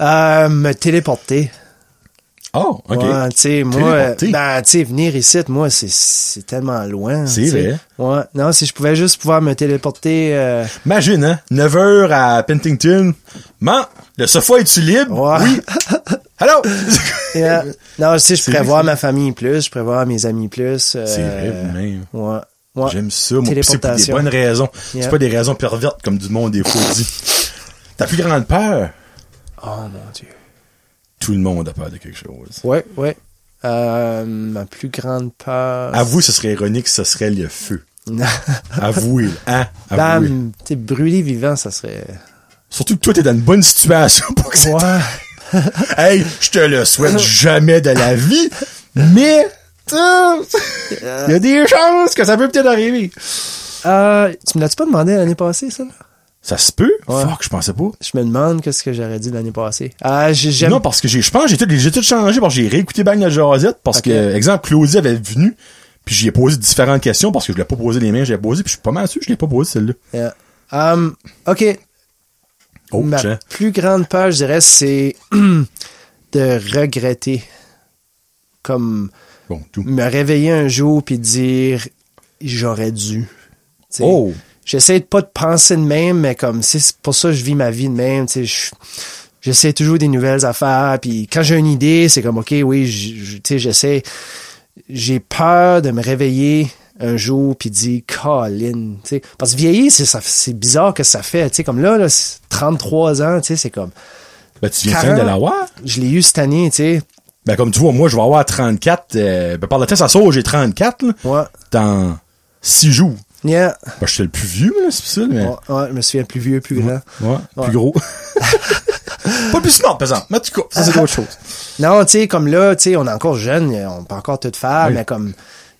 Euh, me téléporter. Oh, OK. Ouais, tu sais, moi, ben, tu sais, venir ici, moi, c'est, tellement loin. C'est vrai. Ouais. Non, si je pouvais juste pouvoir me téléporter, euh, Imagine, hein? 9 heures à Pentington. Man, le sofa est-tu libre? Ouais. Oui. Yeah. non, sais, je pourrais voir ma famille plus, je pourrais voir mes amis plus. euh, C'est vrai, vous-même. Ouais. Ouais. J'aime ça, moi. C'est pour des bonnes raisons. Yeah. C'est pas des raisons pervertes comme du monde des fois dit. Ta plus grande peur? Oh mon dieu. Tout le monde a peur de quelque chose. Ouais, ouais. Euh, ma plus grande peur. Avouez, ce serait ironique, ce serait le feu. Avouez, hein? Avouez. Bam, tu sais, brûler vivant, ça serait. Surtout que toi, t'es dans une bonne situation pour que ça... Ouais. Hey, je te le souhaite jamais de la vie, mais... euh, Il y a des chances que ça peut peut-être arriver. Euh, tu me l'as-tu pas demandé l'année passée, ça? Ça se peut? Ouais. Fuck, je pensais pas. Je me demande qu'est-ce que j'aurais dit l'année passée. Ah, j'ai- j'aime. Non, parce que j'ai, je pense que j'ai tout, j'ai tout changé parce que j'ai réécouté Bang Josette parce que, exemple, Claudie avait venu puis j'y ai posé différentes questions parce que je l'ai pas posé les mêmes, j'ai posé puis je suis pas mal sûr je l'ai pas posé celle-là. Yeah. Um, ok. Oh, Ma plus grande peur, je dirais, c'est de regretter. Comme Bon, tout. me réveiller un jour puis dire j'aurais dû. Oh! J'essaie de pas de penser de même, mais comme c'est pour ça que je vis ma vie de même. Tu sais, je- j'essaie toujours des nouvelles affaires. Puis quand j'ai une idée, c'est comme ok, oui, tu sais, j'essaie. J'ai peur de me réveiller un jour puis dire Colin, tu sais, parce que vieillir, c'est ça, c'est bizarre que ça fait. Tu sais, comme là, là, c'est 33 ans, tu sais, c'est comme. Ben, tu viens 40. de l'avoir? Je l'ai eu cette année, tu sais. Ben, comme tu vois, moi, je vais avoir 34, euh, ben, par le temps, ça sort, j'ai 34, là, Ouais. dans 6 jours. Yeah. Ben, je suis le plus vieux, là, c'est ça, mais, Ouais, ouais, je me souviens plus vieux, plus grand. ouais, Ouais. plus gros. pas plus smart, par exemple. Mais cas, ça, c'est autre chose. Non, tu sais, comme là, tu sais, on est encore jeune, on peut encore tout faire, Oui. mais comme,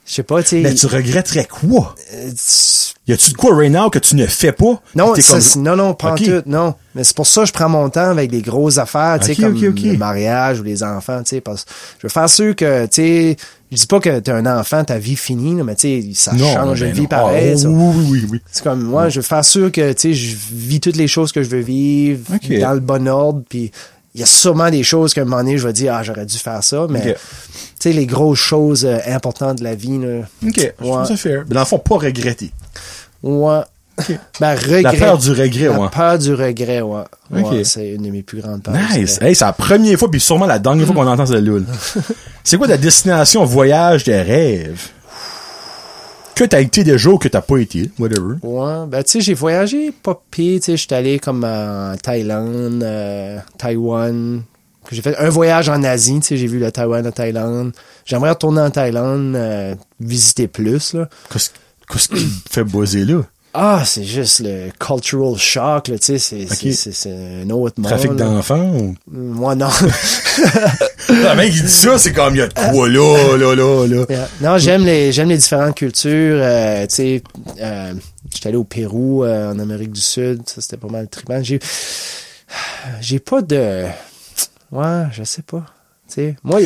je sais pas, tu sais. Mais tu regretterais quoi? euh, tu- Y a-tu de quoi right now que tu ne fais pas? Non, T'es comme- non, non, pas tout, non. Mais c'est pour ça que je prends mon temps avec des grosses affaires, tu sais, Ok, comme le mariage ou les enfants, tu sais, parce que je veux faire sûr que, tu sais, je dis pas que t'as un enfant, ta vie finie, là, mais tu sais, ça Non, change de ben vie non. pareil. Ah, oui, oui, oui, oui. C'est comme moi, je veux faire sûr que, tu sais, je vis toutes les choses que je veux vivre dans le bon ordre, puis il y a sûrement des choses qu'à un moment donné, je vais dire, ah, j'aurais dû faire ça, mais, tu sais, les grosses choses euh, importantes de la vie, là, OK. Je trouve ça fair. Mais dans le fond, pas regretter. ouais. Ben, regret. La peur du regret, La ouais. peur du regret, ouais. Ouais, c'est une de mes plus grandes peurs. Nice. c'est vrai. Hey, c'est la première fois, puis sûrement la dernière fois qu'on entend celle-là. là. c'est quoi ta destination voyage de rêve? Que t'as été déjà ou que t'as pas été, whatever. Ouais, ben tu sais, j'ai voyagé pas pire, tu sais, j'étais allé comme en Thaïlande, euh, Taïwan, que j'ai fait un voyage en Asie, tu sais, j'ai vu le Taïwan, la Thaïlande. J'aimerais retourner en Thaïlande, euh, visiter plus, là. Qu'est-ce qu'est-ce qui fait buzzer là? Ah, c'est juste le cultural shock, là, tu sais, c'est, c'est, c'est, un autre monde. Trafic d'enfants ou? Moi, non. Le mec, il dit ça, c'est comme, il y a de quoi là, là, là, là. Yeah. Non, j'aime les j'aime les différentes cultures. Euh, tu sais, euh, j'étais allé au Pérou, euh, en Amérique du Sud. Ça, c'était pas mal trippant. J'ai j'ai pas de... Ouais, je sais pas. Tu sais, moi,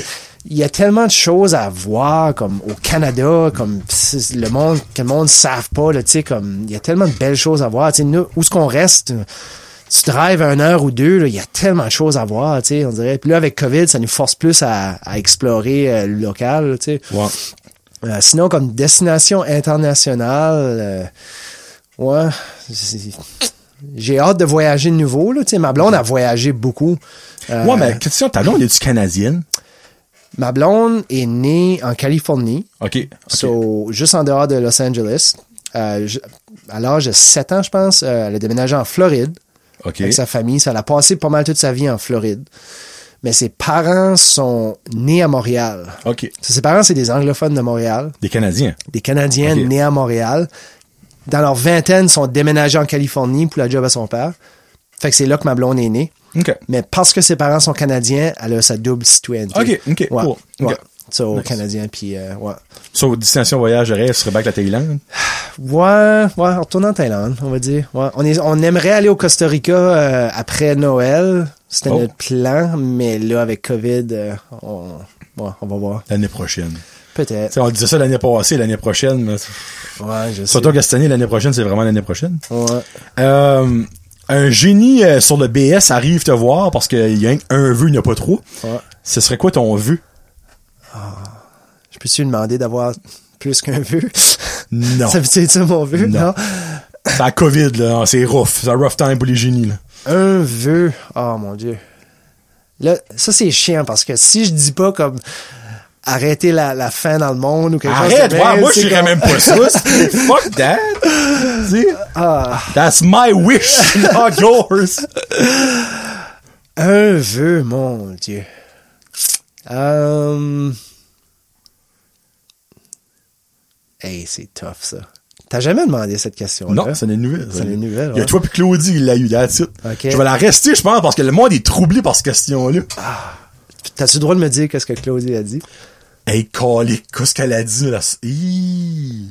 il y a tellement de choses à voir, comme au Canada, comme le monde, que le monde ne savent pas, là, comme, il y a tellement de belles choses à voir. Nous, où est-ce qu'on reste? Tu drives une heure ou deux, là, il y a tellement de choses à voir, tu sais, on dirait. Puis là, avec COVID, ça nous force plus à, à explorer euh, le local, là, tu sais. Ouais. Euh, sinon, comme destination internationale, euh, ouais, j'ai hâte de voyager de nouveau. Là, tu sais, ma blonde a voyagé beaucoup. Euh, Ouais, mais question, ta blonde, est-tu canadienne? Ma blonde est née en Californie, OK. OK. so, juste en dehors de Los Angeles. Euh, je- à l'âge de 7 ans, je pense, euh, elle a déménagé en Floride OK. avec sa famille. Ça, elle a passé pas mal toute sa vie en Floride. Mais ses parents sont nés à Montréal. OK. Ses parents, c'est des anglophones de Montréal. Des Canadiens. des Canadiens nés à Montréal. Dans leur vingtaine, sont déménagés en Californie pour la job à son père. Fait que c'est là que ma blonde est née. Mais parce que ses parents sont canadiens, elle a sa double citoyenneté. OK, OK, Ouais, cool. So, Nice. canadien, puis euh, ouais. Sur destination voyage de rêve, ce serait back la Thaïlande? Ouais, ouais, on retourne en Thaïlande, on va dire. Ouais. On, est, on aimerait aller au Costa Rica euh, après Noël. C'était Oh. notre plan, mais là, avec COVID, euh, on, ouais, on va voir. L'année prochaine. Peut-être. On disait ça l'année passée, l'année prochaine, mais Ouais, je sais. surtout que cette année, l'année prochaine, c'est vraiment l'année prochaine. Ouais. Euh, un génie euh, sur le BS arrive te voir parce qu'il y a un, un vœu, il n'y a pas trop. Ouais. Ce serait quoi ton vœu? Je peux-tu lui demander d'avoir plus qu'un vœu? Non. Ça veut dire mon vœu? Non. Non. C'est la COVID, là. C'est rough. C'est un rough time pour les génies, là. Un vœu? Oh, mon Dieu. Là, ça, c'est chiant parce que si je dis pas comme arrêter la, la faim dans le monde ou quelque Arrête, chose ouais, moi, je dirais comme- même pas ça. Fuck that. Ah, That's my wish, not yours. un vœu, mon Dieu. Euh... Hey, c'est tough, ça. T'as jamais demandé cette question-là? Non, c'est une nouvelle. C'est une nouvelle, Il y a toi puis Claudie, il l'a eu, that's it. Ok. Je vais la rester, je pense, parce que le monde est troublé par cette question-là. T'as-tu le droit de me dire qu'est-ce que Claudie a dit? Hey, calique, qu'est-ce qu'elle a dit, là? Hi.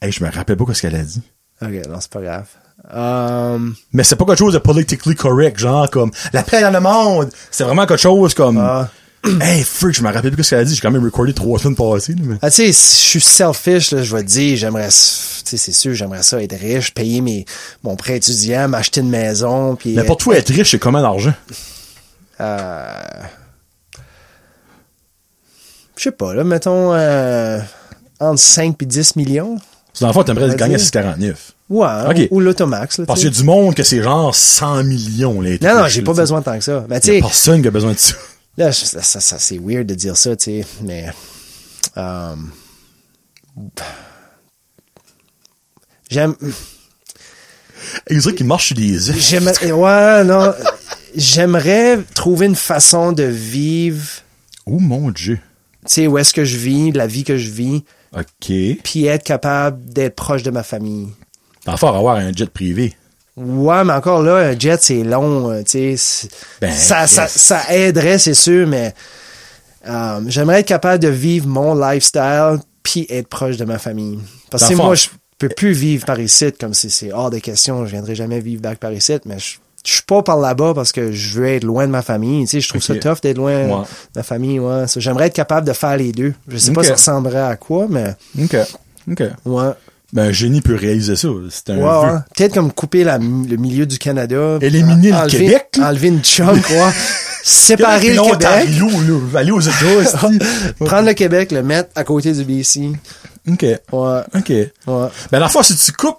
Hey, je me rappelle pas qu'est-ce qu'elle a dit. Ok, non, c'est pas grave. Euh... Mais c'est pas quelque chose de politically correct, genre comme la paix dans le monde. C'est vraiment quelque chose comme Ah. Hey freak, je me rappelle plus ce qu'elle a dit. J'ai quand même recordé trois semaines passées. mais... Ah, tu sais, je suis selfish, là, je vais te dire, j'aimerais, tu sais, c'est sûr, j'aimerais ça être riche, payer mes, mon prêt étudiant, m'acheter une maison. Mais pour toi, être riche, c'est comment l'argent? Euh, je sais pas, là, mettons, euh, entre 5 et 10 millions. Dans le fond, t'aimerais gagner à 649. Ouais, ou l'automax, Parce qu'il y a du monde que c'est genre 100 millions, là. Non, non, j'ai pas tu sais. besoin de tant que ça. Il y a personne qui a besoin de ça. là, ça, ça, ça, c'est weird de dire ça, tu sais, mais, euh, j'aime, Et dirait qu'il marche sur des œufs. Ouais, non. J'aimerais trouver une façon de vivre, Oh mon dieu. Tu sais, où est-ce que je vis, la vie que je vis, OK. puis être capable d'être proche de ma famille. T'en faire avoir un jet privé. Ouais, mais encore là, un jet, c'est long, euh, tu sais. Ben, ça, ça, ça aiderait, c'est sûr, mais euh, j'aimerais être capable de vivre mon lifestyle, puis être proche de ma famille. Parce que moi, je peux plus vivre par ici, comme c'est c'est hors de question. Je viendrai jamais vivre back par ici, mais je, je suis pas par là-bas parce que je veux être loin de ma famille. Tu sais, je trouve ça tough d'être loin Ouais. de ma famille. Ouais. J'aimerais être capable de faire les deux. Je sais pas Ok. ça ressemblerait à quoi, mais OK. OK. ouais. Ben, un génie peut réaliser ça. C'est un Ouais. Peut-être comme couper la- le milieu du Canada. Éliminer le enlever- Québec. Enlever une chunk, ouais. Séparer le Québec. là. Aller aux Prendre le Québec, le mettre à côté du BC. OK. Ouais, OK. ouais. Ben, la fois, si tu coupes,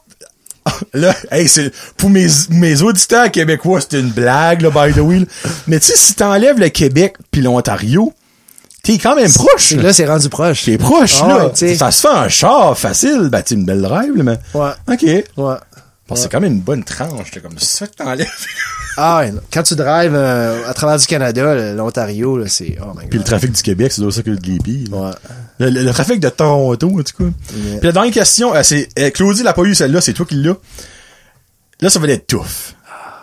là, hey, c'est, pour mes, mes auditeurs québécois, c'est une blague, là, by the way. Mais tu sais, si t'enlèves le Québec puis l'Ontario, t'es quand même proche, là. là, c'est rendu proche. T'es proche, Ah là. ouais, ça se fait en char, facile. Ben, c'est une belle rêve, là, mais. Ouais, OK. ouais. Bon, c'est quand même une bonne tranche, là, comme ça que t'enlèves. Ah ouais, quand tu drives euh, à travers du Canada, l'Ontario, là, c'est... Oh my Puis le god. trafic du Québec, c'est aussi ça que le là. Ouais. Le, le- le trafic de Toronto, en tout cas. Yeah. Puis la dernière question, euh, c'est euh, Claudie l'a pas eu celle-là, c'est toi qui l'as. Là, ça va être tough.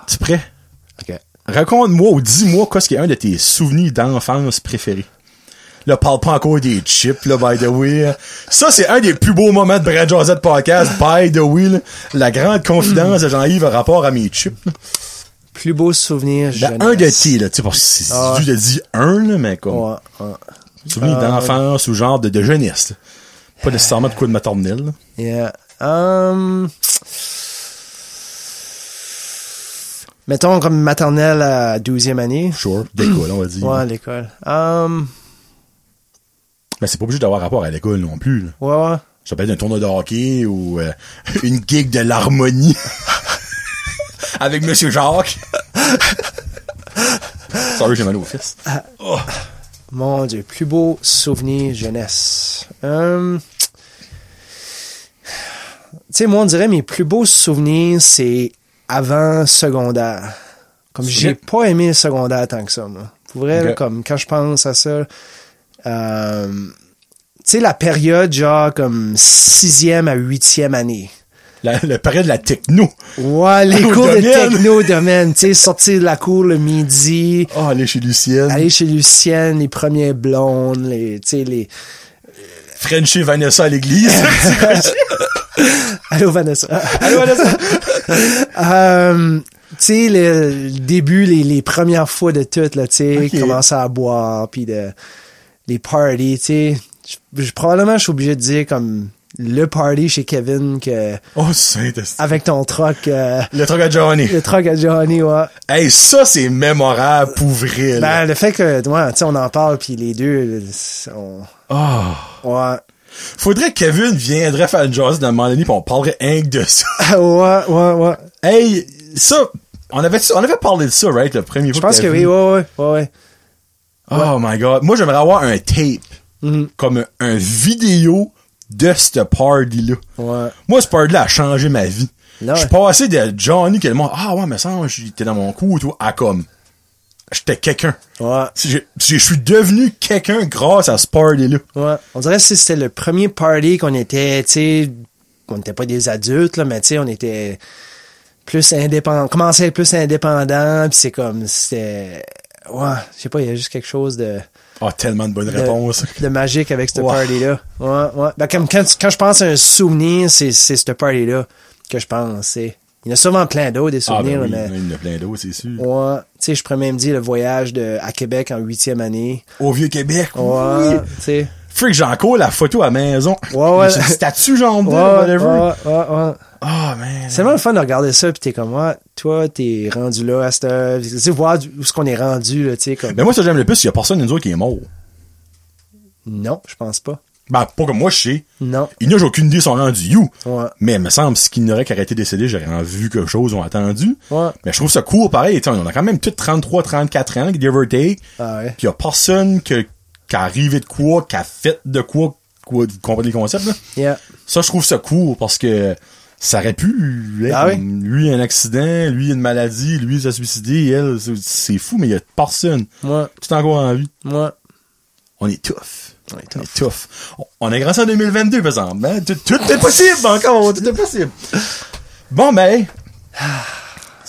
Tu prêt? OK. Raconte-moi ou dis-moi qu'est-ce qui est un de tes souvenirs d'enfance préférés. Là, parle pas encore des chips, là, by the way. Ça, c'est un des plus beaux moments de Brad Josette Podcast, by the way. là. La grande confidence de Jean-Yves en rapport à mes chips. là. Plus beau souvenir, Ben, un de tes, là, tu sais, c'est Ah. tu te dis un, là, mais comme, Ouais, ouais. souvenir Ah. d'enfance ou genre de, de jeunesse. là. Pas nécessairement de quoi de maternelle. Yeah. Um, mettons comme maternelle à 12e année. Sure. D'école, on va dire. Ouais, l'école. Um, Mais c'est pas obligé d'avoir rapport à l'école non plus, là. ouais, ouais. Ça peut être un tournoi de hockey ou euh, une gig de l'harmonie avec Monsieur Jacques. Sorry, j'ai mal au fils. Mon Dieu, plus beau souvenir jeunesse. Hum, Tu sais, moi, on dirait mes plus beaux souvenirs, c'est avant secondaire. Comme j'ai pas aimé le secondaire tant que ça, moi. Pour vrai, là, Ok. comme quand je pense à ça, euh, tu sais, la période genre comme sixième à huitième année. La, le période de la techno. Ouais, les cours de techno au domaine, tu sais, sortir de la cour le midi, Oh, aller chez Lucienne. aller chez Lucienne, les premiers blondes, les, tu sais, les, Frencher Vanessa à l'église. Allô Vanessa. Allô, Vanessa. Euh, tu sais, le, le début, les, les premières fois de tout, là, tu sais, commencer à boire, puis de, les parties, tu sais. Je- je- Probablement, je suis obligé de dire comme le party chez Kevin que oh, saint avec ton truck, euh, Le truc à Johnny. le truck à Johnny, ouais. Hey, ça, c'est mémorable pour vrai. Ben, le fait que, ouais, tu sais, on en parle, puis les deux, on, Oh. ouais. Faudrait que Kevin viendrait faire une jazz dans un moment donné pis on parlerait rien que de ça. ouais, ouais, ouais. Hey, ça, on avait, on avait parlé de ça, right, le premier Je pense que t'as oui, ouais, ouais, ouais, ouais. Oh my god. Moi, j'aimerais avoir un tape. Mhm. Comme un, un vidéo de ce party-là. Ouais. Moi, ce party-là a changé ma vie. Je suis passé de Johnny, que le monde, ah ouais, mais ça, j'étais dans mon cou, tout, à comme, j'étais quelqu'un. Ouais. Je suis devenu quelqu'un grâce à ce party-là. Ouais. On dirait que c'était le premier party qu'on était, tu sais, on n'était pas des adultes, là, mais tu sais, on était plus indépendants, commençait à être plus indépendant, puis c'est comme, c'était, ouais, je sais pas, il y a juste quelque chose de, Ah, tellement de bonnes réponses. de magique avec ce Ouais. party-là. Ouais, ouais. Ben, comme quand, quand je pense à un souvenir, c'est, c'est ce party-là que je pense. Il y en a sûrement plein d'autres, des Ah, souvenirs, ben oui, mais, il y en a plein d'autres, c'est sûr. ouais. Tu sais, je pourrais même dire le voyage de, à Québec en huitième année. Au Vieux-Québec, Ouais, oui. tu sais. Freak, encore la photo à la maison. Ouais, ouais. Une statue, genre, Ouais, whatever. ouais, ouais, ouais. Ah, man. C'est vraiment le fun de regarder ça, puis t'es comme, ouais, toi, t'es rendu là à cette. Tu sais, voir où est-ce qu'on est rendu, là, tu sais, comme, Mais moi, ça, j'aime le plus, il y a personne nous autres qui est mort. non, je pense pas. Ben, pas comme moi, je sais. Non. Il n'y a aucune idée sont rendus you. Ouais. Mais il me semble, ce qu'il n'aurait qu'arrêté de décéder, j'aurais en vu quelque chose, on attendu. Ouais. Mais je trouve ça cool, pareil. On a quand même tous 33, 34 ans, give or take. Ah ouais. Puis il y a personne que, qui a arrivé de quoi, qui a fait de quoi, quoi, vous comprenez le concept, là? Yeah. Ça, je trouve ça cool parce que ça aurait pu être Ah oui? lui un accident, lui une maladie, lui s'est suicidé, elle, c'est- fou, mais il y a personne. Moi, Tout encore en vie? moi. On est tough. On est On est tough. On- On est grâce en 2022, par exemple. hein. Tout, tout est possible encore, tout est possible. Bon, ben,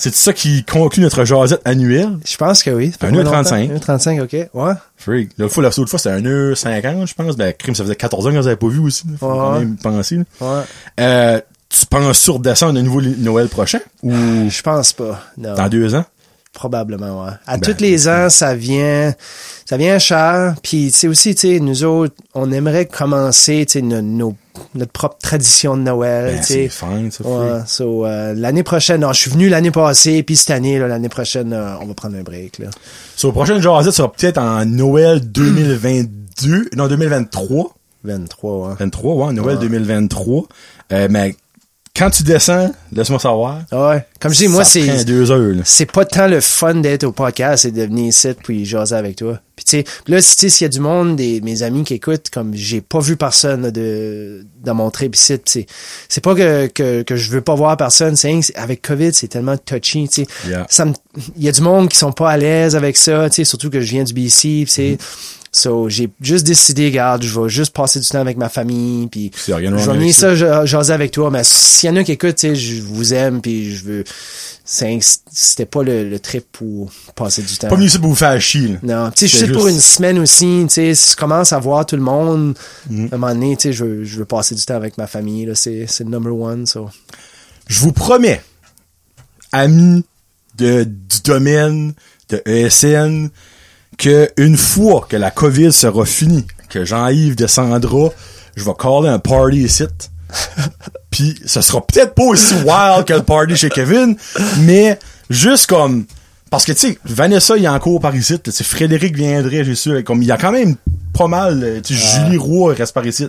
C'est ça qui conclut notre jasette annuelle? Je pense que oui. Un heure 35. 1h35, ok. Ouais. Freak. L'autre fois, la seule fois, c'était 1h50, je pense. Ben, crime, ça faisait 14 ans qu'on avait pas vu aussi. Faut Ouais. quand même penser, là. Ouais. Euh, tu penses sur descendre de nouveau Noël prochain? Ou Je pense pas. Non. dans deux ans? Probablement, ouais. À Ben, tous les ans, ça vient, ça vient cher. Puis, tu sais, aussi, tu sais, nous autres, on aimerait commencer, tu sais, no- nos- notre propre tradition de Noël, Ben, c'est fine, ça, Ouais, so, euh, l'année prochaine, non, je suis venu l'année passée, puis cette année, là, l'année prochaine, euh, on va prendre un break, là. Sur la prochaine jasette, ça sera peut-être en Noël 2022, non, 2023. 23, ouais. 23, ouais, Noël Ouais. 2023. Euh, mais quand tu descends, laisse-moi savoir. Ouais. Comme je dis, moi, c'est, deux heures, là. c'est pas tant le fun d'être au podcast, c'est de venir ici puis jaser avec toi. Puis tu sais, là, si tu sais, s'il y a du monde, des, mes amis qui écoutent, comme j'ai pas vu personne là, de dans mon trip ici, c'est c'est pas que, que, que je veux pas voir personne, c'est avec COVID, c'est tellement touchy, tu sais. Yeah. Ça il y a du monde qui sont pas à l'aise avec ça, tu sais, surtout que je viens du BC, pis c'est So, j'ai juste décidé, regarde, je vais juste passer du temps avec ma famille, puis je vais venir ça. ça ja- jaser avec toi, mais s'il y en a qui écoutent, tu sais, je vous aime, puis je veux... C'était pas le, le trip pour passer du temps. Pas venu ici pour vous faire chier, là. Non, tu sais, je suis pour juste- une semaine aussi, tu sais, si je commence à voir tout le monde, Mm. à un moment donné, tu sais, je veux, je veux passer du temps avec ma famille, là, c'est c'est le number one, so. Je vous promets, amis de, du domaine de ESN, que une fois que la COVID sera finie, que Jean-Yves descendra, je vais caller un party ici. Puis ce sera peut-être pas aussi wild que le party chez Kevin, mais juste comme parce que tu sais Vanessa il est encore par ici, Frédéric viendrait, j'ai su comme il y a quand même pas mal euh, tu sais Julie Roy reste par ici.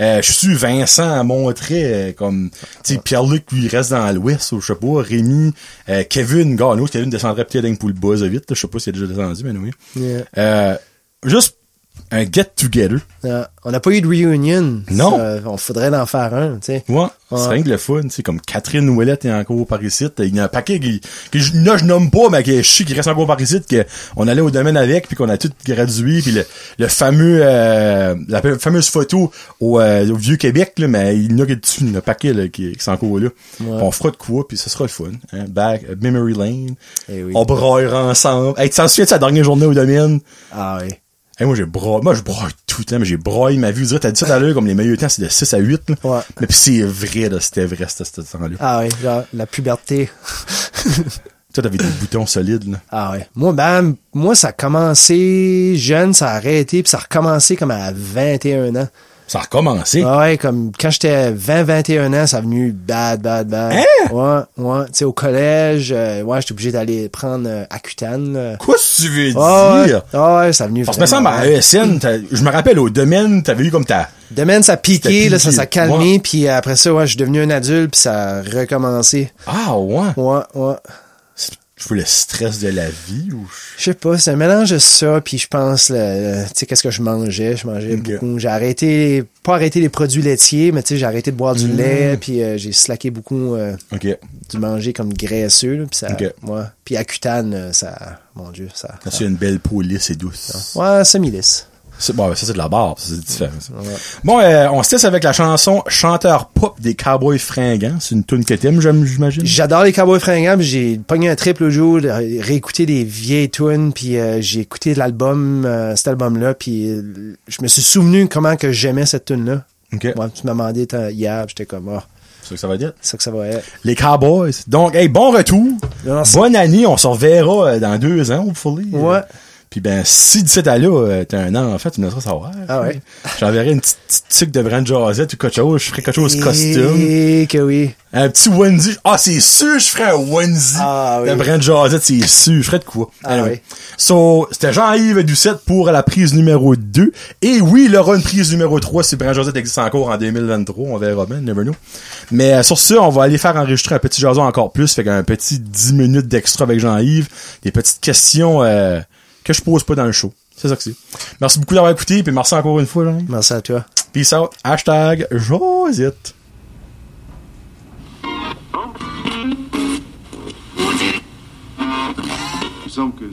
Euh, je suis Vincent à Montré euh, comme tu sais Pierre-Luc lui il reste dans l'ouest ou je sais pas Rémi euh, Kevin gars nous Kevin descendrait peut-être d'un pour le buzz vite, je sais pas s'il est déjà descendu mais oui. Yeah. Euh, juste un get together. Euh, on n'a pas eu de reunion. Non. Ça, on faudrait en faire un, tu sais. Ouais, c'est Ouais. rien que le fun, c'est comme Catherine Ouellette est encore par ici. Il y a un paquet qui, que je, là, je nomme pas, mais que je sais qui reste encore par ici, que on allait au domaine avec, puis qu'on a tout gradué, puis le, le fameux, euh, la fameuse photo au, euh, au vieux Québec, là, mais il y en a qui dessus, il y a un paquet là, qui, qui sont encore là. Puis on fera de quoi, puis ce sera le fun. Hein? Back, euh, Memory Lane. Eh oui. On braillera ensemble. Hey, tu t'en souviens de sa dernière journée au domaine? Ah oui. Hey, moi, j'ai braillé. Moi, je braille tout le temps, mais j'ai braillé ma vie. Dirais, t'as dit ça tout à l'heure, comme les meilleurs temps, c'est de 6 à 8, là. Ouais. Mais pis c'est vrai, là, c'était vrai, c'était ce temps-là. Ah oui, genre, la puberté. Toi, t'avais des boutons solides, là. Ah ouais. Moi, ben, moi, ça a commencé jeune, ça a arrêté, puis ça a recommencé comme à 21 ans. Ça a recommencé. Ah ouais, comme quand j'étais 20, 21 ans, ça a venu bad, bad, bad. Hein? Ouais, ouais. Tu sais, au collège, euh, ouais, j'étais obligé d'aller prendre euh, Accutane. là. Quoi que tu veux Ah ouais, dire? ah ouais, ça a venu Parce que, semble, à. ESN, je me rappelle, au domaine, t'avais eu comme ta... Demain, ça a piqué, là, ça s'est calmé, puis après ça, ouais, je suis devenu un adulte, puis ça a recommencé. Ah, ouais. Ouais, ouais. Je veux le stress de la vie, ou... Je sais pas, c'est un mélange de ça, puis je pense, tu sais, qu'est-ce que je mangeais? Je mangeais beaucoup. J'ai arrêté, pas arrêté les produits laitiers, mais tu sais, j'ai arrêté de boire du Mm. lait, puis euh, j'ai slacké beaucoup euh, du manger comme graisseux, là, puis ça, Ok. ouais. Puis Accutane, euh, ça, mon Dieu, ça... Là, c'est une belle peau lisse et douce. Ouais, semi-lisse. C'est- Bon, ça, c'est de la barbe, ça, c'est différent, ça. Ouais. Bon, euh, on se teste avec la chanson Chanteur pop des Cowboys fringants. C'est une tune que t'aimes, j'imagine? J'adore les Cowboys fringants, j'ai pogné un triple au jour, de réécouter des vieilles tunes, puis euh, j'ai écouté l'album, euh, cet album-là, puis euh, je me suis souvenu comment que j'aimais cette tune-là. Moi, tu m'as demandé hier, j'étais comme, ah, C'est ça que ça va dire. c'est ça que ça va être. Les Cowboys. Donc, hey, bon retour. Merci. Bonne année. On se reverra euh, dans deux ans, hopefully. Ouais. Puis ben, si d'ici à là, t'as un enfant, tu me laisseras savoir. Ah ouais. J'enverrai une petite petite tique de Brand Josette ou quelque chose. Je ferai quelque chose costume. Et que oui. Un petit onesie. Ah, c'est sûr, je ferais un onesie Ah oui. de Brand Josette, c'est sûr. Je ferais de quoi? Ah oui. So, c'était Jean-Yves Doucette pour la prise numéro 2. Et oui, il aura une prise numéro 3 si Brand Josette existe encore en 2023. On verra bien, never know. Mais euh, sur ce, on va aller faire enregistrer un petit jason encore plus. Fait qu'un petit 10 minutes d'extra avec Jean-Yves. Des petites questions euh, que je pose pas dans le show. C'est ça que c'est. Merci beaucoup d'avoir écouté. Puis merci encore une fois, Jean-Yves. Merci à toi. Peace out. Hashtag Josette. Il me semble que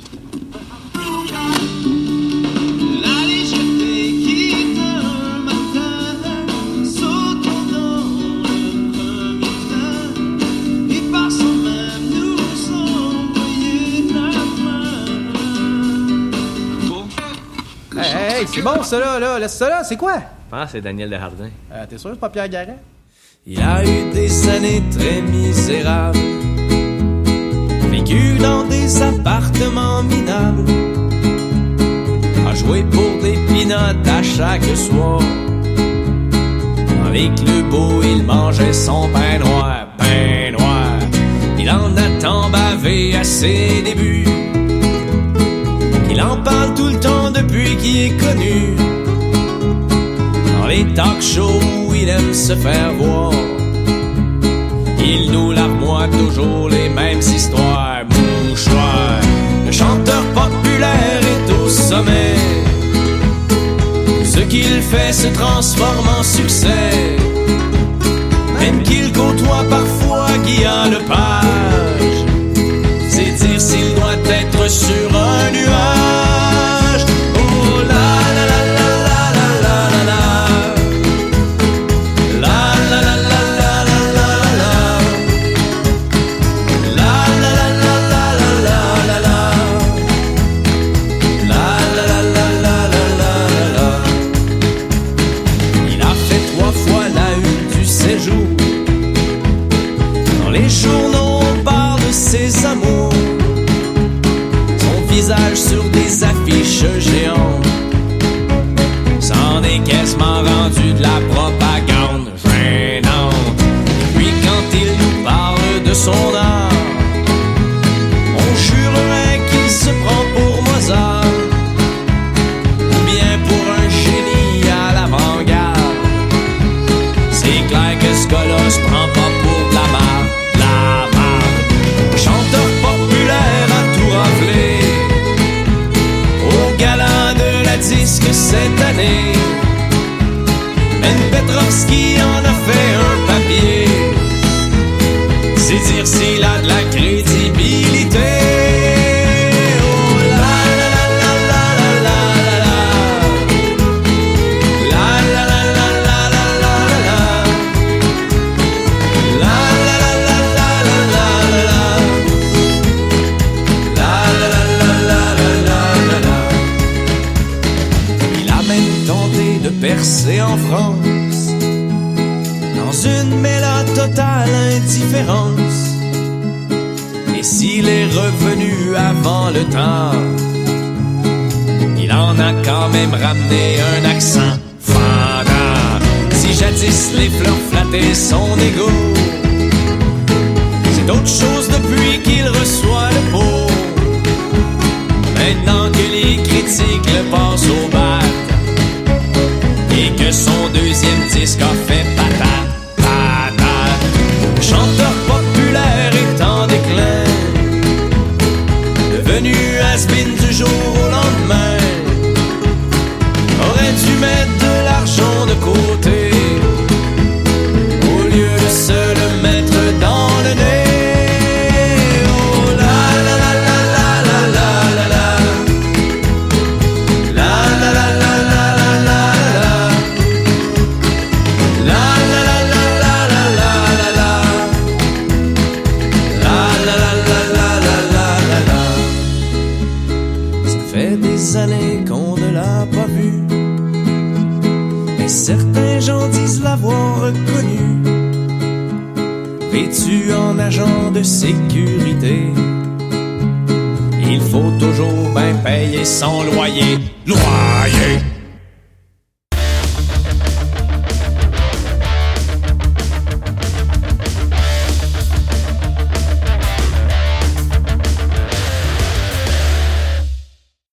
Hey, hey c'est bon, ça là, là. Laisse ça là, c'est quoi? Je pense que c'est Daniel Desjardins. Euh, T'es sûr, c'est pas Pierre Il a eu des années très misérables, vécu dans des appartements minables, a joué pour des pinottes à chaque soir. Avec le beau, il mangeait son pain noir, pain noir. Il en a tant bavé à ses débuts il en parle tout le temps depuis qu'il est connu. Dans les talk shows où il aime se faire voir, il nous larmoie toujours les mêmes histoires. Mouchoir, le chanteur populaire est au sommet. Ce qu'il fait se transforme en succès, même qu'il côtoie parfois Guillaume pas.